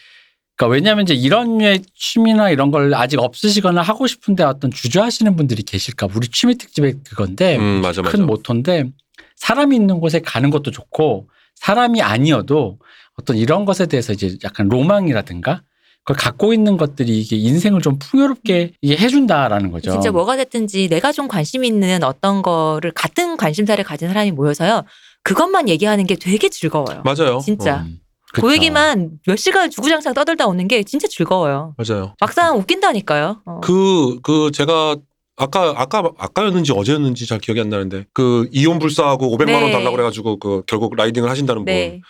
그러니까 왜냐하면 이제 이런 류의 취미나 이런 걸 아직 없으시거나 하고 싶은데 어떤 주저하시는 분들이 계실까 우리 취미 특집의 그건데 음, 맞아, 맞아. 큰 모토인데 사람이 있는 곳에 가는 것도 좋고 사람이 아니어도 어떤 이런 것에 대해서 이제 약간 로망이라든가 그걸 갖고 있는 것들이 이게 인생을 좀 풍요롭게 이게 해준다라는 거죠. 진짜 뭐가 됐든지 내가 좀 관심 있는 어떤 거를 같은 관심사를 가진 사람이 모여서요. 그것만 얘기하는 게 되게 즐거워요. 맞아요. 진짜. 음, 그 그쵸. 얘기만 몇 시간 주구장창 떠들다 오는 게 진짜 즐거워요. 어, 맞아요. 막상 웃긴다니까요. 어. 그, 그, 제가 아까, 아까, 아까였는지 어제였는지 잘 기억이 안 나는데 그 이혼 불사하고 500만 원 네. 달라고 그래가지고 그 결국 라이딩을 하신다는 분. 네.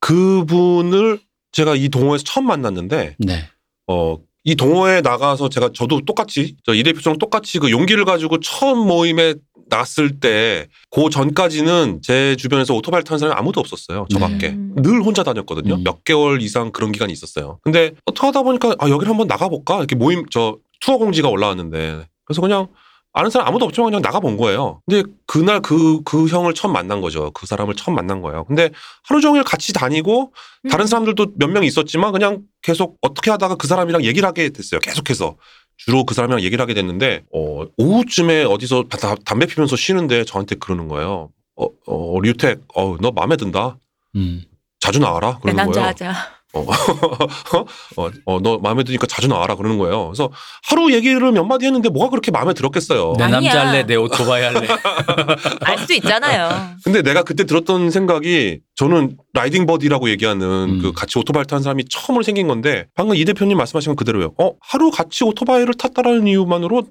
그분을 제가 이 동호회에서 처음 만났는데 네. 어, 이 동호회에 나가서 제가 저도 똑같이 저 이 대표처럼 똑같이 그 용기를 가지고 처음 모임에 나갔을 때 그 전까지는 제 주변에서 오토바이 타는 사람이 아무도 없었어요. 저밖에. 음. 늘 혼자 다녔거든요. 음. 몇 개월 이상 그런 기간이 있었어요. 근데 어떻게 하다 보니까 아, 여기를 한번 나가볼까? 이렇게 모임 저 투어 공지가 올라왔는데 그래서 그냥 아는 사람 아무도 없지만 그냥 나가본 거예요. 근데 그날 그, 그 형을 처음 만난 거죠. 그 사람을 처음 만난 거예요. 근데 하루 종일 같이 다니고 다른 음. 사람들도 몇 명 있었지만 그냥 계속 어떻게 하다가 그 사람이랑 얘기를 하게 됐어요. 계속해서. 주로 그 사람이랑 얘기를 하게 됐는데, 어, 오후쯤에 어디서 다- 담배 피면서 쉬는데 저한테 그러는 거예요. 어, 어, 류택, 어, 너 마음에 든다. 음. 자주 나와라. 내 그러는 남자 거예요. 하자. 어, 어, 어, 너 마음에 드니까 자주 나와라. 그러는 거예요. 그래서 하루 얘기를 몇 마디 했는데 뭐가 그렇게 마음에 들었겠어요. 내 아니야. 남자 할래, 내 오토바이 할래. 알 수도 있잖아요. 근데 내가 그때 들었던 생각이 저는 riding buddy라고 얘기하는 음. 그 같이 오토바이를 타는 사람이 처음으로 생긴 건데 방금 이 대표님 말씀하신 건 그대로예요. 어 하루 같이 오토바이를 탔다라는 이유만으로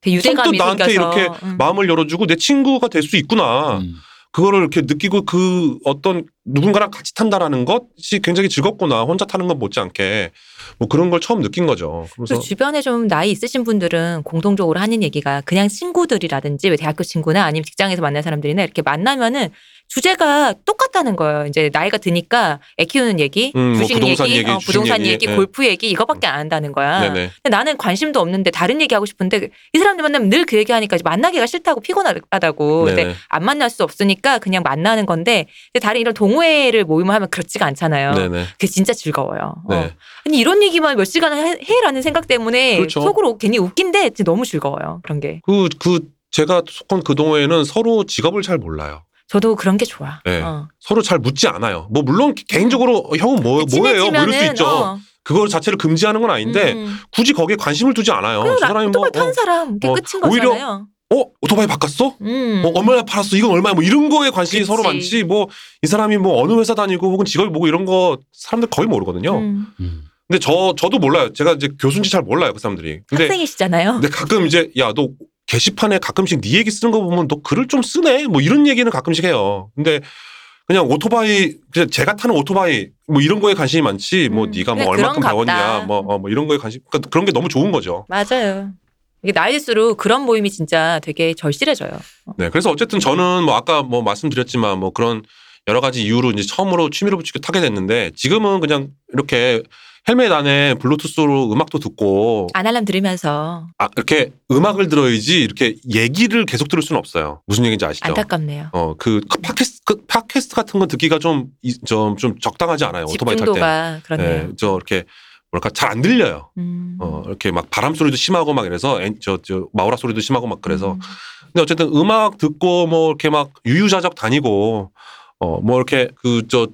되게 유대감이 선뜻 나한테 생겨서. 이렇게 음. 마음을 열어주고 내 친구가 될 수 있구나. 음. 그거를 이렇게 느끼고 그 어떤 누군가랑 같이 탄다라는 것이 굉장히 즐겁구나. 혼자 타는 것 못지않게 뭐 그런 걸 처음 느낀 거죠. 그래서 주변에 좀 나이 있으신 분들은 공동적으로 하는 얘기가 그냥 친구들이라든지 왜 대학교 친구나 아니면 직장에서 만난 사람들이나 이렇게 만나면은 주제가 똑같다는 거예요. 이제 나이가 드니까 애 키우는 얘기, 음, 뭐 주식 부동산 얘기, 얘기, 어, 부동산 얘기, 얘기, 예. 골프 얘기 이거밖에 안 한다는 거야. 네네. 근데 나는 관심도 없는데 다른 얘기 하고 싶은데 이 사람들 만나면 늘 그 얘기 하니까 만나기가 싫다고 피곤하다고. 근데 네네. 안 만날 수 없으니까 그냥 만나는 건데 근데 다른 이런 동호회를 모임을 하면 그렇지가 않잖아요. 네네. 그게 진짜 즐거워요. 어. 네. 아니 이런 얘기만 몇 시간 해- 해라는 생각 때문에 그렇죠. 속으로 괜히 웃긴데 너무 즐거워요. 그런 게. 그, 그 제가 속한 그 동호회는 서로 직업을 잘 몰라요. 저도 그런 게 좋아. 네. 어. 서로 잘 묻지 않아요. 뭐 물론 개인적으로 어, 형은 뭐 뭐예요? 뭐 이럴 수 있죠. 어. 그걸 자체를 금지하는 건 아닌데 음. 굳이 거기에 관심을 두지 않아요. 나 사람이 뭐 오토바이 타는 어, 사람 그게 어, 끝인 오히려 거잖아요. 어 오토바이 바꿨어? 음. 뭐 얼마나 팔았어? 이건 얼마야? 뭐 이런 거에 관심이 그치. 서로 많지. 뭐 이 사람이 뭐 어느 회사 다니고 혹은 직업이 뭐고 이런 거 사람들 거의 모르거든요. 음. 음. 근데 저 저도 몰라요. 제가 이제 교수인지 잘 몰라요 그 사람들이. 근데 학생이시잖아요. 근데 가끔 이제 야 너 게시판에 가끔씩 네 얘기 쓰는 거 보면 너 글을 좀 쓰네. 뭐 이런 얘기는 가끔씩 해요. 근데 그냥 오토바이 그냥 제가 타는 오토바이 뭐 이런 거에 관심이 많지. 뭐 음, 네가 뭐 얼마큼 배웠냐. 뭐, 어, 뭐 이런 거에 관심. 그러니까 그런 게 너무 좋은 거죠. 맞아요. 이게 나이들수록 그런 모임이 진짜 되게 절실해져요. 네. 그래서 어쨌든 저는 뭐 아까 뭐 말씀드렸지만 뭐 그런 여러 가지 이유로 이제 처음으로 취미로 붙이고 타게 됐는데 지금은 그냥 이렇게 헬멧 안에 블루투스로 음악도 듣고 아날람 들으면서 아, 이렇게 음악을 들어야지 이렇게 얘기를 계속 들을 수는 없어요. 무슨 얘기인지 아시죠? 안타깝네요. 어, 그, 그 팟캐스트, 그 팟캐스트 같은 거 듣기가 좀, 이- 좀, 좀 적당하지 않아요. 오토바이 탈 때. 집중도가 그렇네요. 예, 저 이렇게 뭐랄까 잘 안 들려요. 음. 어, 이렇게 막 바람 소리도 심하고 막 이래서 엔- 저, 저 마우라 소리도 심하고 막 그래서. 음. 근데 어쨌든 음악 듣고 뭐 이렇게 막 유유자적 다니고 어, 뭐 이렇게 그 저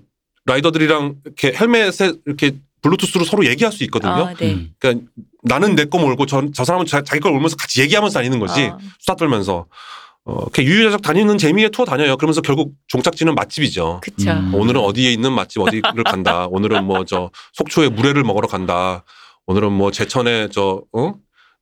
라이더들이랑 이렇게 헬멧에 이렇게 블루투스로 서로 얘기할 수 있거든요. 아, 네. 음. 그러니까 나는 내 거 몰고 저, 저 사람은 자, 자기 걸 몰면서 같이 얘기하면서 다니는 거지. 어. 수다 떨면서. 어, 이렇게 유유자적 다니는 재미에 투어 다녀요. 그러면서 결국 종착지는 맛집이죠. 그쵸. 음. 오늘은 어디에 있는 맛집 어디를 간다. 오늘은 뭐 저 속초에 물회를 먹으러 간다. 오늘은 뭐 제천에 저 어?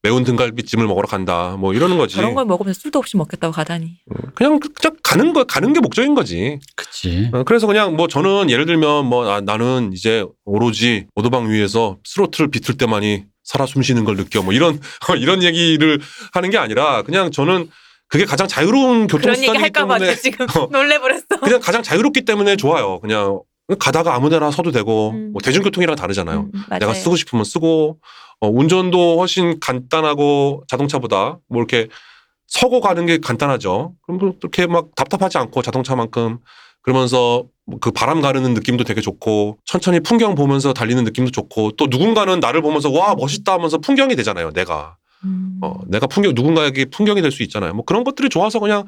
매운 등갈비찜을 먹으러 간다. 뭐 이러는 거지. 저런 걸 먹으면서 술도 없이 먹겠다고 가다니. 그냥 그냥 가는 거 가는 게 목적인 거지. 그치. 어, 그래서 그냥 뭐 저는 예를 들면 뭐 아, 나는 이제 오로지 오도방 위에서 스로틀을 비틀 때만이 살아 숨쉬는 걸 느껴. 뭐 이런 이런 얘기를 하는 게 아니라 그냥 저는 그게 가장 자유로운 그런 교통수단이기 할까봐 때문에 지금 어. 놀래버렸어. 그냥 가장 자유롭기 때문에 좋아요. 그냥 가다가 아무데나 서도 되고 음. 뭐 대중교통이랑 다르잖아요. 음, 맞아요. 내가 쓰고 싶으면 쓰고 어, 운전도 훨씬 간단하고 자동차보다 뭐 이렇게 서고 가는 게 간단하죠. 그럼 뭐 그렇게 막 답답하지 않고 자동차만큼 그러면서 뭐그 바람 가르는 느낌도 되게 좋고 천천히 풍경 보면서 달리는 느낌도 좋고 또 누군가는 나를 보면서 와 멋있다 하면서 풍경이 되잖아요. 내가 음. 어, 내가 풍경 누군가에게 풍경이 될 수 있잖아요. 뭐 그런 것들이 좋아서 그냥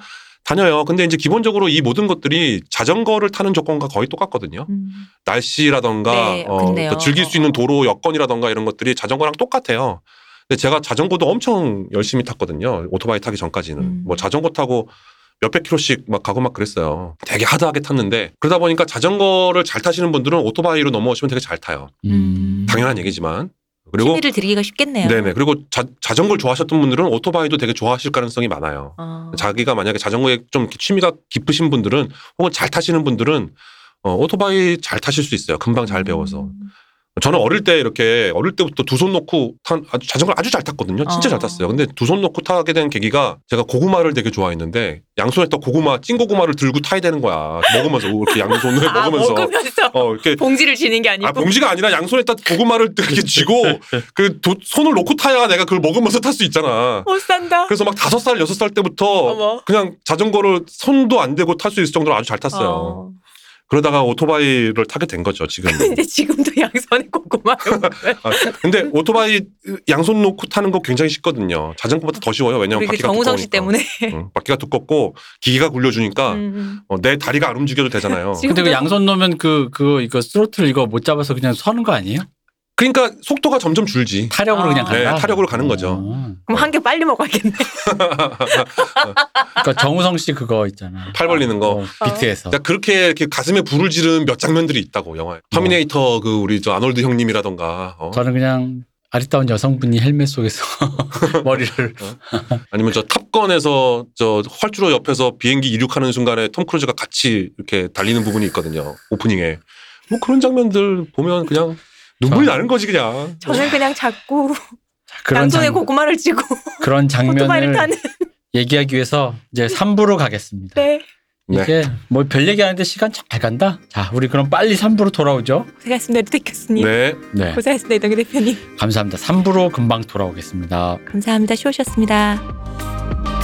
다녀요. 근데 이제 기본적으로 이 모든 것들이 자전거를 타는 조건과 거의 똑같거든요. 음. 날씨라던가 네, 어. 또 즐길 수 있는 도로 여건이라던가 이런 것들이 자전거랑 똑같아요. 근데 제가 자전거도 엄청 열심히 탔거든요. 오토바이 타기 전까지는 음. 뭐 자전거 타고 몇백 킬로씩 막 가고 막 그랬어요. 되게 하드하게 탔는데 그러다 보니까 자전거를 잘 타시는 분들은 오토바이로 넘어오시면 되게 잘 타요. 음. 당연한 얘기지만 그리고 취미를 들이기가 쉽겠네요. 네네 그리고 자, 자전거를 좋아하셨던 분들은 오토바이도 되게 좋아하실 가능성이 많아요. 어. 자기가 만약에 자전거에 좀 취미가 깊으신 분들은 혹은 잘 타시는 분들은 어, 오토바이 잘 타실 수 있어요. 금방 잘 배워서. 음. 저는 어릴 때 이렇게 어릴 때부터 두 손 놓고 탄 아주 자전거를 아주 잘 탔거든요. 진짜 어. 잘 탔어요. 근데 두 손 놓고 타게 된 계기가 제가 고구마를 되게 좋아했는데 양손에다 고구마 찐 고구마를 들고 타야 되는 거야. 먹으면서 이렇게 양손을 아, 먹으면서 먹으면서 어 이렇게 봉지를 쥐는 게 아니고. 아 봉지가 아니라 양손에다 고구마를 이렇게 쥐고 그 도- 손을 놓고 타야 내가 그걸 먹으면서 탈 수 있잖아. 못 산다. 그래서 막 다섯 살 여섯 살 때부터 어머. 그냥 자전거를 손도 안 대고 탈 수 있을 정도로 아주 잘 탔어요. 어. 그러다가 오토바이를 타게 된 거죠 지금. 근데 지금도 양손에 먹어요. 아, 근데 오토바이 양손 놓고 타는 거 굉장히 쉽거든요. 자전거보다 더 쉬워요. 왜냐면 우리 그 바퀴가 정우성 씨 두꺼우니까. 때문에. 응, 바퀴가 두껍고 기계가 굴려주니까 음. 어, 내 다리가 안 움직여도 되잖아요. 근데 그 양손 놓으면 그, 그, 이거 스로틀 이거 못 잡아서 그냥 서는 거 아니에요? 그러니까 속도가 점점 줄지. 타력으로 아. 그냥 간다? 네, 타력으로 가는 거죠. 어. 그럼 한 개 빨리 먹어야겠네. 그러니까 정우성 씨 그거 있잖아. 팔 벌리는 거. 어, 비트에서. 그러니까 그렇게 이렇게 가슴에 불을 지른 몇 장면들이 있다고 영화에. 터미네이터 그 우리 저 아놀드 형님이라던가 어? 저는 그냥 아리따운 여성분이 헬멧 속에서 머리를 아니면 저 탑건에서 저 활주로 옆에서 비행기 이륙하는 순간에 톰 크루즈가 같이 이렇게 달리는 부분이 있거든요. 오프닝에. 뭐 그런 장면들 보면 그냥 눈물이 저- 나는 거지 그냥. 저는 그냥 자꾸 그런, 양손에 장, 고구마를 쥐고 그런 장면을 타는. 얘기하기 위해서 이제 3부로 가겠습니다. 네. 네. 이게 뭐별 얘기하는데 시간 잘 간다. 자, 우리 그럼 빨리 3부로 돌아오죠. 고생하셨습니다. 루테 교수님. 네. 네. 고생하셨습니다. 이동규 대표님. 감사합니다. 3부로 금방 돌아오겠습니다. 감사합니다. 쉬우셨습니다.